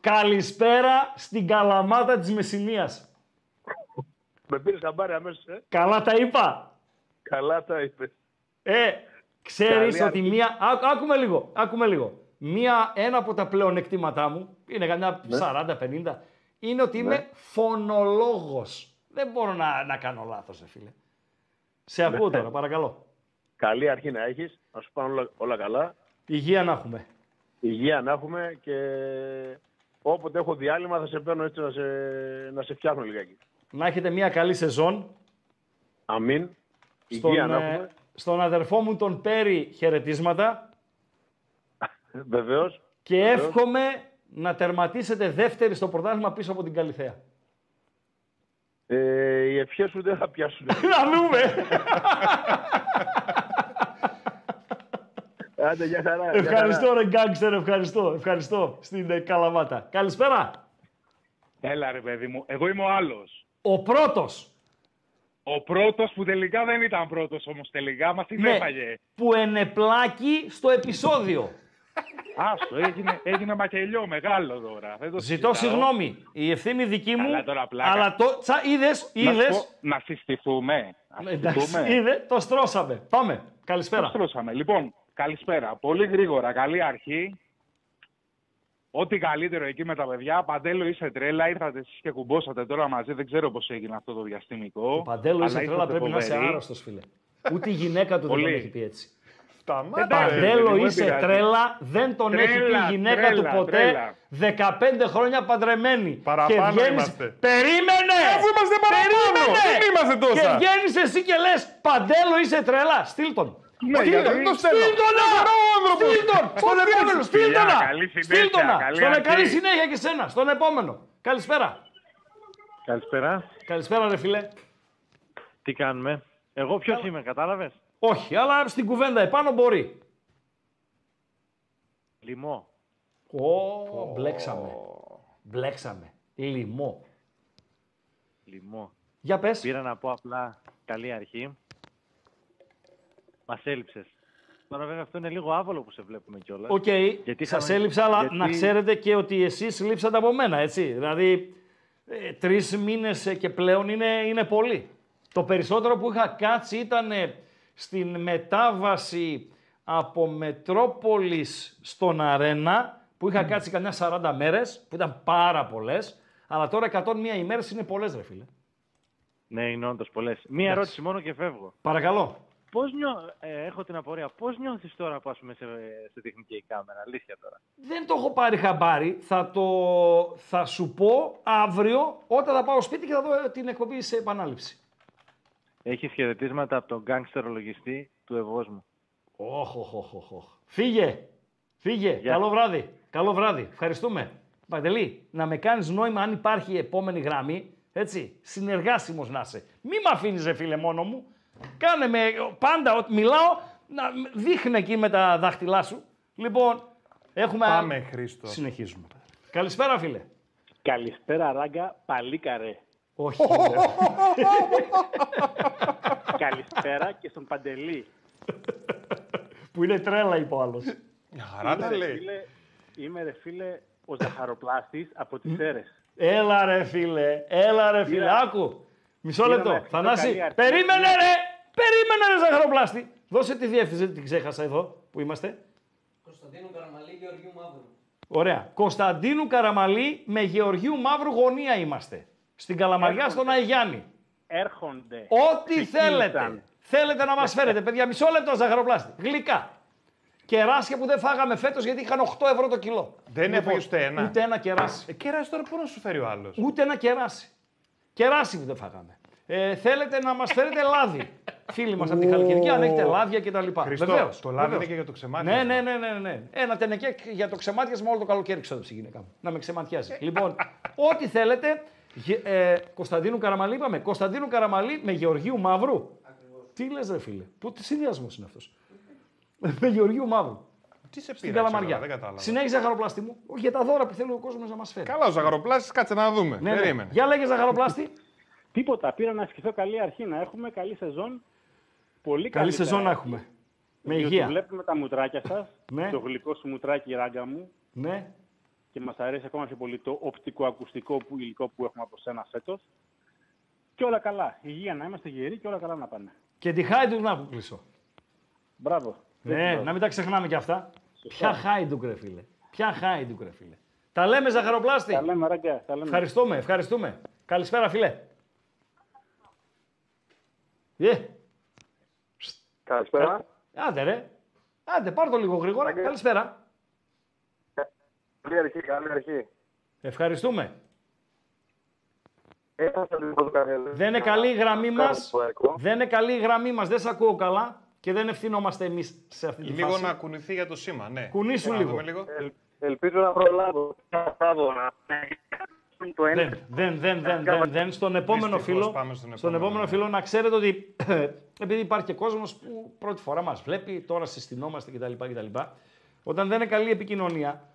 Καλησπέρα στην καλαμάτα της Μεσσηνίας. Με πήρες χαμπάρι αμέσως, ε; Καλά τα είπα. Καλά τα είπες. Ε, ξέρεις Καλή ότι αρχή. μία... Ά, άκουμε λίγο, άκουμε λίγο. Μία, ένα από τα πλεονεκτήματά μου, είναι καμιά Ναι. 40-50, είναι ότι είμαι φωνολόγος. Δεν μπορώ να, να κάνω λάθος, ρε φίλε. Σε Ναι. ακούω τώρα, παρακαλώ. Καλή αρχή να έχεις, να σου πάνε όλα, όλα καλά. Υγεία να έχουμε. Υγεία να έχουμε και όποτε έχω διάλειμμα θα σε παίρνω έτσι να σε, να σε φτιάχνω λιγάκι. Να έχετε μια καλή σεζόν. Αμήν. Στον, Υγεία να ε, έχουμε. στον αδερφό μου τον Πέρι χαιρετίσματα *laughs* Βεβαίως. και Βεβαίως. εύχομαι να τερματίσετε δεύτερη στο πρωτάθλημα πίσω από την Καλυθέα. Ε, οι ευχές σου δεν θα πιάσουν. *laughs* Να δούμε. *laughs* Άντε, για χαρά. για ευχαριστώ χαρά. ρε γκάγκστερ, ευχαριστώ, ευχαριστώ στην ε, Καλαμάτα. Καλησπέρα. Έλα ρε παιδί μου, εγώ είμαι ο άλλος. Ο πρώτος Ο πρώτος που τελικά δεν ήταν πρώτος όμως τελικά, μας την ναι, έφαγε. που ενεπλάκη στο επεισόδιο. Άστο, έγινε, έγινε μακελιό μεγάλο τώρα. Δεν το Ζητώ συζητάω. συγγνώμη. Η ευθύνη δική μου. Καλά τώρα, πλάκα. αλλά το. Τσα, είδες, Να σου είδες. πω, Να συστηθούμε. Να Εντάξει, συστηθούμε. είδε, το στρώσαμε. Πάμε. Καλησπέρα. Το στρώσαμε. Λοιπόν, καλησπέρα. Πολύ γρήγορα, καλή αρχή. Ό,τι καλύτερο εκεί με τα παιδιά. Παντέλο είσαι τρέλα. Ήρθατε εσείς και κουμπώσατε τώρα μαζί. Δεν ξέρω πώς έγινε αυτό το διαστημικό. Ο Παντέλο είσαι Αλλά τρέλα, είσαστε πρέπει να είσαι φοβεροί. άρρωστος, φίλε. Ούτε η γυναίκα του δεν τον Πολύ. έχει πει έτσι. Σταμάτα. Εντάξει, ρε. παιδί Παντέλο μου, δεν είσαι πειράζει. τρέλα, δεν τον έχει πει Τρέλα, η γυναίκα τρέλα, του ποτέ. τρέλα. 15 χρόνια παντρεμένη. Παραπάνω και βγαίνεις... είμαστε. Περίμενε! Αφού είμαστε παραπάνω, δεν είμαστε τόσα. Και βγαίνεις εσύ και λες Παντέλο είσαι τρέλα. Στείλ τον. Ναι, Στείλ γιατί τον. το στέλνω. Στείλ τον, να! άνθρωπος. Στείλ τον. Στον Πώς επόμενο. θέλεις, Στείλ τον. φιλιά, να. καλή Στείλ τον. συνέχεια, να. καλή Στον αρχή. καλή συνέχεια και σένα. Στον επόμενο. Καλησπέρα. Καλησπέρα. Καλησπέρα, ρε φιλέ. Τι κάνουμε; Εγώ ποιος είμαι, κατάλαβες; Όχι, αλλά στην κουβέντα επάνω μπορεί. Λιμό. Ω, μπλέξαμε. Μπλέξαμε. Λιμό. Λοιπόν. Για πες. Πήρα να πω απλά καλή αρχή. Μας έλειψες. Τώρα βέβαια αυτό είναι λίγο άβολο που σε βλέπουμε κιόλας. Οκ, Γιατί σας είχαμε- έλειψα, αλλά γιατί- να ξέρετε και ότι εσείς λείψατε από μένα, έτσι. Δηλαδή, ε, τρεις μήνες ε, και πλέον είναι, είναι πολύ. Το περισσότερο που είχα κάτσει ήταν ε, στην μετάβαση από Metropolis στον Αρένα, που είχα κάτσει καμιά 40 μέρες, που ήταν πάρα πολλές, αλλά τώρα 101 ημέρες είναι πολλές, ρε φίλε. Ναι, είναι όντως πολλές. Μία Εντάξει. ερώτηση μόνο και φεύγω. Παρακαλώ. Πώς νιώ... ε, έχω την απορία. Πώς νιώθεις τώρα που ας πούμε σε, σε τεχνική κάμερα. Αλήθεια τώρα; Δεν το έχω πάρει χαμπάρι. Θα, το, θα σου πω αύριο όταν θα πάω σπίτι και θα δω την εκπομπή σε επανάληψη. Έχεις χαιρετίσματα από τον γκάγκστερ λογιστή του Ευόσμου. Όχ, όχ, όχ, όχ, όχ. Φύγε. Φύγε. Γεια. Καλό βράδυ. Καλό βράδυ. Ευχαριστούμε. Παντελή, να με κάνεις νόημα αν υπάρχει η επόμενη γραμμή. Έτσι, συνεργάσιμος να είσαι. Μη με αφήνεις ρε φίλε μόνο μου. Κάνε με, πάντα ό,τι μιλάω, να δείχνε εκεί με τα δάχτυλά σου. Λοιπόν, έχουμε... Πάμε, Χρήστο. Συνεχίζουμε. Καλησπέρα φίλε. Καλησπέρα, Ράγκα, παλίκαρε. Όχι. *laughs* Καλησπέρα και στον Παντελή. που είναι τρέλα, είπε ο άλλος. Χαρά τα Είμαι, ρε λέει. φίλε, είμαι ρε φίλε ο ζαχαροπλάστης από τις Σέρες. Έλα ρε φίλε, έλα ρε φίλε. Πήρα- Άκου. Μισό πήρα λεπτό. να ευχηθώ Θανάση, καλή αρχή. περίμενε ρε. Περίμενε ρε ζαχαροπλάστη. Δώσε τη διεύθυνση, δεν την ξέχασα εδώ που είμαστε. Κωνσταντίνου Καραμαλή, Γεωργίου Μαύρου. Ωραία. Κωνσταντίνου Καραμαλή με Γεωργίου Μαύρου γωνία είμαστε. Στην Καλαμαριά, Έρχονται. στον Αϊγιάννη. Έρχονται. Ό,τι Ξεκίνησαν. θέλετε. Θέλετε να μας φέρετε, παιδιά, μισό λεπτό ζαχαροπλάστη. Γλυκά. Κεράσια που δεν φάγαμε φέτος γιατί είχαν 8 ευρώ το κιλό. Δεν Λοιπόν, έφαγες ούτε ένα. Ούτε ένα κεράσι. Ε, κεράσει τώρα πού να σου φέρει ο άλλος; Ούτε ένα κεράσι. Κεράσι που δεν φάγαμε. Ε, θέλετε να μας φέρετε λάδι. Φίλοι μας από τη Χαλκιδική, αν έχετε λάδια κτλ. Χριστό, Βεβαίως, το λάδι βεβαίως. είναι και για το ξεμάτιασμα. Ναι, ναι, ναι, ναι, ναι. Ένα τενεκέ για το ξεμάτιασμα όλο το καλοκαίρι ξόδεψε η γυναίκα μου. Να με ξεματιάζει. λοιπόν, ό,τι θέλετε. Γε- Ε, Κωνσταντίνου Καραμαλή είπαμε. Κωνσταντίνου Καραμαλή με Γεωργίου Μαύρου. Τι λες ρε φίλε. Πού τι συνδυασμός είναι αυτός; *laughs* με Γεωργίου Μαύρου. Τι σε Στην πειράζει, Καλαμαριά. δεν κατάλαβα. Συνέχιζε ζαχαροπλάστη μου. Όχι, για τα δώρα που θέλει ο κόσμος να μας φέρει. Καλά, ο Ζαχαροπλάστη, κάτσε να δούμε. Ναι, ναι. Περίμενε. Για λέγε ζαχαροπλάστη. *laughs* Τίποτα, πήρα να ευχηθώ καλή αρχή, να έχουμε καλή σεζόν. Πολύ Καλή καλύτερα. σεζόν να έχουμε. Με Διότι υγεία. βλέπουμε τα μουτράκια σας, Ναι. το γλυκό σου μουτράκι ράγκα μου Ναι. και μας αρέσει ακόμα πιο πολύ το οπτικό-ακουστικό που, υλικό που έχουμε από σένα φέτος. Και όλα καλά. Υγεία να είμαστε γεροί και όλα καλά να πάνε. Και τη Χάιντουκ να αποκλείσω. Μπράβο. Ναι, να μην τα ξεχνάμε κι αυτά. Ποια Χάιντουκ, ρε φίλε. Ποια Χάιντουκ, ρε φίλε. Τα λέμε, ζαχαροπλάστη. Τα λέμε, ράγκα. Τα λέμε. Ευχαριστούμε, ευχαριστούμε. Καλησπέρα, φίλε. Ε, Καλησπέρα. άντε ρε. Άντε, πάρ' το λίγο γρήγορα. Καλησπέρα. Καλή αρχή, καλή αρχή. Ευχαριστούμε. λοιπόν, Δεν είναι καλή η γραμμή μας. Δεν είναι καλή η γραμμή μας. Δεν σε ακούω καλά και δεν ευθυνόμαστε εμείς σε αυτή τη Λίγο φάση. να κουνηθεί για το σήμα, ναι. Κουνήσου Να λίγο. δούμε λίγο. Ελπίζω να προλάβω. Προλάβω να- Το ένα. Δεν, δεν, δεν, δεν, δεν, δεν. Στον επόμενο Δυστυχώς φίλο, πάμε στον στον επόμενο, επόμενο ναι. φίλο να ξέρετε ότι *clears throat* επειδή υπάρχει και κόσμος που πρώτη φορά μας βλέπει, τώρα συστηνόμαστε κτλ. κτλ. Όταν δεν είναι καλή επικοινωνία,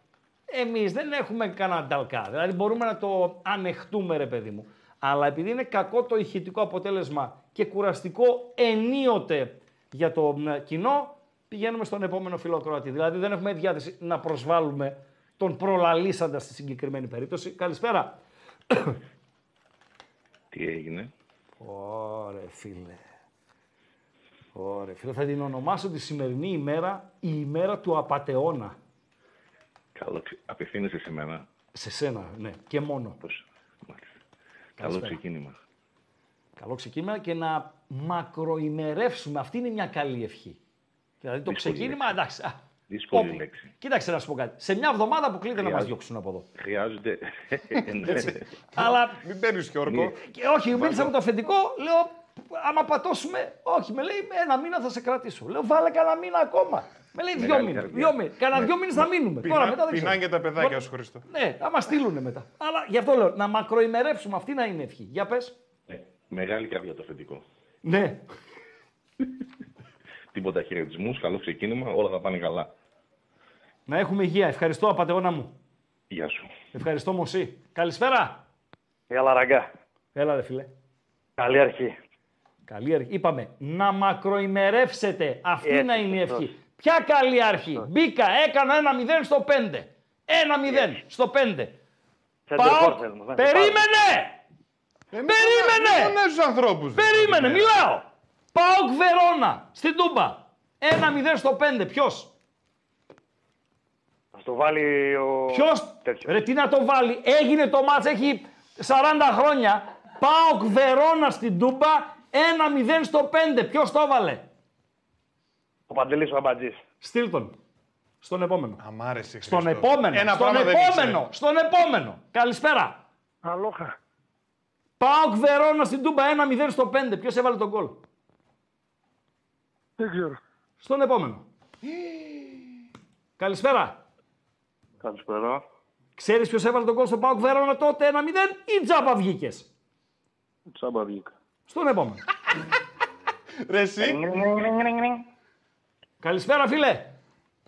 εμείς δεν έχουμε κανένα νταλκά. Δηλαδή μπορούμε να το ανεχτούμε ρε παιδί μου. Αλλά επειδή είναι κακό το ηχητικό αποτέλεσμα και κουραστικό ενίοτε για το μ, κοινό, πηγαίνουμε στον επόμενο φίλο Κροατή. Δηλαδή δεν έχουμε διάθεση να προσβάλλουμε τον προλαλήσαντα στη συγκεκριμένη περίπτωση. Καλησπέρα. Τι έγινε; Ωρε φίλε. Ωρε φίλε. Θα την ονομάσω τη σημερινή ημέρα η ημέρα του απατεώνα. Καλό ξε- Απευθύνεσαι σε μένα. Σε σένα, ναι. Και μόνο. Καλό Καλησπέρα. ξεκίνημα. Καλό ξεκίνημα και να μακροημερεύσουμε. Αυτή είναι μια καλή ευχή. Δηλαδή το Δύσκολη ξεκίνημα, εντάξει. α, Δύσκολη όπου. λέξη. Κοίταξε να σου πω κάτι. Σε μια εβδομάδα που κλείνεται να μας Χρειάζεται- διώξουν από εδώ. Χρειάζονται. *laughs* Ναι. Έτσι. Αλλά. Μην παίρνεις και όρκο. Ναι. Και όχι, μίλησα με το αφεντικό, λέω, άμα πατώσουμε, όχι, με λέει, ένα μήνα θα σε κρατήσω. Λέω, βάλε κανένα μήνα ακόμα. Με λέει, δυο Μεγάλη μήνε. καρδιά. Δυο μήνες. Κανένα Ναι. δυο μήνες θα μείνουμε. Πεινά- Τώρα μετά δεν πεινάνε ξέρω. και τα παιδάκια Μπορεί- σου, Χριστό. Ναι, θα μα στείλουν μετά. Αλλά γι' αυτό λέω, να μακροημερεύσουμε. Αυτή να είναι ευχή. Για πες. Μεγάλη καρδιά το αφεντικό. Ναι. *laughs* Τίποτα χαιρετισμούς, καλό ξεκίνημα, όλα θα πάνε καλά. Να έχουμε υγεία. Ευχαριστώ, απαταιώνα μου. Γεια σου. Ευχαριστώ, Μωσή. Καλησπέρα. Έλα, ραγκά. Έλα, ρε φίλε. Καλή αρχή. Καλή αρχή. Είπαμε να μακροημερεύσετε. Αυτή Έτσι, να είναι η σωστός. ευχή. Ποια καλή αρχή. Μπήκα, έκανα ένα 0 στο 5. Ένα 0 στο 5. Σεντερφόρ θέλουμε, δεν Περίμενε! Περίμενε! Μόνο στους ανθρώπους. Περίμενε, μιλάω. Πάοκ Βερόνα στην Τούμπα. Ένα 0 στο 5. Ποιος; Θα στο βάλει ο... Ποιος; Ρε τι να το βάλει; Έγινε το μάτς, έχει 40 χρόνια. Πάοκ Βερόνα στην Τούμπα. Ένα 0 στο 5. Ποιος το έβαλε. Ο Παντελής ο Αμπατζής. Στείλ τον. Στον επόμενο. Αμ' άρεσε, Στον Χριστός. επόμενο. Ένα στον πράγμα δεν επόμενο. ήξερε. Στον επόμενο. Καλησπέρα. Αλόχα. Πάοκ Βερόνα στην Τούμπα 1-0 στο 5. Ποιος έβαλε τον γκολ; Δεν ξέρω. Στον επόμενο. Καλησπέρα. Καλησπέρα. Ξέρεις ποιος έβαλε τον γκολ στο Πάοκ Βερόνα τότε 1-0 ή τζάμπα βγήκες; Τσάμπα βγήκα. Στον επόμενο. Ρε εσύ. Καλησπέρα φίλε.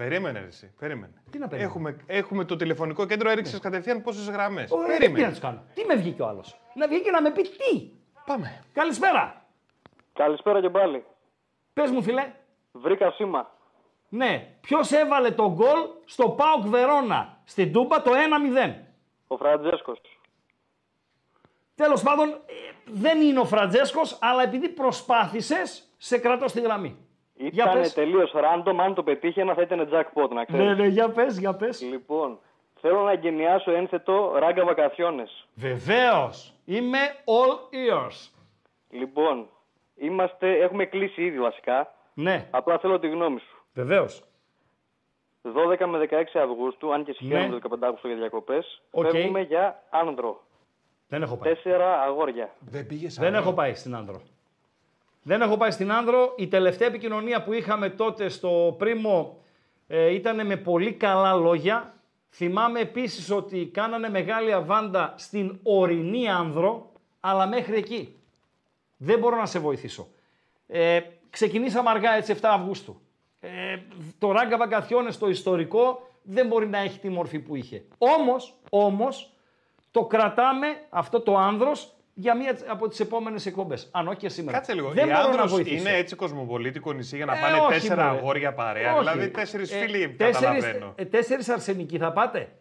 Περίμενε, ρε εσύ. Περίμενε. Τι να περιμένω. Έχουμε, έχουμε το τηλεφωνικό κέντρο, έριξε κατευθείαν πόσες γραμμές. Ωραία, τι να Περίμενε. τους κάνω; Τι με βγήκε ο άλλος; Να βγει και να με πει τι; Πάμε. Καλησπέρα. Καλησπέρα και πάλι. Πες μου φίλε. Βρήκα σήμα. Ναι. Ποιος έβαλε τον γκολ στο Πάοκ Βερόνα; Στην Τούμπα το 1-0. Ο Φραντζέσκος. Τέλος πάντων, ε, δεν είναι ο Φραντζέσκος, αλλά επειδή προσπάθησες, σε κρατώ στη γραμμή. Για Ήταν πες. τελείως random. Αν το πετύχαινα θα ήταν jackpot, να ξέρεις. Ναι, ναι, για πες, για πες. Λοιπόν, θέλω να εγκαινιάσω ένθετο Ράγκα vacaciones. Βεβαίως. Είμαι all ears. Λοιπόν, είμαστε, έχουμε κλείσει ήδη βασικά. Ναι, Απλά θέλω τη γνώμη σου. βεβαίως. 12 με 16 Αυγούστου, αν και συγχαίρουμε Ναι. το 15 Αύγουστο για διακοπές, Οκ. φεύγουμε για Άνδρο. Δεν έχω πάει. Τέσσερα αγόρια. Δεν πήγες Δεν έχω πάει στην Άνδρο. Δεν έχω πάει στην Άνδρο. Η τελευταία επικοινωνία που είχαμε τότε στο Πρίμο ε, ήταν με πολύ καλά λόγια. Θυμάμαι επίσης ότι κάνανε μεγάλη αβάντα στην ορεινή Άνδρο, αλλά μέχρι εκεί. Δεν μπορώ να σε βοηθήσω. Ε, ξεκινήσαμε αργά έτσι 7 Αυγούστου. Ε, το Ράγκα Βαγκαθιώνες το ιστορικό δεν μπορεί να έχει τη μορφή που είχε. Όμως, όμως, το κρατάμε αυτό το άνδρος για μία από τις επόμενες εκπομπές. Αν όχι και σήμερα. Κάτσε λίγο. Δεν η μπορώ να Άνδρος βοηθήσω. είναι έτσι κοσμοπολίτικο νησί για να Ε, πάνε όχι, τέσσερα μωρέ. αγόρια παρέα. Όχι. Δηλαδή τέσσερις Ε, φίλοι τέσσερις, καταλαβαίνω. ε, τέσσερις αρσενικοί θα πάτε;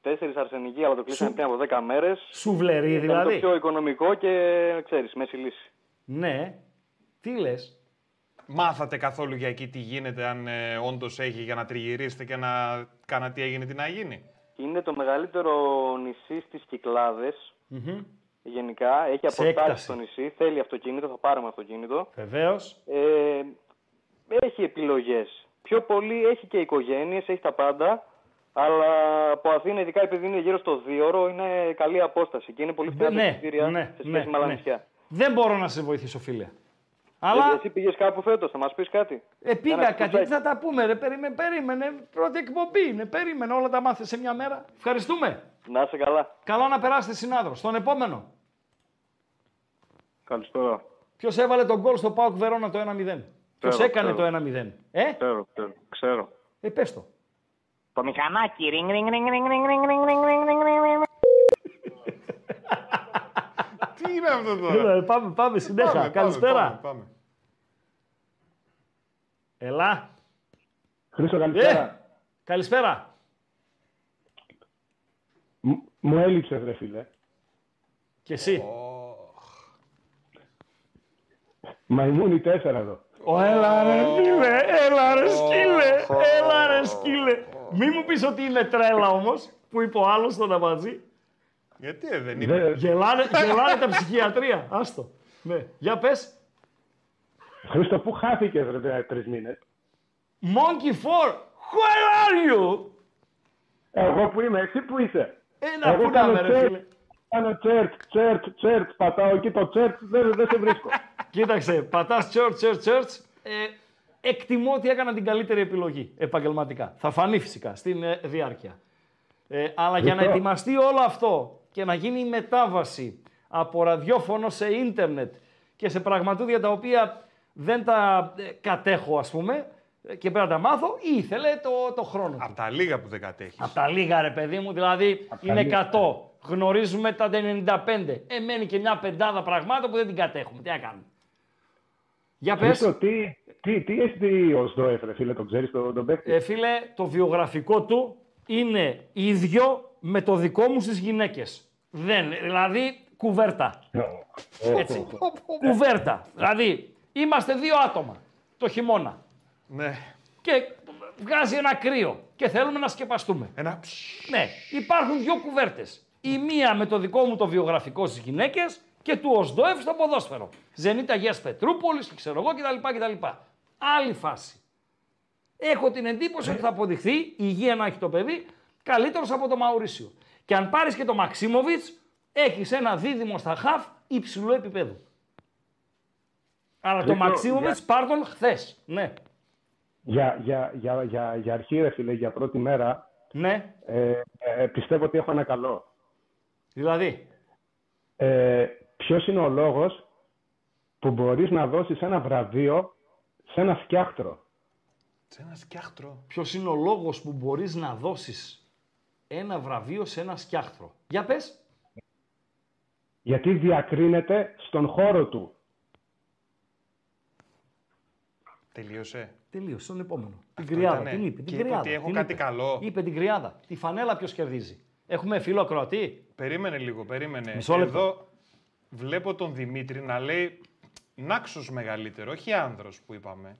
Τέσσερις αρσενικοί, αλλά το κλείσαμε πριν από 10 μέρες. Σουβλερί Ήταν δηλαδή. το πιο οικονομικό και ξέρεις, μέση λύση. Ναι. Τι λες; Μάθατε καθόλου για εκεί τι γίνεται, αν ε, όντως έχει για να τριγυρίσετε και να κάνατε τι έγινε, τι να γίνει; Είναι το μεγαλύτερο νησί στις Κυκλάδες. Μμμ. Γενικά έχει Σε αποστάσει έκταση. το νησί. Θέλει αυτοκίνητο, θα πάρουμε αυτοκίνητο. Βεβαίως. Ε, έχει επιλογές. Πιο πολύ έχει και οικογένειες, έχει τα πάντα. Αλλά από Αθήνα, ειδικά επειδή είναι γύρω στο 2 ώρο, είναι καλή απόσταση και είναι πολύ φθηνά τα ναι, εισιτήρια ναι, σε σχέση ναι, με άλλα ναι. νησιά. Δεν μπορώ να σε βοηθήσω, φίλε. Αλλά Ε, Εσύ πήγες κάπου φέτος, θα μας πεις κάτι; ε, πήγα Ένα κάτι, κουτάκι. θα τα πούμε. Ρε, περίμενε, περίμενε. Πρώτη εκπομπή είναι. Περίμενε, όλα τα μάθες σε μια μέρα. Ευχαριστούμε. Να είσαι καλά. Καλό να περάσετε συνάδρο. Στον επόμενο. Καλησπέρα. Ποιο έβαλε τον γκολ στο Πάουκ Βερόνα το 1-0. Ποιο Ξέρω, έκανε ξέρω. το 1-0. Ε, Ξέρω, ξέρω. ξέρω. ε πες το. Το μηχανάκι. Ring, ring, ring, ring, ring, ring, ring, ring, ring, ring, ring, ring. Τι είναι αυτό Έλα, τώρα. ε, πάμε, πάμε συνέχεια. Πάμε, πάμε, Καλησπέρα. πάμε, πάμε. Ελά. Χρήστο, καλησπέρα. Ε, καλησπέρα. Μ- Μου έλειψες, ρε φίλε. Και εσύ. Μαϊμούνι 4 εδώ. Ω, έλα ρε φίλε, έλα ρε σκύλε, έλα ρε σκύλε. Μη μου πεις ότι είναι τρέλα όμως, που είπε ο άλλος στον αμπατζή. Γιατί ε, δεν είναι. Γελάνε, *laughs* γελάνε τα ψυχιατρία, άστο. Ναι, για πες. Χρήστο, πού χάθηκες, ρε, τρεις μήνες; Monkey 4, where are you? Εγώ που είμαι, εσύ που είσαι; Ένα Εγώ που να κάνω είμαι, ρε search, φίλε. Κάνω search, search, search, πατάω εκεί το search, δεν, δεν σε βρίσκω. *laughs* Κοίταξε, πατάς church, church, church. Ε, εκτιμώ ότι έκανα την καλύτερη επιλογή επαγγελματικά. Θα φανεί φυσικά στην ε, διάρκεια. Ε, αλλά για να Λοιπόν. ετοιμαστεί όλο αυτό και να γίνει η μετάβαση από ραδιόφωνο σε ίντερνετ και σε πραγματούδια τα οποία δεν τα ε, κατέχω ας πούμε ε, και πρέπει να τα μάθω, ήθελε το, το χρόνο. Από τα λίγα που δεν κατέχεις. Από τα λίγα ρε παιδί μου, δηλαδή τα είναι λίγα. 100. Γνωρίζουμε τα 95. Ε, μένει και μια πεντάδα πραγμάτων που δεν την κατέχουμε. Τι να κάνουμε. Για πες. Χρήστο, τι, τι, τι έχεις δει ο Σδόεφ, ρε φίλε, τον ξέρεις τον, τον παίκτη; Ε, φίλε, το βιογραφικό του είναι ίδιο με το δικό μου στις γυναίκες. Δεν, δηλαδή κουβέρτα. Έτσι. κουβέρτα. Δηλαδή, είμαστε δύο άτομα το χειμώνα Ναι. και βγάζει ένα κρύο και θέλουμε να σκεπαστούμε. Ένα Ναι, υπάρχουν δύο κουβέρτες. Η μία με το δικό μου το βιογραφικό στις γυναίκες και του Οσδόεφ στο ποδόσφαιρο. Ζενίτα Γης Πετρούπολης και ξέρω εγώ κτλ. κτλ. Άλλη φάση. Έχω την εντύπωση ότι θα αποδειχθεί, η υγεία να έχει το παιδί, καλύτερος από το Μαουρίσιο. Και αν πάρεις και το Μαξίμοβιτς, έχεις ένα δίδυμο στα χαφ υψηλού επίπεδου. Αλλά το Λοιπόν, Μαξίμοβιτς πάρ' τον χθες. Ναι. Για, για, για, για, για αρχή, ρε φίλε, για πρώτη μέρα, Ναι. ε, ε, πιστεύω ότι έχω ένα καλό. Δηλαδή. Ε, ποιος είναι ο λόγος που μπορείς να δώσεις ένα βραβείο σε ένα σκιάχτρο; Σε ένα σκιάχτρο. Ποιος είναι ο λόγος που μπορείς να δώσεις ένα βραβείο σε ένα σκιάχτρο; Για πες. Γιατί διακρίνεται στον χώρο του. Τελείωσε; Τελείωσε, τον επόμενο. Την Αυτό κρυάδα. ήτανε. Την είπε. Και Την είπε κρυάδα. ότι έχω την κάτι είπε. καλό. Είπε την κρυάδα. Τη φανέλα ποιος κερδίζει. Έχουμε φίλο ακροατή; Περίμενε λίγο, περίμενε. Μισό λεπτό. Εδώ βλέπω τον Δημήτρη να λέει νάξος μεγαλύτερο, όχι άνδρος που είπαμε.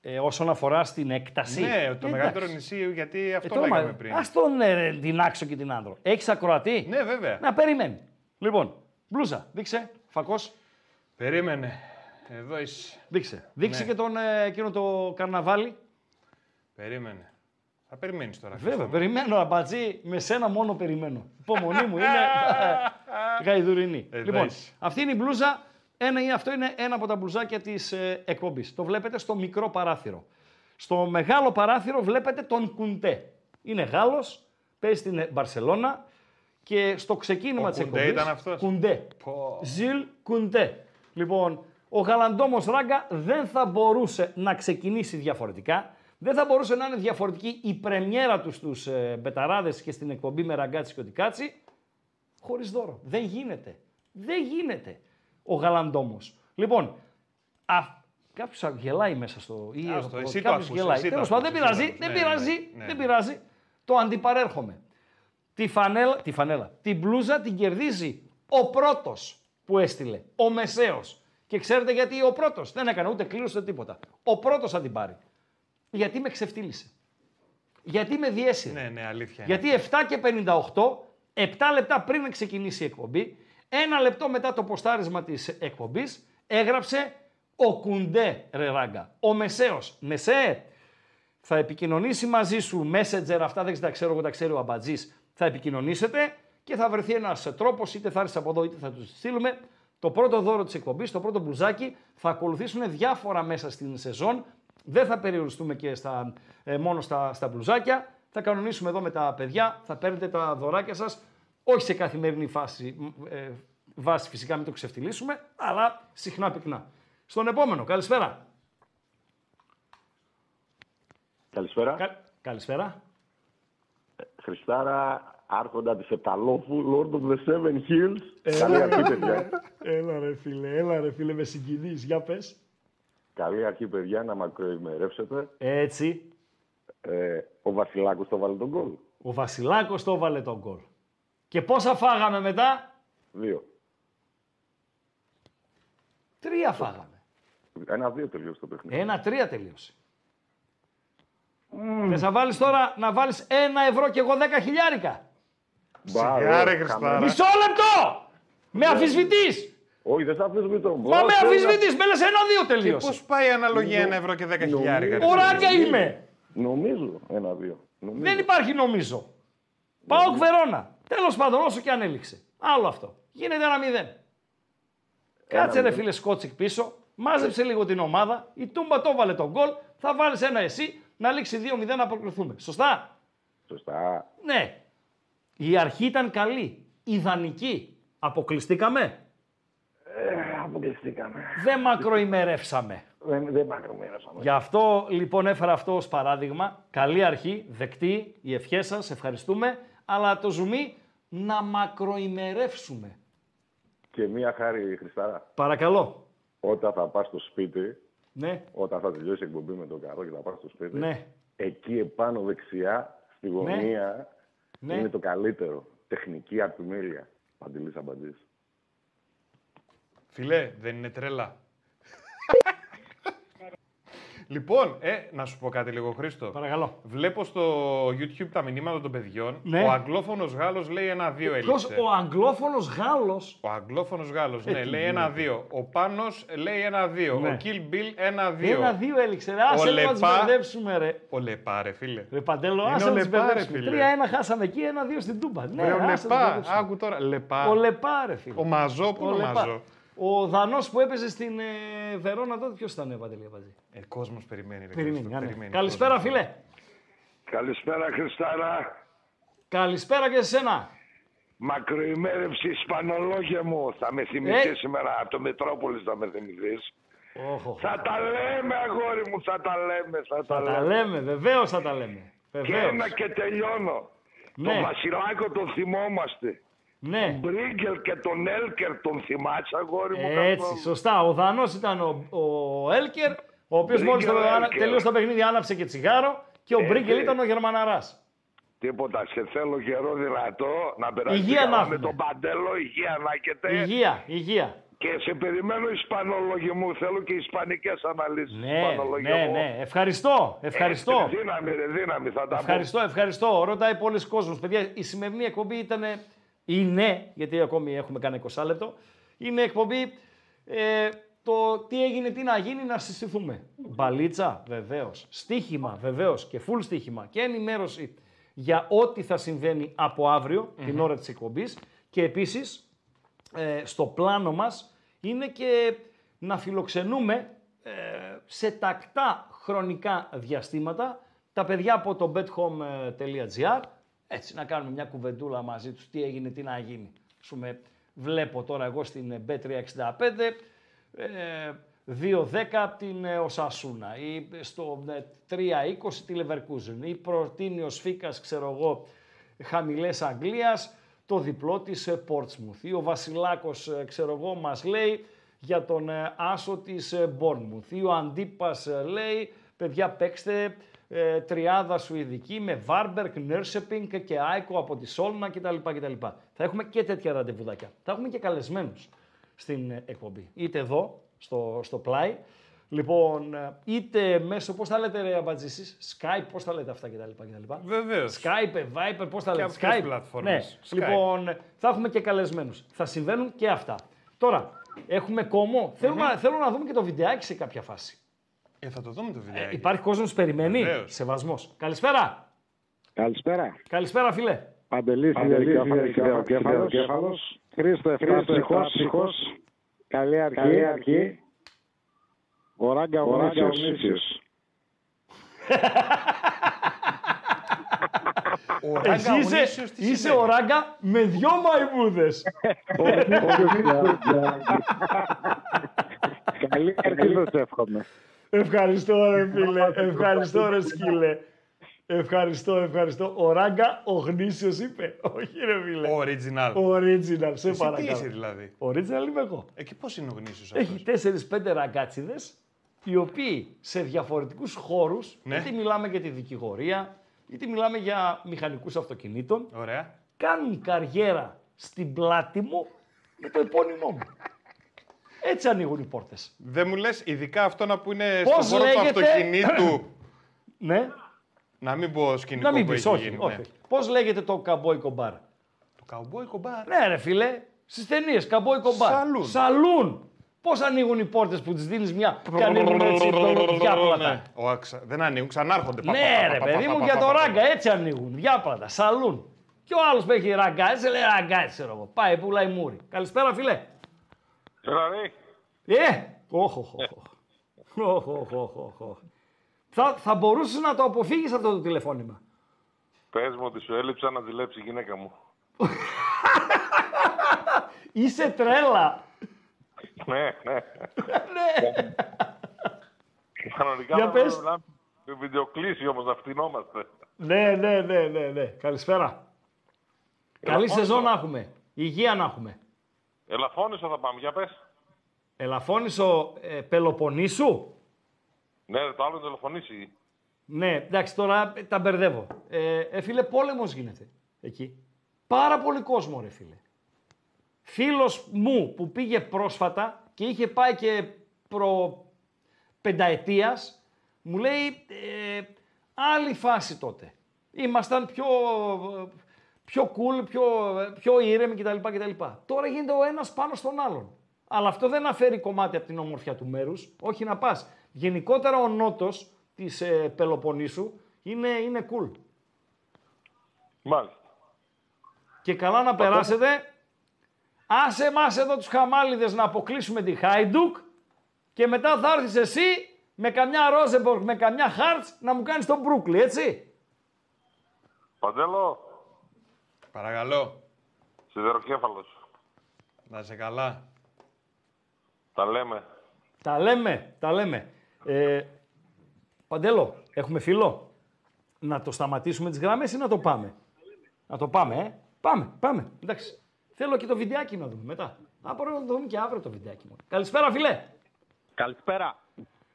Ε, όσον αφορά στην έκταση. Ναι, το Εντάξει. μεγαλύτερο νησί, γιατί αυτό Ε, τώρα, λέγαμε μα- πριν. Ας τον ε, την άξο και την άνδρο. Έχεις ακροατή; Ναι, βέβαια. Να περιμένει. Λοιπόν, μπλούζα. Δείξε. Φακός. Περίμενε. Εδώ είσαι. Δείξε. Δείξε Ναι. και τον ε, εκείνο το καρναβάλι. Περίμενε. Θα περιμένεις τώρα. Βέβαια, περιμένω αμπατζή, με σένα μόνο περιμένω. Υπομονή μου είναι γαϊδουρινή. Εδώ λοιπόν, είσαι. αυτή είναι η μπλούζα. Ένα, ή αυτό είναι ένα από τα μπλουζάκια της ε, εκπομπής. Το βλέπετε στο μικρό παράθυρο. Στο μεγάλο παράθυρο βλέπετε τον Κουντέ. Είναι Γάλλος, παίζει στην ε, Μπαρσελώνα και στο ξεκίνημα Ο της Κουντέ εκπομπής... ήταν αυτός; Κουντέ. Πω. Ζιλ Κουντέ. Λοιπόν, ο Γαλαντόμος Ράγκα δεν θα μπορούσε να ξεκινήσει διαφορετικά. Δεν θα μπορούσε να είναι διαφορετική η πρεμιέρα του στους ε, Μπεταράδες και στην εκπομπή με Ραγκάτση κι ό,τι Κάτσει χωρίς δώρο. Δεν γίνεται. Δεν γίνεται ο Γαλαντόμος. Λοιπόν, α, κάποιος γελάει μέσα στο... Ή Άστο, ο- εσύ το κάποιος ακούς, γελάει. εσύ το Τέλος πάντων, δεν ακούς, πειράζει, εσύ το δεν ακούς. Ναι, πειράζει, ναι, ναι. δεν πειράζει. Το αντιπαρέρχομαι. Τη φανέλα, τη φανέλα, την μπλούζα την κερδίζει ο πρώτος που έστειλε, ο Μεσαίος. Και ξέρετε γιατί ο πρώτος δεν έκανε ούτε κλήρωση ούτε τίποτα. Ο πρώτος θα την πάρει. Γιατί με ξεφτύλισε. Γιατί με διέσυρε. Ναι, ναι, αλήθεια. είναι. Γιατί 7 και 58, 7 λεπτά πριν ξεκινήσει η εκπομπή, ένα λεπτό μετά το ποστάρισμα της εκπομπής, έγραψε ο Κουντέ ρε ράγκα. Ο Μεσαίος. Μεσέ, θα επικοινωνήσει μαζί σου messenger, αυτά δεν τα ξέρω, εγώ τα ξέρει ο Αμπατζής, θα επικοινωνήσετε και θα βρεθεί ένας τρόπος, είτε θα έρθεις από εδώ είτε θα τους στείλουμε, το πρώτο δώρο της εκπομπής, το πρώτο μπλουζάκι, θα ακολουθήσουν διάφορα μέσα στην σεζόν, δεν θα περιοριστούμε και στα, ε, μόνο στα, στα μπλουζάκια, θα κανονίσουμε εδώ με τα παιδιά, θα παίρνετε τα δωράκια σας, όχι σε καθημερινή φάση, μ, ε, βάση φυσικά μην το ξεφτυλίσουμε, αλλά συχνά πυκνά. Στον επόμενο, καλησπέρα. Καλησπέρα. Κα- Καλησπέρα. Χριστάρα, άρχοντα της Επταλόφου, Lord of the Seven Hills. Έλα, Καλή αρχή, ρε, παιδιά. Έλα ρε φίλε, έλα ρε φίλε, με συγκινείς. Για πες. Καλή αρχή, παιδιά, να μακροημερεύσετε. Έτσι. Ε, ο Βασιλάκος το βάλε τον κόλ. Ο Βασιλάκος το έβαλε τον γκολ. Και πόσα φάγαμε μετά; Δύο. Τρία φάγαμε. Ένα-δύο τελείωσε το παιχνίδι. Ένα-τρία τελείωσε. Θες να βάλεις τώρα, να βάλεις ένα ευρώ και εγώ δέκα χιλιάρικα; Μπα, Σιγά, ρε, ρε, Χριστάρα. χαμένη. Μισό λεπτό! Με αφισβητείς! Όχι, δεν θα αφισβητώ. Μα με αφισβητείς, με λες ένα-δύο Και τελείωσε. πώς πάει η αναλογία ένα ευρώ και δέκα χιλιάρικα. ρε Ωράκια φίλε. είμαι. Νομίζω ένα-δύο. Νομίζω. Δεν υπάρχει νομίζω. Πάω Βερόνα. Τέλος πάντων, όσο και αν έληξε. Άλλο αυτό. Γίνεται ένα μηδέν. Κάτσε ρε μηδέν. φίλε Σκότσικ πίσω, μάζεψε λίγο την ομάδα, η Τούμπα το βάλε τον γκολ, θα βάλεις ένα εσύ, να λήξει 2-0 να προκριθούμε. Σωστά; Σωστά. Ναι. Η αρχή ήταν καλή. Ιδανική. Αποκλειστήκαμε; Ε, αποκλειστήκαμε. Δεν μακροημερεύσαμε. Δεν, δεν μακροημερεύσαμε. Γι' αυτό λοιπόν έφερα αυτό ως παράδειγμα. Καλή αρχή, δεκτή, οι ευχές σας, ευχαριστούμε. Αλλά το ζουμί να μακροημερεύσουμε. Και μία χάρη, Χριστάρα. Παρακαλώ. Όταν θα πας στο σπίτι, Ναι, όταν θα τελειώσει η εκπομπή με τον καρό και θα πας στο σπίτι, ναι. εκεί επάνω δεξιά, στη γωνία, Ναι. είναι το καλύτερο. Τεχνική αρτιμέλεια. Παντελής Αμπαντής. Φιλέ, δεν είναι τρέλα. Λοιπόν, ε, να σου πω κάτι λίγο, Χρήστο. Παρακαλώ. Βλέπω στο YouTube τα μηνύματα των παιδιών. Ναι. Ο αγγλόφωνος Γάλλος λέει ένα-δύο Ποιος, έλειξε. ο αγγλόφωνος Γάλλος. Ο αγγλόφωνος Γάλλος, Ε, ναι, τι λέει γίνεται. ένα-δύο. Ο Πάνος λέει ένα-δύο. Ναι. Ο Kill Bill ένα-δύο. Ένα-δύο έληξε. Ρε, άσε Ο λίγο να τους Λεπά- μπερδέψουμε ρε. Ο Λεπά, ρε φίλε. Ρε Παντέλο, Είναι άσε ο να τους Λεπά, ρε μπερδέψουμε. φίλε. Τρία-ένα χάσαμε εκεί, ένα-δύο στην Τούμπα. Ναι, Ρε, ο άσε να τους Λεπά, μπερδέψουμε. άκου τώρα. Λεπά. Ο Λεπά, ρε φίλε. Ο Μαζό, πού Ο είναι ο Λεπά. Μαζό; Ο Δανός που έπαιζε στην ε, Βερόνα τότε, ποιος ήταν, Παντελή Αμπατζή. Ε, κόσμος περιμένει. Ρε, Περιμένει, Χρήστο, άνε. περιμένει, Καλησπέρα, κόσμος. φίλε. Καλησπέρα Χριστάρα. Καλησπέρα και σε σένα. Μακροημέρευση Ισπανολόγια μου. Θα με θυμηθείς Ε. σήμερα από το Μετρόπολης θα με θυμηθείς. Όχο. Θα τα λέμε αγόρι μου, θα τα λέμε, θα, Θα τα λέμε, βεβαίως θα τα λέμε. Και Βεβαίως. ένα και τελειώνω. Ναι. Τον Βασιλάκο τον θυμόμαστε. Ναι. Τον Μπρίγκελ και τον Έλκερ τον θυμάσαι αγόρι μου. Έτσι, καθόλου; σωστά. Ο Δανός ήταν ο, ο Έλκερ, ο οποίος μόλις Μπρίγκελ Έλκερ. τελείωσε το παιχνίδι άναψε και τσιγάρο. Και ο Έτσι. Μπρίγκελ ήταν ο Γερμαναράς. Τίποτα, σε θέλω καιρό δυνατό να περάσει Υγεία να καλά έχουμε. με τον Παντέλο, υγεία να έχετε. Υγεία, υγεία. Και σε περιμένω Ισπανολόγοι μου, θέλω και Ισπανικές αναλύσεις. Ναι, Ισπανολόγοι ναι, μου. ναι. Ευχαριστώ, ευχαριστώ. Ε, δύναμη, ρε, δύναμη, θα τα Ευχαριστώ, ευχαριστώ. Ρωτάει πολλοί κόσμος. Παιδιά, η σημερινή εκπομπή ήταν. Είναι, γιατί ακόμη έχουμε κάνει 20 λεπτό. Είναι εκπομπή ε, το τι έγινε, τι να γίνει, να συστηθούμε. Μπαλίτσα, βεβαίως. Στίχημα, βεβαίως. Και full στίχημα. Και ενημέρωση για ό,τι θα συμβαίνει από αύριο, την ώρα της εκπομπής. Και επίσης, ε, στο πλάνο μας είναι και να φιλοξενούμε ε, σε τακτά χρονικά διαστήματα τα παιδιά από το bethome.gr έτσι να κάνουμε μια κουβεντούλα μαζί τους τι έγινε, τι να γίνει. Ας πούμε, βλέπω τώρα εγώ στην ε, B365 ε, 2-10 την ε, Οσασούνα ή στο ε, 3-20 τη Leverkusen ή προτείνει ο Σφίκας, ξέρω εγώ, χαμηλές Αγγλίας, το διπλό της ε, Portsmouth. Ή ο Βασιλάκος, ε, ξέρω εγώ, μας λέει για τον ε, άσο της ε, Bournemouth. Ή ο Αντίπας ε, λέει, παιδιά παίξτε ε, τριάδα σουηδική με Βάρμπερκ, Νέρσεπινγκ και Άικο από τη Σόλνα κτλ. κτλ. Θα έχουμε και τέτοια ραντεβουδάκια. Θα έχουμε και καλεσμένους στην ε, εκπομπή. Είτε εδώ, στο, στο πλάι, λοιπόν, ε, είτε μέσω, πώς τα λέτε ρε αμπατζή εσείς, Skype, πώς τα λέτε αυτά κτλ. κτλ. Βεβαίως. Skype, Viper, πώς τα Και λέτε, από ποιες Skype. πλατφόρμες. Ναι. Skype. Λοιπόν, θα έχουμε και καλεσμένους. Θα συμβαίνουν και αυτά. Τώρα, έχουμε κόμμο. Θέλουμε, θέλω να δούμε και το βιντεάκι σε κάποια φάση. Ε, θα το δούμε το βιντεάκι. Υπάρχει κόσμος που περιμένει; Βεβαίως. Σεβασμός. Καλησπέρα. Καλησπέρα. Καλησπέρα, φίλε. Παντελής, Παντελής, Παντελής, Ιδεοκέφαλος. Ιδεοκέφαλος. Χρήστο Χρήστο Εφτάψυχος. Καλή αρχή. Καλή αρχή. Ο Ράγκα Ο Ράγκα Γνήσιος. Γνήσιος. Ο Εσύ Ράγκα είσαι, Γνήσιος τι είσαι σημαίνει; ο Ράγκα με δυο μαϊμούδες. Καλή αρχή θα σε εύχομαι. Ευχαριστώ, ρε φίλε. Ευχαριστώ, ρε σκύλε. Ευχαριστώ, ευχαριστώ. Ο Ράγκα, ο γνήσιος είπε. Όχι, ρε φίλε. Original. Original, σε Εσύ τι παρακαλώ. είσαι δηλαδή; Original είμαι εγώ. Εκεί πώς είναι ο γνήσιος Έχει αυτός; 4-5 ραγκάτσιδες, οι οποίοι σε διαφορετικούς χώρους, Ναι. είτε μιλάμε για τη δικηγορία, είτε μιλάμε για μηχανικούς αυτοκινήτων, Ωραία. κάνουν καριέρα στην πλάτη μου με το επώνυμό μου. Έτσι ανοίγουν οι πόρτες. Δεν μου λες, ειδικά αυτό που είναι Πώς στον χώρο του λέγεται; αυτοκινήτου. Ναι. Να μην πω σκηνικό Να μην που πεις, έχει όχι, γίνει. όχι. ναι. Πώς λέγεται το καμπόικο μπαρ. Το καουμπόικο μπαρ. Ναι ρε φίλε, στις ταινίες καμπόικο μπαρ. Σαλούν. Σαλούν. Πώς ανοίγουν οι πόρτες που τις δίνεις μια και ανοίγουν έτσι διάπλατα; Ναι. Ο αξα- Δεν ανοίγουν, ξανάρχονται. Πα, Ναι, πα, πα, ρε πα, παιδί πα, μου, πα, για πα, το πα, πα. ράγκα έτσι ανοίγουν. Διάπλατα, σαλούν. Και ο άλλος που έχει ράγκα, έτσι λέει ράγκα, έτσι ξέρω εγώ. Πάει, πουλάει μούρι. Καλησπέρα, φίλε. Δηλαδή, Ε! Οχ, οχ, οχ, οχ. Οχ, οχ, οχ, οχ, οχ. Θα, θα μπορούσες να το αποφύγεις αυτό το τηλεφώνημα. πες μου ότι σου έλειψα να ζηλέψει η γυναίκα μου. *laughs* Είσαι τρέλα. ναι, ναι. ναι. Κανονικά Για να- πες. να να βιντεοκλήσει όμως να φτυνόμαστε. ναι, ναι, ναι, ναι, ναι. Καλησπέρα. Καλή Ελαφώνησο. σεζόν να έχουμε. Υγεία να έχουμε. Ελαφώνησο θα πάμε, για πες. Ελαφώνησο ε, Πελοποννήσου; Ναι, ρε, το άλλο είναι τηλεφωνήσει. Ναι, εντάξει, τώρα ε, τα μπερδεύω. Ε, ε, φίλε, πόλεμος γίνεται εκεί. Πάρα πολύ κόσμο, ρε φίλε. Φίλος μου που πήγε πρόσφατα και είχε πάει και προ πενταετίας, μου λέει ε, άλλη φάση τότε. Ήμασταν πιο, πιο cool, πιο, πιο ήρεμοι κτλ, κτλ. Τώρα γίνεται ο ένας πάνω στον άλλον. Αλλά αυτό δεν αφαιρεί κομμάτι από την ομορφιά του μέρους. Όχι να πας. Γενικότερα ο νότος της ε, Πελοποννήσου είναι, είναι cool. Μάλιστα. Και καλά να περάσετε. Άσε εμάς εδώ τους χαμάλιδες να αποκλείσουμε τη Χάιντουκ και μετά θα έρθεις εσύ με καμιά Ρόζεμπορκ, με καμιά Χάρτς να μου κάνεις τον Μπρούκλι, έτσι. Παντέλο, Παρακαλώ. σιδεροκέφαλος. Να σε καλά. Τα λέμε. Τα λέμε, τα λέμε. Ε, Παντέλο, έχουμε φίλο; Να το σταματήσουμε τις γραμμές ή να το πάμε; Να το πάμε, ε; Πάμε, πάμε. Εντάξει. Θέλω και το βιντεάκι να δούμε μετά. Α, μπορούμε να το δούμε και αύριο το βιντεάκι μου. Καλησπέρα, φίλε. Καλησπέρα.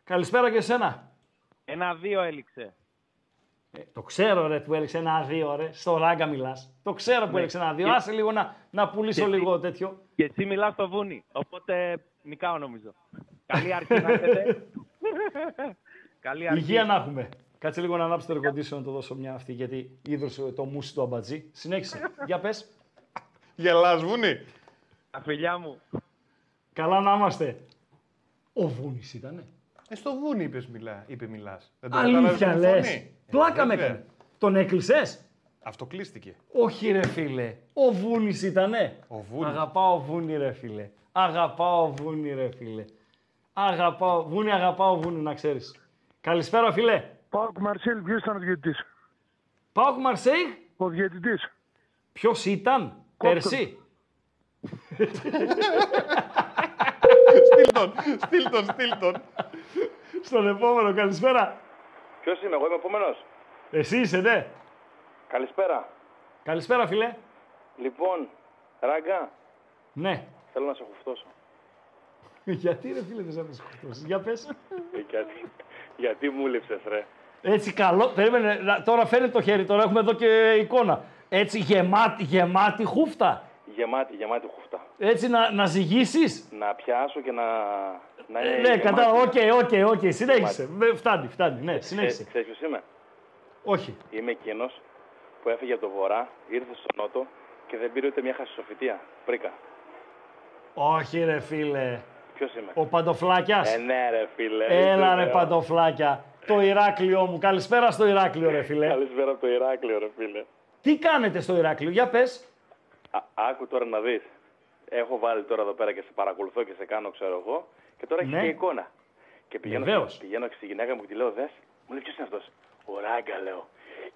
Καλησπέρα και εσένα. Ένα-δύο έληξε. Ε, το ξέρω, ρε, που έλεξε ένα-δύο, ρε. Στο ράγκα μιλάς. Το ξέρω που Ναι. έλεξε ένα-δύο. Και- Άσε λίγο να, να πουλήσω Και- λίγο τέτοιο. Και εσύ μιλάς στο βούνι, οπότε νικάω νομίζω. Καλή αρχή να έχετε. Καλή αρχή. Υγεία να έχουμε. Κάτσε λίγο να ανάψει το air condition να το δώσω μια αυτή, γιατί ίδρωσε το μουσι του αμπατζή. Συνέχισε. Για πες. Γελάς, Βούνι. Τα φιλιά μου. Καλά να είμαστε. Ο Βούνης ήτανε. Ε, στο Βούνι είπες, μιλά, είπε μιλάς. Δεν το Αλήθεια κατάλαβες με τη λες. φωνή. Πλάκα Ε, με βέβαια. έκανε. Τον έκλεισες; Αυτό κλείστηκε. Όχι ρε φίλε. Ο Βούνης ήτανε. Ο Βούνης. Αγαπάω Βούνη ρε φίλε. Αγαπάω Βούνη ρε φίλε. Αγαπάω Βούνη, αγαπάω Βούνη να ξέρεις. Καλησπέρα φίλε. Πάοκ Μαρσέλ, ποιος ήταν ο διαιτητής; Πάοκ Μαρσέη. Ο διαιτητής. Ποιος ήταν πέρσι; *laughs* στείλ τον, στείλ τον, στείλ τον. Στον επόμενο, καλησπέρα. Ποιος είμαι, εγώ είμαι επόμενος; Εσύ είσαι, ναι. Καλησπέρα. Καλησπέρα, φίλε. Λοιπόν, Ράγκα, Ναι. θέλω να σε χουφτώσω. *laughs* Γιατί ρε φίλε δεν σε σκοτώσεις. Για πες. Ε, γιατί, γιατί μου 'λειψες, ρε. Έτσι καλό. Περίμενε. να- Τώρα φαίνεται το χέρι. Τώρα έχουμε εδώ και εικόνα. Έτσι γεμάτη, γεμάτη χούφτα. Γεμάτη, γεμάτη χούφτα. Έτσι να, να ζυγίσεις. Να πιάσω και να. να Ε, είναι ναι, γεμάτη. κατάλαβα. Οκ, οκ, οκ. Συνέχισε. Με- Φτάνει, φτάνει. Ναι, συνέχισε. Ξέρεις ποιος είμαι; Όχι. Είμαι εκείνος που έφυγε από το βορρά, ήρθε στο νότο και δεν πήρε ούτε μια χασισοφυτία. Πρίκα. Όχι ρε φίλε. Ποιος είμαι; Ο Παντοφλάκιας. Ε, ναι, ρε φίλε. Έλα Είσαι ρε ωραίο. Παντοφλάκια. Το Ηράκλειό μου. Καλησπέρα στο Ηράκλειο, ρε φίλε. Καλησπέρα από το Ηράκλειο, ρε φίλε. Τι κάνετε στο Ηράκλειο, για πες. Α, άκου τώρα να δεις. Έχω βάλει τώρα εδώ πέρα και σε παρακολουθώ και σε κάνω, ξέρω εγώ. Και τώρα έχεις Ναι. και εικόνα. Και πηγαίνω, Βεβαίως. πηγαίνω και στη γυναίκα μου και τη λέω, δες. Μου λέει, ποιος είναι αυτός; Ο Ράγκα, λέω.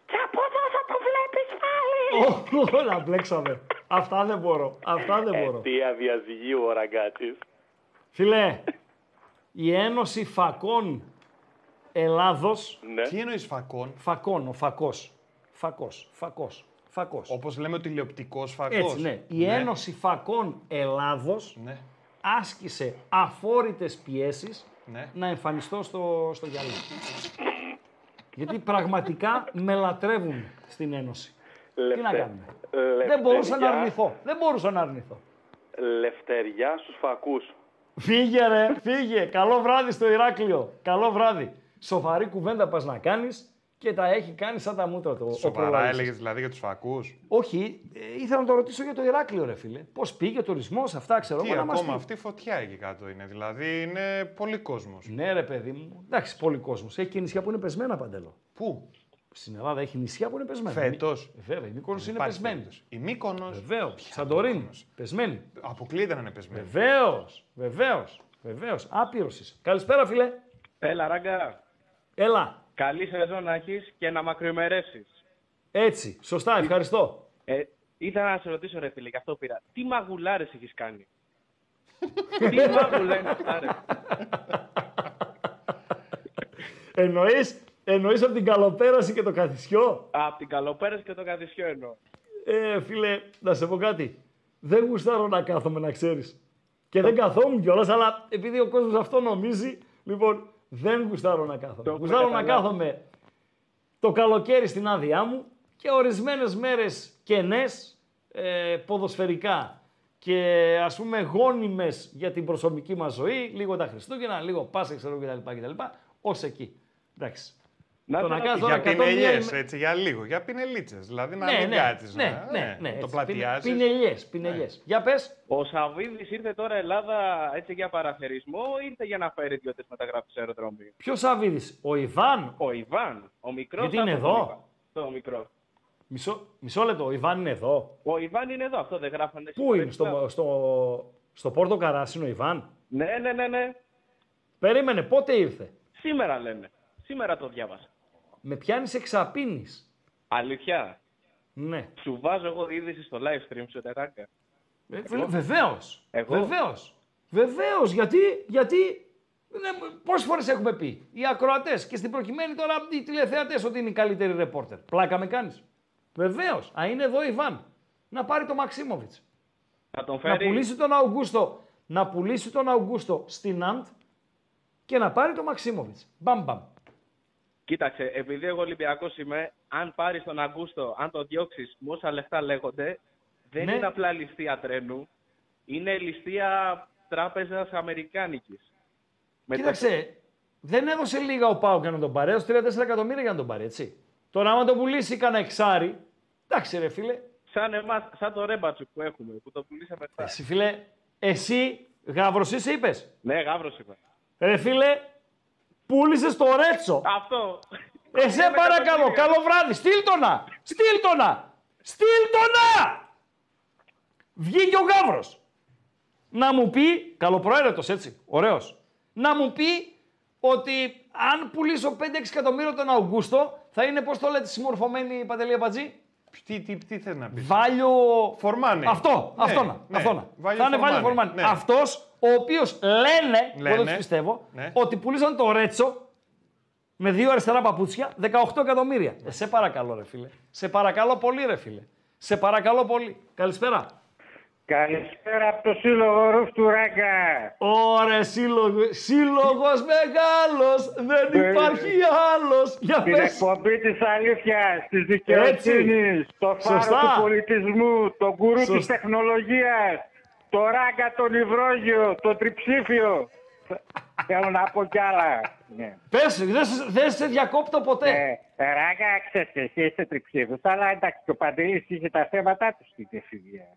Και από εδώ θα το βλέπεις πάλι. Όλα μπλέξαμε. Αυτά δεν μπορώ. Αυτά δεν μπορώ. Ε, τι αδιαζυγίου ο Ραγκάτσης. Φίλε, η Ένωση Φακών Ελλάδος... Ναι. Τι εννοείς φακών; Φακών, ο φακός. Φακός, φακός, φακός. Όπως λέμε ο τηλεοπτικός φακός. Έτσι, ναι. Η Ένωση Φακών Ελλάδος Ναι. άσκησε αφόρητες πιέσεις Ναι. να εμφανιστώ στο, στο γυαλί. Γιατί πραγματικά με λατρεύουν στην Ένωση. Τι να Λευτε- κάνουμε; Δεν μπορούσα να αρνηθώ. Δεν μπορούσα να αρνηθώ. Λευτεριά στους φακούς. Φύγε ρε, φύγε. Καλό βράδυ στο Ηράκλειο. Καλό βράδυ. Σοβαρή κουβέντα πας να κάνεις και τα έχει κάνει σαν τα μούτρα του. ο Σοβαρά προλαλής. έλεγες δηλαδή για τους φακούς. Όχι, ε, ήθελα να το ρωτήσω για το Ηράκλειο, ρε φίλε. Πώς πήγε ο τουρισμός, αυτά ξέρω Τι εγώ. να μας ακόμα πει. αυτή φωτιά εκεί κάτω είναι. Δηλαδή είναι πολύ κόσμος. Ναι, ρε παιδί μου. Εντάξει, πολύ κόσμος. Έχει και νησιά που είναι πεσμένα παντελώ. Πού; Στην Ελλάδα έχει νησιά που είναι πεσμένα. Φέτος; Ε, Βέβαια, η Μύκονος είναι Υπάρχει πεσμένη. περίπτωση. Η Μύκονος; Βεβαίως. Σαντορίνη. Πεσμένη. Αποκλείεται να είναι πεσμένη. Βεβαίως. Βεβαίως. Βεβαίως. Άπειρος είσαι. Καλησπέρα, φίλε. Έλα, ράγκα. Έλα. Καλή σεζόν να έχεις και να μακροημερέσει. Έτσι. Σωστά, ευχαριστώ. Ε, ήθελα να σε ρωτήσω, ρε φίλε, γι' αυτό πήρα. Τι μαγουλάρες έχεις κάνει; *laughs* Τι μάγουλα είναι αυτά, ρε. Εννοείς, εννοείς από την καλοπέραση και το καθισιό; Απ' την καλοπέρας και το καθισιό εννοώ. Ε, φίλε, να σε πω κάτι. Δεν γουστάρω να κάθομαι, να ξέρεις. Και δεν καθόμουν κιόλας, αλλά επειδή ο κόσμος αυτό νομίζει, λοιπόν, δεν γουστάρω να κάθομαι. Το έχουμε γουστάρω να καταλάβει. κάθομαι το καλοκαίρι στην άδειά μου και ορισμένες μέρες κενές, ε, ποδοσφαιρικά και ας πούμε γόνιμες για την προσωπική μας ζωή, λίγο τα Χριστούγεννα, λίγο Πάσχα, ξέρω κτλ. κτλ. Ως εκεί. Εντάξει. Να Το σε να ρωτήσω, κάθω τώρα Για 101 πινελιές, ημέ- έτσι, για λίγο. Για πινελίτσες. Δηλαδή να ναι, μην ναι, κάτσεις. ναι, να- ναι, ναι, Το έτσι, πλατιάσεις. Πινελιές, πινελιές. Για πες. Ο Σαββίδης ήρθε τώρα Ελλάδα έτσι για παραθερισμό ή ήρθε για να φέρει δύο-τρεις μεταγράφει σε αεροδρόμιο. Ποιος Σαββίδης, ο Ιβάν; Ο Ιβάν, ο μικρός. Γιατί είναι εδώ; Το μικρό. Μισό, μισό λεπτό, ο Ιβάν είναι εδώ. Ο Ιβάν είναι εδώ, αυτό δεν γράφανε. Πού είναι, στο, στο, στο Πόρτο Καράσι είναι ο Ιβάν; Ναι, ναι, ναι, ναι. Περίμενε, πότε ήρθε; Σήμερα λένε. Σήμερα το διάβασα. Με πιάνεις εξαπίνεις. Αλήθεια; Ναι. Σου βάζω εγώ είδηση στο live stream σου, τεράγκα. Ε, Βεβαίως. Εγώ; Βεβαίως. Βεβαίως. Γιατί, γιατί ναι, πόσες φορές έχουμε πει οι ακροατές και στην προκειμένη τώρα οι τηλεθεατές ότι είναι οι καλύτεροι ρεπόρτερ. Πλάκα με κάνεις. Βεβαίως. Α, είναι εδώ ο Ιβάν. Να πάρει τον Μαξίμοβιτς. Θα τον Να φέρει. πουλήσει τον Αουγκούστο. Να πουλήσει τον Αουγκούστο στην Αντ και να πάρει τον Μαξίμοβιτς. Μπαμ μπαμ. Κοίταξε, επειδή εγώ Ολυμπιακός είμαι, αν πάρεις τον Αγκούστο, αν το διώξεις με όσα λεφτά λέγονται, δεν Ναι. είναι απλά ληστεία τρένου. Είναι ληστεία τράπεζας Αμερικάνικης. Κοίταξε, δεν έδωσε λίγα ο Πάουκ για να τον πάρει. Έδωσε 3-4 εκατομμύρια για να τον πάρει, έτσι. Τώρα, άμα τον πουλήσει κανένα εξάρι, εντάξει ρε φίλε. Σαν, εμάς, σαν το ρέμπατσουκ που έχουμε, που το πουλήσαμε χθες. Εσύ φίλε, εσύ γάβρος είσαι είπες. Ναι, γάβρος είπα. Ρε φίλε, πούλησες το Ρέτσο. Αυτό. Εσέ παρακαλώ, καλό βράδυ. Στείλ το να. Στείλ το να. Στείλ το να. Βγήκε ο Γάβρος. Να μου πει, καλοπροαίρετος έτσι, ωραίος. Να μου πει ότι αν πουλήσω 5-6 εκατομμύρια τον Αουγκούστο, θα είναι, πώς το λέτε, συμμορφωμένη η Παντελή Αμπατζή. Τι, τι, τι θες να πεις; Βάλιο. Φορμάνι. Αυτό, Ναι, αυτό να. ναι. Αυτό να. Βάλιο θα είναι βάλιο φορμάνι, φορμάνι. ναι. Αυτός ο οποίος λένε, Λένε, εγώ δεν τους πιστεύω, ναι. ότι πουλήσαν το Ρέτσο με δύο αριστερά παπούτσια 18 εκατομμύρια. Ε, σε παρακαλώ, ρε φίλε. Σε παρακαλώ πολύ, ρε φίλε. Σε παρακαλώ πολύ. Καλησπέρα. Καλησπέρα από το Σύλλογο Ρουφ του Ράγκα. Ωραία, σύλλογο. Σύλλογος μεγάλος, δεν Ναι. υπάρχει άλλος. Για Την πες. εκπομπή της αλήθειας, της δικαιοσύνης, το φάρος Σωστά. του πολιτισμού, το γκουρού της Σωστά. τεχνολογίας, το ράγκα τον υβρόγειο, το τριψήφιο. Θέλω να πω κι άλλα. Ναι. Πες, δεν σε- δεν σε διακόπτω ποτέ. Ε, ράγκα, ξέρεις και εσύ είσαι τριψήφιος, αλλά εντάξει, και ο Παντελής είχε τα θέματα του στην εφηβεία.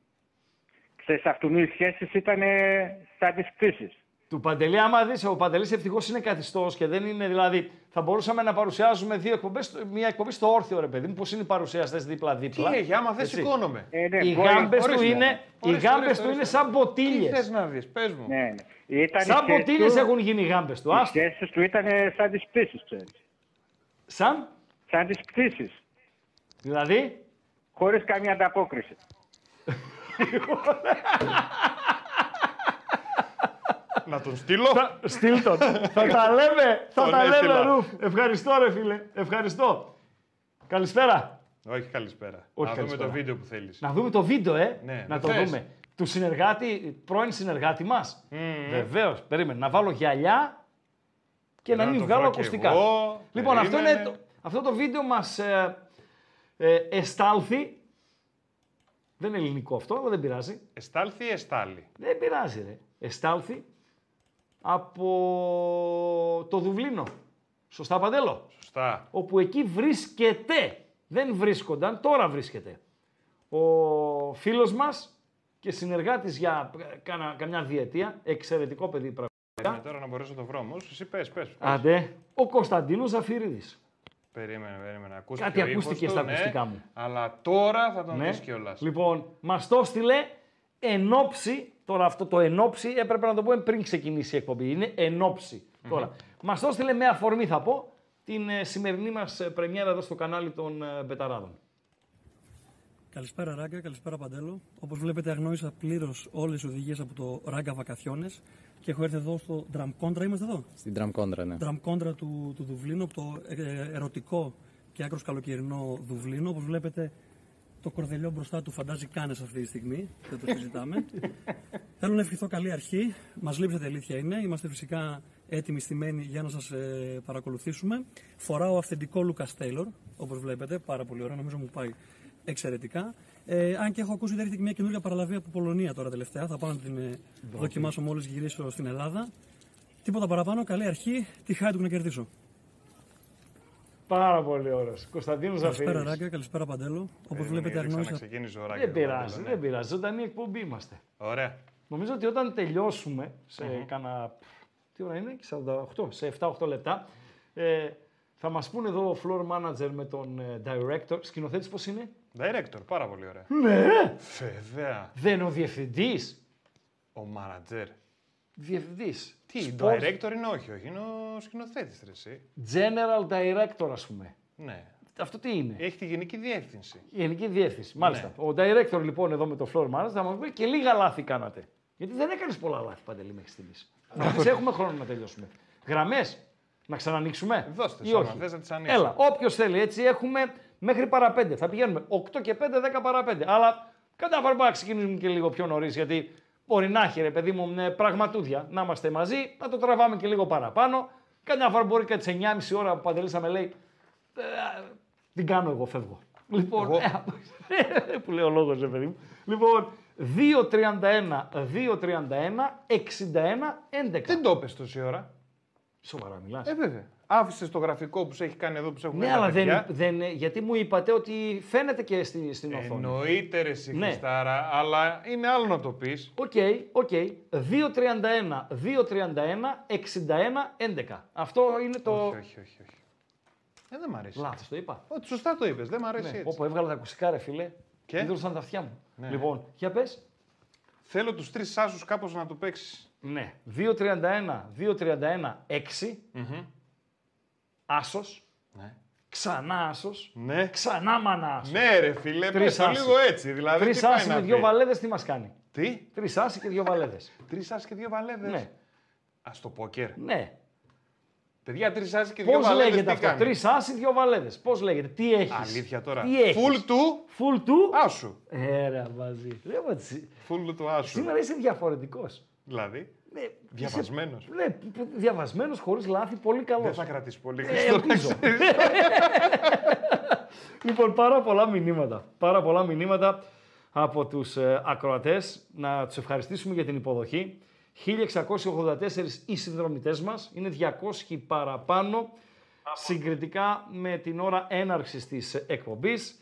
Ξέρεις, αυτού οι σχέσεις ήταν σαν τις κτήσεις. Του Παντελή, άμα δεις, ο Παντελής ευτυχώς είναι καθιστός και δεν είναι, δηλαδή, θα μπορούσαμε να παρουσιάζουμε δύο εκπομπές, μία εκπομπή στο όρθιο, ρε παιδί μου, πώς είναι οι παρουσιαστές δίπλα-δίπλα. Τι έχει, άμα δεν Έτσι. σηκώνομαι. Ε, ναι, οι μπορεί- γάμπες του ορίστε. είναι, οι Ορίστε, γάμπες ορίστε, του είναι ορίστε. σαν Τι μποτίλιες. θες να δεις, πες μου. Ναι, ναι. Ήταν Σαν οι σχέσεις μποτίλιες του- έχουν γίνει οι γάμπες του. Οι Άστο. σχέσεις του ήταν σαν τις πτήσεις, ξέρεις. Σαν, Σαν τις πτήσεις. δηλαδή, Χωρίς καμία ανταπόκριση. *laughs* Να τον στείλω. Στείλ τον. θα τα λέμε, θα Τον τα λέμε, έστειλα. Ρουφ. Ευχαριστώ, ρε φίλε. Ευχαριστώ. Καλησπέρα. Όχι, καλησπέρα. Όχι, να δούμε καλησπέρα. το βίντεο που θέλεις. Να δούμε το βίντεο, ε. Ναι, να δεν το θες. δούμε. Του συνεργάτη, πρώην συνεργάτη μας. Μμμ. Βεβαίως. Περίμενε. Να βάλω γυαλιά και να Να μην το βγάλω βρω κι ακουστικά. εγώ. Λοιπόν, αυτό, είναι Περίμενε. το, αυτό το βίντεο μας ε, ε, εστάλθη. Δεν είναι ελληνικό αυτό, αλλά δεν πειράζει. Εστάλθη ή εστάλη. Δεν πειράζει, ρε. Εστάλθη από το Δουβλίνο. Σωστά, Παντέλο; Σωστά. Όπου εκεί βρίσκεται. Δεν βρίσκονταν, τώρα βρίσκεται. Ο φίλος μας και συνεργάτης για κάνα, καμιά διετία, εξαιρετικό παιδί πραγματικά. Περίμενε τώρα να μπορέσω να το βρω όμως. Εσύ πες, πες. πες. Άντε, ο Κωνσταντίνος Ζαφυρίδης. Περίμενε, περίμενε. Ακούστηκε Κάτι ο ήχος ακούστηκε του, στα ναι, ακουστικά μου. Αλλά τώρα θα τον Ναι. δεις κιόλας. Λοιπόν, μας το έστειλε ενόψη, τώρα αυτό το ενόψη έπρεπε να το πούμε πριν ξεκινήσει η εκπομπή, είναι ενόψη τώρα. Μας το έστειλε με αφορμή θα πω, την ε, σημερινή μας ε, πρεμιέρα εδώ στο κανάλι των ε, Μπεταράδων. Καλησπέρα Ράγκα, καλησπέρα Παντέλο. Όπως βλέπετε, αγνόησα πλήρως όλες τις οδηγίες από το Ράγκα Βακαθιώνε και έχω έρθει εδώ στο Drum Contra. Είμαστε εδώ; Στην Drum Contra, ναι. Drum Contra του, του Δουβλίνου, από το ε, ερωτικό και άκρος καλοκαιρινό Δουβλίνο. Όπως βλέπετε, το κορδελιό μπροστά του φαντάζει κάνες αυτή τη στιγμή. Δεν το συζητάμε. *laughs* Θέλω να ευχηθώ καλή αρχή. Μας λείψετε, αλήθεια είναι. Είμαστε φυσικά έτοιμοι, στημένοι για να σας ε, παρακολουθήσουμε. Φοράω αυθεντικό Λούκα Τέιλορ, όπως βλέπετε. Πάρα πολύ ωραίο. Νομίζω μου πάει εξαιρετικά. Ε, αν και έχω ακούσει ότι έρχεται και μια καινούργια παραλαβή από Πολωνία τώρα τελευταία. Θα πάω να την ε, δοκιμάσω μόλις γυρίσω στην Ελλάδα. Τίποτα παραπάνω. Καλή αρχή. Τι χάρη του να κερδίσω. Πάρα πολύ ωραίος. Κωνσταντίνος Καλησπέρα Ζαφυρίδης. Ράγκα, καλησπέρα Παντέλο. Όπω Περίμενε, βλέπετε, γιατί αγνώρισα. ξαναξεκίνησε ο Ράγκη Δεν το πειράζει, Παντέλο, δεν πειράζει. Ζωντανή εκπομπή είμαστε. Ωραία. Νομίζω ότι όταν τελειώσουμε σε Μμμ. κάνα. Τι ώρα είναι, 48, σε 7-8 λεπτά. Ε, θα μας πούνε εδώ ο floor manager με τον ε, director. Σκηνοθέτης πώς είναι; Director, πάρα πολύ ωραία. Ναι. Βέβαια. Δεν είναι ο διευθυντής. Ο manager. Διευθυντής. Τι, Sports director είναι όχι, όχι. Είναι ο σκηνοθέτης, ρε, εσύ. General director, ας πούμε. Ναι. Αυτό τι είναι; Έχει τη γενική διεύθυνση. Η Γενική Διεύθυνση. Μάλιστα. Ναι. Ο director λοιπόν εδώ με το floor manager θα μας πει και λίγα λάθη κάνατε. Γιατί δεν έκανες πολλά λάθη παντελή μέχρι στιγμής. Εμεί έχουμε χρόνο να τελειώσουμε. Γραμμές. Να ξανανοίξουμε. Δώστε ή σ' άμα όχι. θες να τις ανοίξω. Έλα, όποιος θέλει. Έτσι έχουμε μέχρι παρά 5. Θα πηγαίνουμε 8 και 5, 10 παρά 5. Αλλά κατά φορά να ξεκινήσουμε και λίγο πιο νωρίς. Γιατί μπορεί να έχει ρε παιδί μου με πραγματούδια να είμαστε μαζί, να το τραβάμε και λίγο παραπάνω. Καμιά φορά μπορεί και τις 9.30 ώρα που παντελή θα με λέει «Ε, την κάνω εγώ, φεύγω. Λοιπόν, Εγώ; ε, *laughs* που λέει ο λόγος, ρε παιδί μου. Λοιπόν, 2.31, 2.31, 61, 11. Δεν το είπες τόση ώρα. Σοβαρά μιλάς. Ε, βέβαια. Άφησε το γραφικό που σε έχει κάνει εδώ που σε έχουν ναι, κάνει τα αλλά δεν, παιδιά. δεν, γιατί μου είπατε ότι φαίνεται και στη, στην οθόνη. Εννοείται ρε εσύ Ναι. Χριστάρα, αλλά είναι άλλο να το πεις. Οκ, οκ. 2.31, 2.31, 61, 11. Αυτό είναι το... Όχι, όχι, όχι. όχι. Ε, δεν μ' αρέσει. Λάθος το είπα. Ότι σωστά το είπες, δεν μ' αρέσει Ναι, έτσι. όπου έβγαλα τα ακουστικά ρε φίλε. Και; Και δώσαν τα αυτιά μου. Ναι. Λοιπόν, για πες. Θέλω τους τρεις άσους κάπως να το παίξεις. Ναι. 2.31, 2.31, 6. Μμμ. Άσος. Ναι. Ξανά άσος. Ναι. Ξανά μανά άσος. Ναι ρε φίλε, Τρεις πες το άσοι. λίγο έτσι. Δηλαδή, Τρεις τι πάει άσοι να με δύο πει; βαλέδες τι μας κάνει; Τι; Τρεις άσοι και δύο βαλέδες. *laughs* Τρεις άσοι και δύο βαλέδες; Ναι. Α το πόκερ. Ναι. Παιδιά, τρεις άσοι και δύο Πώς βαλέδες λέγεται τι αυτό; κάνει; Τρεις άσοι, δύο βαλέδες. Πώς λέγεται; Τι έχεις; Αλήθεια τώρα. Τι έχεις; Full του; Full του; Άσου. Έρα μαζί. Λέω έτσι. Full του άσου. Σήμερα είσαι διαφορετικός. Δηλαδή; Ναι, Διαβασμένος. Ναι, διαβασμένος, χωρίς λάθη, πολύ καλός. Δεν θα κρατήσεις πολύ Ε, Χριστό. ελπίζω. λοιπόν, πάρα πολλά μηνύματα. Πάρα πολλά μηνύματα από τους ε, ακροατές. Να τους ευχαριστήσουμε για την υποδοχή. 1684 οι συνδρομητές μας. Είναι 200 παραπάνω συγκριτικά με την ώρα έναρξης της εκπομπής.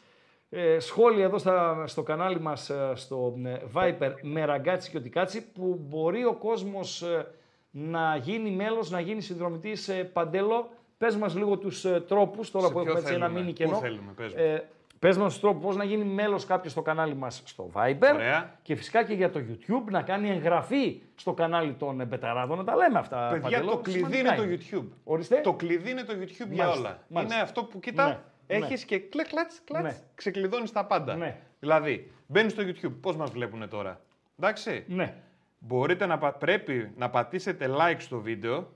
Ε, σχόλια εδώ στα, στο κανάλι μας ε, στο ε, Viper με ραγκάτσι και οτικάτσι που μπορεί ο κόσμος ε, να γίνει μέλος, να γίνει συνδρομητής ε, Παντέλο. Πες μας λίγο τους ε, τρόπους, τώρα Σε που ποιο έχουμε έτσι ένα θέλουμε, μήνυ πού κενό. θέλουμε, πες μου. Ε, πες μας τους τρόπους πώς να γίνει μέλος κάποιος στο κανάλι μας στο Viber. Ωραία. Και φυσικά και για το YouTube να κάνει εγγραφή στο κανάλι των ε, Μπεταράδων. Να τα λέμε αυτά, Παιδιά, Παντέλο. το κλειδί Σημαντικά είναι το YouTube. Ορίστε. Το κλειδί είναι το YouTube για Μάλιστα, όλα. μάλιστα. Είναι αυτό που κοίτα, Ναι, έχεις και κλακ, κλατς, κλατς, Ναι. ξεκλειδώνεις τα πάντα. Ναι. Δηλαδή, μπαίνεις στο YouTube, πώς μας βλέπουν τώρα. Εντάξει; Ναι. Μπορείτε να, πα- πρέπει να πατήσετε like στο βίντεο,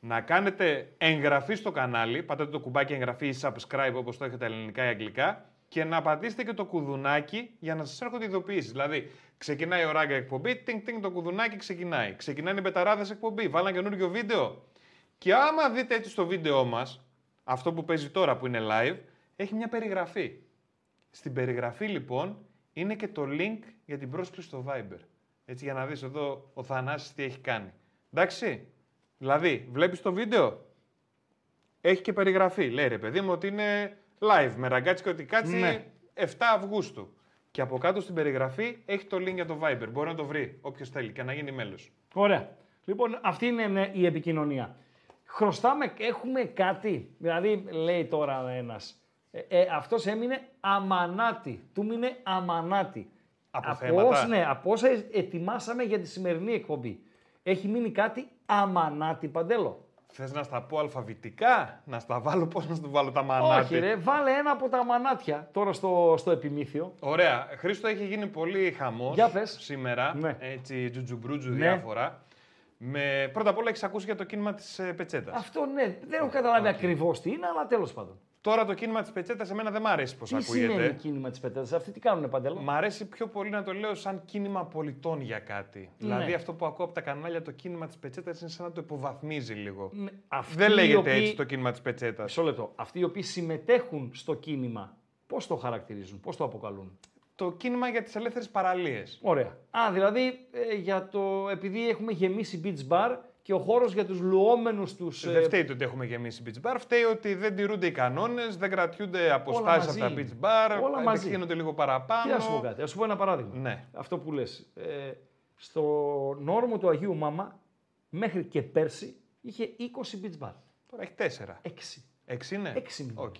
να κάνετε εγγραφή στο κανάλι, πατάτε το κουμπάκι εγγραφή ή subscribe όπως το έχετε ελληνικά ή αγγλικά και να πατήσετε και το κουδουνάκι για να σας έρχονται ειδοποιήσεις. Δηλαδή, ξεκινάει ο ράγκα εκπομπή, τινγκ τινγκ το κουδουνάκι ξεκινάει. Ξεκινάνε οι μπεταράδες εκπομπή, βάλαν καινούργιο βίντεο. Και άμα δείτε έτσι στο βίντεό μας, αυτό που παίζει τώρα που είναι live, έχει μια περιγραφή. Στην περιγραφή λοιπόν είναι και το link για την πρόσκληση στο Viber. Έτσι για να δεις εδώ ο Θανάσης τι έχει κάνει. Εντάξει; Δηλαδή, βλέπεις το βίντεο, έχει και περιγραφή. Λέει ρε παιδί μου ότι είναι live με ραγκάτσι και ότι κάτσει Ναι. 7 Αυγούστου. Και από κάτω στην περιγραφή έχει το link για το Viber. Μπορεί να το βρει όποιος θέλει και να γίνει μέλος. Ωραία. Λοιπόν, αυτή είναι ναι, η επικοινωνία. Χρωστάμε, έχουμε κάτι. Δηλαδή, λέει τώρα ένας, ε, ε, αυτός έμεινε αμανάτη. Του μείνε αμανάτη. Από από θέματα. όσα- ναι, από όσα ετοιμάσαμε για τη σημερινή εκπομπή. Έχει μείνει κάτι αμανάτη, Παντέλο. Θες να στα πω αλφαβητικά, να στα βάλω πώς να στα βάλω τα μανάτι. Όχι ρε, βάλε ένα από τα αμανάτια τώρα στο, στο επιμήθειο. Ωραία. Χρήστο, έχει γίνει πολύ χαμός Για πες. σήμερα. Ναι. Έτσι, τζουτζουμπρούτζου Ναι. διάφορα. Με... Πρώτα απ' όλα έχεις ακούσει για το κίνημα της ε, Πετσέτας. Αυτό ναι, δεν έχω καταλάβει ακριβώς τι είναι, αλλά τέλος πάντων. Τώρα το κίνημα της Πετσέτας εμένα δεν μ' αρέσει πώ Τι ακούγεται. σημαίνει κίνημα της πετέτας, αυτοί τι κάνουνε Παντέλο. Μ' αρέσει πιο πολύ να το λέω σαν κίνημα πολιτών για κάτι. Ναι. Δηλαδή αυτό που ακούω από τα κανάλια, το κίνημα της Πετσέτας είναι σαν να το υποβαθμίζει λίγο. Ναι, αυτοί Δεν οι λέγεται οποίοι- έτσι το κίνημα της Πετσέτας. Μισό λεπτό. Αυτοί οι οποίοι συμμετέχουν στο κίνημα, πώς το χαρακτηρίζουν, πώς το αποκαλούν; Το κίνημα για τις ελεύθερες παραλίες. Ωραία. Α, δηλαδή ε, για το, επειδή έχουμε γεμίσει beach bar και ο χώρος για τους λουόμενους τους... ε, Δεν φταίει το ότι έχουμε γεμίσει beach bar, φταίει ότι δεν τηρούνται οι κανόνες, δεν κρατιούνται αποστάσεις από μαζί. τα beach bar, Όλα μαζί. επεκτείνονται λίγο παραπάνω. Τι να σου πω κάτι, ας σου πω ένα παράδειγμα. Ναι. Αυτό που λες. Ε, στον όρμο του Αγίου Μάμα, μέχρι και πέρσι, είχε 20 beach bar. Τώρα έχει τέσσερα. Έξι. Έξι είναι; Έξι είναι. Οκ.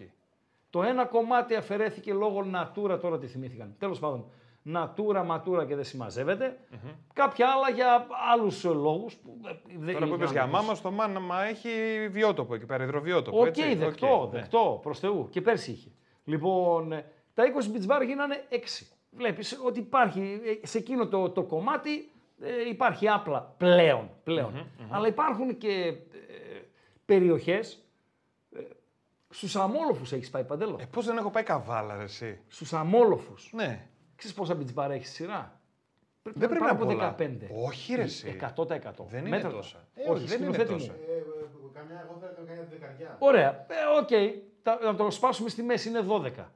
Το ένα κομμάτι αφαιρέθηκε λόγω Natura, τώρα τι θυμήθηκαν. Τέλος πάντων, Natura, Matura και δεν συμμαζεύεται. Κάποια άλλα για άλλους ε, λόγους. Που, ε, δεν Τώρα που είναι είπες για άλλους. Μάμα, στο Μάμα έχει βιότοπο εκεί πέρα, υδροβιότοπο. Οκ, έτσι. δεκτό, Οκ, ναι. δεκτό, προς Θεού. Και πέρσι είχε. Λοιπόν, ε, τα 20 beach bar γίνανε 6. Βλέπεις ότι υπάρχει, ε, σε εκείνο το, το κομμάτι ε, υπάρχει άπλα πλέον. πλέον. Μμμ, μμμ. Αλλά υπάρχουν και ε, περιοχές, ε, στους Αμμόλοφους έχεις πάει Παντελή. Ε, πώς δεν έχω πάει Καβάλα, ρε, εσύ; Στους Αμμόλοφους. Ναι. Ξέρεις πόσα beach bar έχεις στη σειρά; Πρέπει Δεν να πρέπει είναι να πάνω από πολλά. 15. Όχι, ρε, εσύ. 100%. Δεν είναι Μέτρα τα. τόσα. Ε, όχι, όχι, δεν είναι σκηνοθέτη μου. τόσα. Καμιά, εγώ θα έκανα καμιά δεκαριά. Ωραία. Ε, οκ. Τα- Να το σπάσουμε στη μέση είναι 12.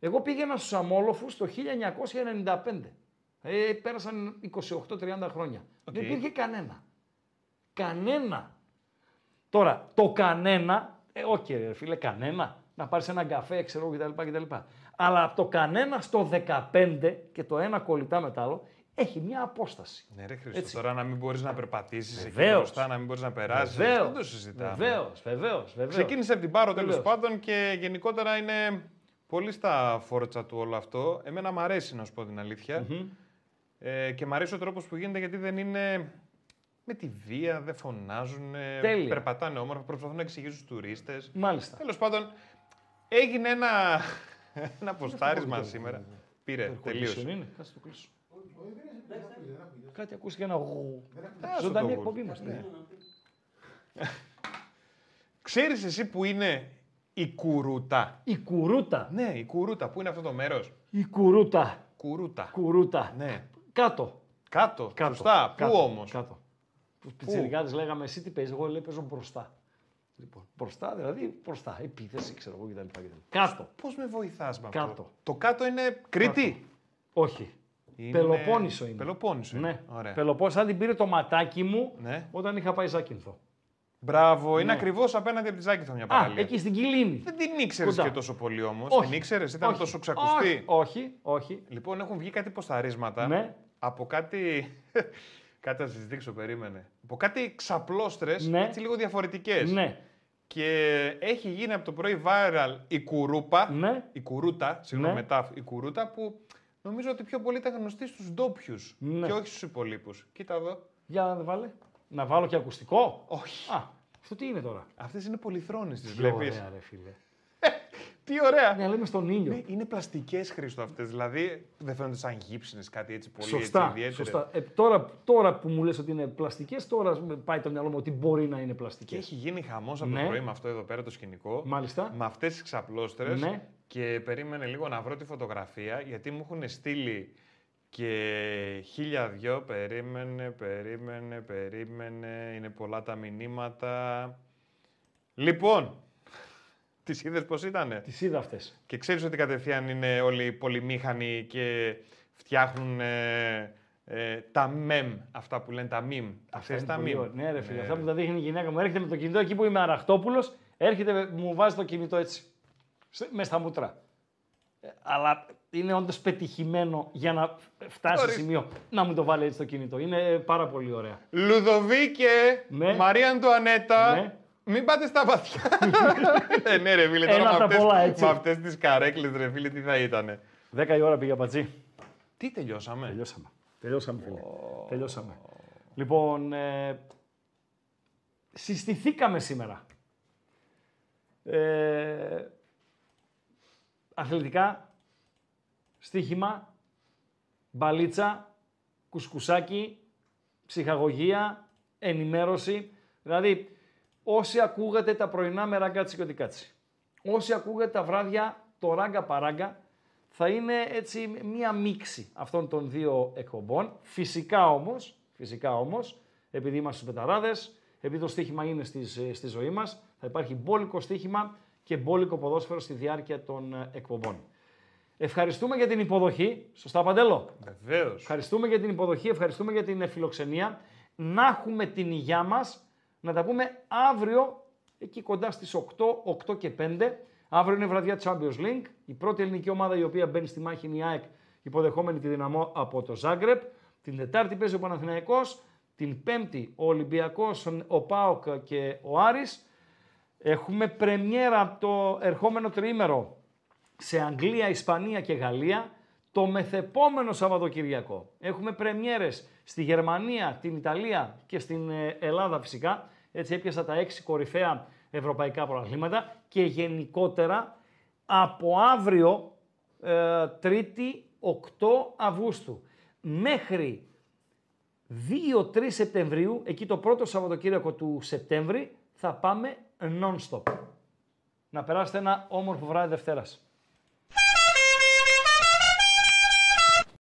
Εγώ πήγαινα στους Αμμόλοφους το 1995. Ε, πέρασαν 28-30 χρόνια. Οκ. Δεν υπήρχε κανένα. Κανένα. Τώρα, το κανένα, ε, οκ ρε φίλε, κανένα. Να πάρεις έναν καφέ, ξέρω εγώ κτλ. κτλ. Αλλά από το κανένα στο 15 και το ένα κολλητά με το άλλο, έχει μια απόσταση. Ναι, ρε Χρήστο, Έτσι. τώρα να μην μπορείς να περπατήσεις εκεί Βεβαίως. μπροστά, να μην μπορείς να περάσεις. Βεβαίως. Δεν το συζητάμε. Βεβαίως, βεβαίως, βεβαίως. Ξεκίνησε από την Πάρο τέλος Βεβαίως. πάντων και γενικότερα είναι πολύ στα φόρτσα του όλο αυτό. Εμένα μου αρέσει να σου πω την αλήθεια. Ε, και μου αρέσει ο τρόπος που γίνεται γιατί δεν είναι με τη βία, δεν φωνάζουν. Τέλεια. Περπατάνε όμορφα, προσπαθούν να εξηγήσουν στους τουρίστες. Μάλιστα. Τέλος πάντων, έγινε ένα, *laughs* ένα ποστάρισμα σήμερα. Πήρε, Air τελείωσε. condition είναι, κάτσε το κλείσω. Κάτι ακούστηκε ένα γου. Άσο Ζωντανή το εκπομπή γου. μας. Ναι. Ξέρεις εσύ που είναι η κουρούτα; Η κουρούτα. Ναι, η κουρούτα. Πού είναι αυτό το μέρος; Η κουρούτα. Κουρούτα. Κουρούτα. Ναι. Κάτω. Κάτω. Κάτω. Σωστά. Κάτω. Πού όμως; Κάτω. Τους πιτσιρικάδες λέγαμε εσύ τι παίζεις, εγώ λέει παίζω μπροστά. Λοιπόν, μπροστά δηλαδή μπροστά, επίθεση ξέρω εγώ κτλ. κτλ. Κάτω. Πώς με βοηθάς με αυτό; Κάτω. Το κάτω είναι Κρήτη; Όχι. Είναι- Πελοπόννησο είναι. Πελοπόννησο είναι. Ναι. Ωραία. Πελοπόννησο, αν την πήρε το ματάκι μου Ναι. όταν είχα πάει Ζάκυνθο. Μπράβο, είναι Ναι. ακριβώς απέναντι από τη Ζάκηθο μια Α, παραλία. εκεί στην Κιλίνη. Δεν την ήξερες Κοντά. και τόσο πολύ όμως. Όχι. Την ήξερες, ήταν Όχι. τόσο ξακουστή; Όχι, όχι, όχι. Λοιπόν, έχουν βγει κάτι ποσταρίσματα Ναι. από κάτι, Κάτι θα σα δείξω, περίμενε. Από κάτι ξαπλώστρες, Ναι. έτσι λίγο διαφορετικές. Ναι. Και έχει γίνει από το πρωί viral η κουρούπα. Ναι. Η κουρούτα, συγγνώμη, Ναι. μετά η κουρούτα που νομίζω ότι πιο πολύ ήταν γνωστή στους ντόπιους Ναι. και όχι στους υπολείπους. Κοίτα εδώ. Για να βάλε. Να βάλω και ακουστικό; Όχι. Α, αυτό τι είναι τώρα; Αυτές είναι πολυθρόνες, τις Τι βλέπεις. ωραία, ρε φίλε. Τι ωραία. Ναι, λέμε στον ήλιο. Ναι, είναι πλαστικές χρήστο αυτές. Δηλαδή δεν φαίνονται σαν γύψινες, κάτι έτσι πολύ Σωστά. έτσι, ιδιαίτερο. σωστά. Ε, τώρα, τώρα που μου λες ότι είναι πλαστικές, τώρα πάει το μυαλό μου ότι μπορεί να είναι Και πλαστικές. έχει γίνει χαμός από Ναι. το πρωί με αυτό εδώ πέρα το σκηνικό. Μάλιστα. Με αυτές τις ξαπλώστρες. Ναι. Και περίμενε λίγο να βρω τη φωτογραφία γιατί μου έχουν στείλει και χίλια δυο. Περίμενε, περίμενε, περίμενε. Είναι πολλά τα μηνύματα. Λοιπόν, τις είδες πώς ήτανε; Τις είδα αυτές. Και ξέρεις ότι κατευθείαν είναι όλοι πολυμήχανοι και φτιάχνουν ε, ε, τα mem, αυτά που λένε τα meme. Αυτά Ξέρεις είναι τα πολύ meme. ωραία. Ναι, ρε φίλε. Ναι. Αυτά που τα δείχνει η γυναίκα μου. Έρχεται με το κινητό εκεί που είμαι αραχτόπουλος, έρχεται, μου βάζει το κινητό έτσι. Με στα μούτρα. Ε, Αλλά είναι όντως πετυχημένο για να φτάσει σε Ορίστε. σημείο να μου το βάλει έτσι το κινητό. Είναι πάρα πολύ ωραία. Λουδοβίκε, Ναι. Μαρία Αντουανέτα, Ναι. Μην πάτε στα βαθιά. ε, ναι ρε φίλε, τώρα Ένα με τα αυτές, πολλά, έτσι. με αυτές τις καρέκλες ρε φίλε, τι θα ήτανε. 10 η ώρα πήγε μπατζή. Τι τελειώσαμε; Τελειώσαμε. Τελειώσαμε, φίλε. Τελειώσαμε. Λοιπόν, ε, συστηθήκαμε σήμερα. Ε, αθλητικά, στοίχημα, μπαλίτσα, κουσκουσάκι, ψυχαγωγία, ενημέρωση. Δηλαδή, όσοι ακούγατε τα πρωινά με ραγκάτσι και ότι κάτσι, όσοι ακούγατε τα βράδια το ράγκα παράγκα, θα είναι έτσι μία μίξη αυτών των δύο εκπομπών. Φυσικά όμως, φυσικά όμως, επειδή είμαστε στους πεταράδες, επειδή το στοίχημα είναι στις, ε, στη ζωή μας, θα υπάρχει μπόλικο στοίχημα και μπόλικο ποδόσφαιρο στη διάρκεια των ε, εκπομπών. Ευχαριστούμε για την υποδοχή. Σωστά, Παντέλο; Βεβαίως. Ευχαριστούμε για την υποδοχή, ευχαριστούμε για την ε, φιλοξενία. Να έχουμε την υγειά μας, να τα πούμε αύριο, εκεί κοντά στις 8, 8 και 5. Αύριο είναι βραδιά Champions League. Η πρώτη ελληνική ομάδα η οποία μπαίνει στη μάχη είναι η ΑΕΚ, υποδεχόμενη τη δυναμό από το Ζάγκρεπ. Την Τετάρτη παίζει ο Παναθηναϊκός. Την Πέμπτη ο Ολυμπιακός, ο ΠΑΟΚ και ο Άρης. Έχουμε πρεμιέρα το ερχόμενο τριήμερο σε Αγγλία, Ισπανία και Γαλλία. Το μεθεπόμενο Σαββατοκυριακό έχουμε πρεμιέρες στη Γερμανία, την Ιταλία και στην ε, Ελλάδα φυσικά. Έτσι έπιασα τα έξι κορυφαία ευρωπαϊκά πρωταθλήματα και γενικότερα από αύριο, ε, Τρίτη 8 Αυγούστου, μέχρι 2-3 Σεπτεμβρίου, εκεί το πρώτο Σαββατοκύριακο του Σεπτέμβρη, θα πάμε non-stop. Να περάσετε ένα όμορφο βράδυ Δευτέρας.